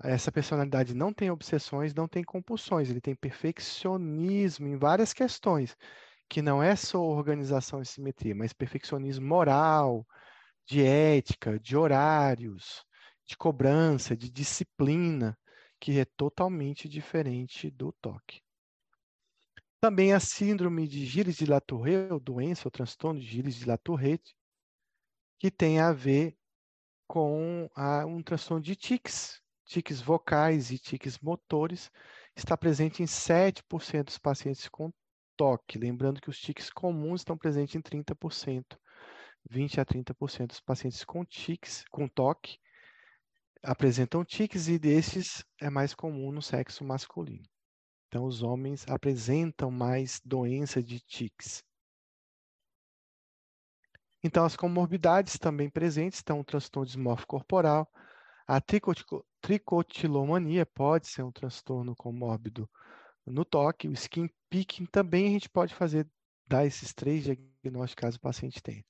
essa personalidade não tem obsessões, não tem compulsões, ele tem perfeccionismo em várias questões, que não é só organização e simetria, mas perfeccionismo moral, de ética, de horários, de cobrança, de disciplina, que é totalmente diferente do toque. Também a síndrome de Gilles de Latourette, ou doença ou transtorno de Gilles de Latourette, que tem a ver com a, um transtorno de tics, tics vocais e tics motores, está presente em 7% dos pacientes com toque. Lembrando que os tics comuns estão presentes em 30%. 20 a 30% dos pacientes com tics, com toque, apresentam tics e desses é mais comum no sexo masculino. Então, os homens apresentam mais doença de tics. Então, as comorbidades também presentes estão o transtorno dismórfico corporal, a tricotilomania pode ser um transtorno comórbido no toque, o skin picking também a gente pode fazer, dar esses três diagnósticos caso o paciente tenha.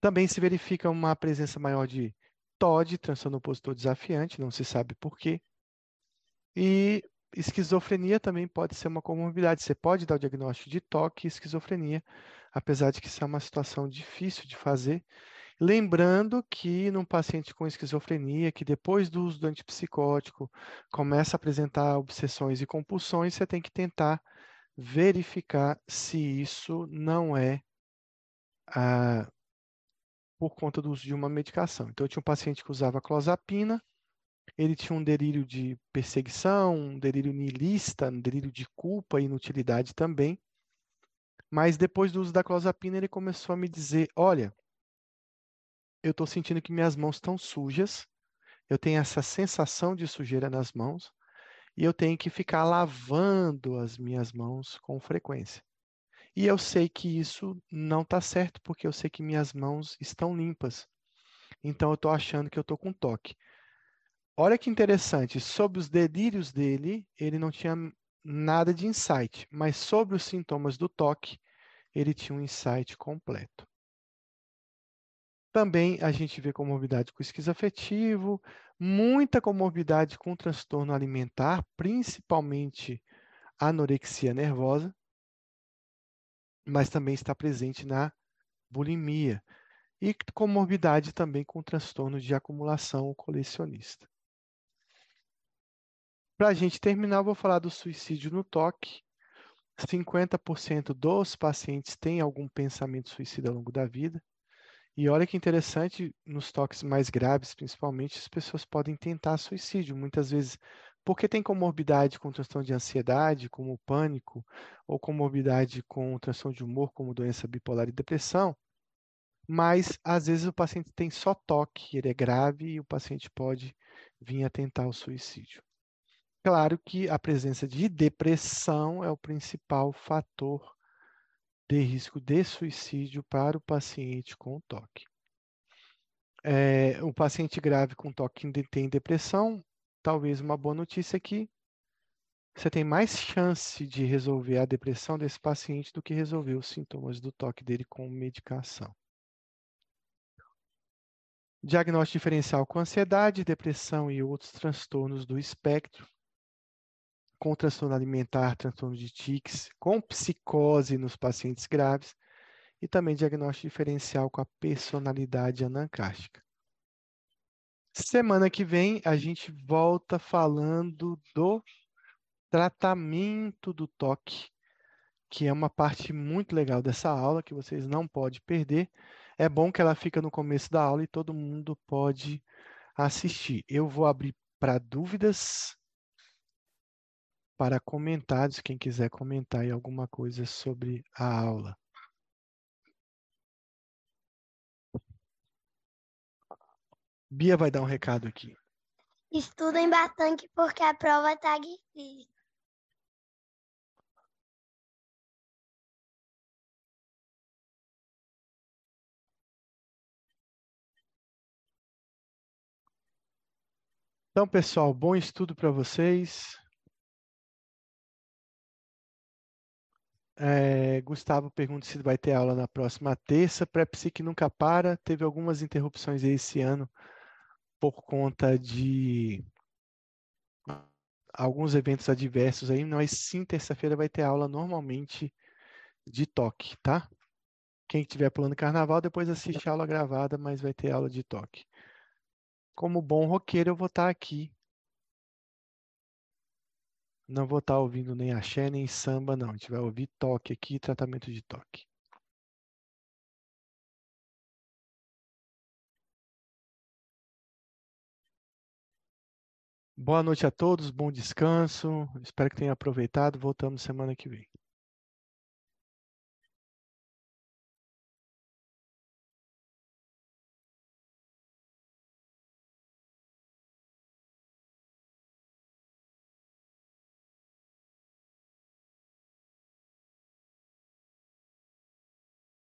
Também se verifica uma presença maior de TOD, transtorno opositor desafiante, não se sabe por quê. E esquizofrenia também pode ser uma comorbidade. Você pode dar o diagnóstico de toque e esquizofrenia, apesar de que isso é uma situação difícil de fazer. Lembrando que num paciente com esquizofrenia, que depois do uso do antipsicótico começa a apresentar obsessões e compulsões, você tem que tentar verificar se isso não é ah, por conta do uso de uma medicação. Então, eu tinha um paciente que usava clozapina, ele tinha um delírio de perseguição, um delírio niilista, um delírio de culpa e inutilidade também. Mas depois do uso da clozapina, ele começou a me dizer: Olha, eu estou sentindo que minhas mãos estão sujas, eu tenho essa sensação de sujeira nas mãos, e eu tenho que ficar lavando as minhas mãos com frequência. E eu sei que isso não está certo, porque eu sei que minhas mãos estão limpas. Então eu estou achando que eu estou com toque. Olha que interessante, sobre os delírios dele, ele não tinha nada de insight, mas sobre os sintomas do toque, ele tinha um insight completo. Também a gente vê comorbidade com esquizoafetivo, muita comorbidade com transtorno alimentar, principalmente anorexia nervosa mas também está presente na bulimia e comorbidade também com transtorno de acumulação colecionista. Para a gente terminar, vou falar do suicídio no toque. 50% dos pacientes têm algum pensamento suicida ao longo da vida. E olha que interessante, nos toques mais graves, principalmente, as pessoas podem tentar suicídio, muitas vezes porque tem comorbidade com transtorno de ansiedade, como pânico, ou comorbidade com transtorno de humor, como doença bipolar e depressão, mas às vezes o paciente tem só toque, ele é grave e o paciente pode vir a tentar o suicídio. Claro que a presença de depressão é o principal fator de risco de suicídio para o paciente com toque. É, o paciente grave com toque tem depressão, talvez uma boa notícia é que você tem mais chance de resolver a depressão desse paciente do que resolver os sintomas do toque dele com medicação. Diagnóstico diferencial com ansiedade, depressão e outros transtornos do espectro, com transtorno alimentar, transtorno de tics, com psicose nos pacientes graves e também diagnóstico diferencial com a personalidade anancástica. Semana que vem a gente volta falando do tratamento do toque, que é uma parte muito legal dessa aula que vocês não podem perder. É bom que ela fica no começo da aula e todo mundo pode assistir. Eu vou abrir para dúvidas, para comentários, quem quiser comentar aí alguma coisa sobre a aula. Bia vai dar um recado aqui. Estudem bastante porque a prova tá difícil. Então, pessoal, bom estudo para vocês. É, Gustavo pergunta se vai ter aula na próxima terça. Pré-Psique nunca para, teve algumas interrupções esse ano por conta de alguns eventos adversos aí, mas sim, terça-feira vai ter aula normalmente de toque, tá? Quem tiver pulando carnaval, depois assiste a aula gravada, mas vai ter aula de toque. Como bom roqueiro, eu vou estar aqui não vou estar ouvindo nem axé, nem samba, não. A gente vai ouvir toque aqui, tratamento de toque. Boa noite a todos, bom descanso. Espero que tenham aproveitado. Voltamos semana que vem.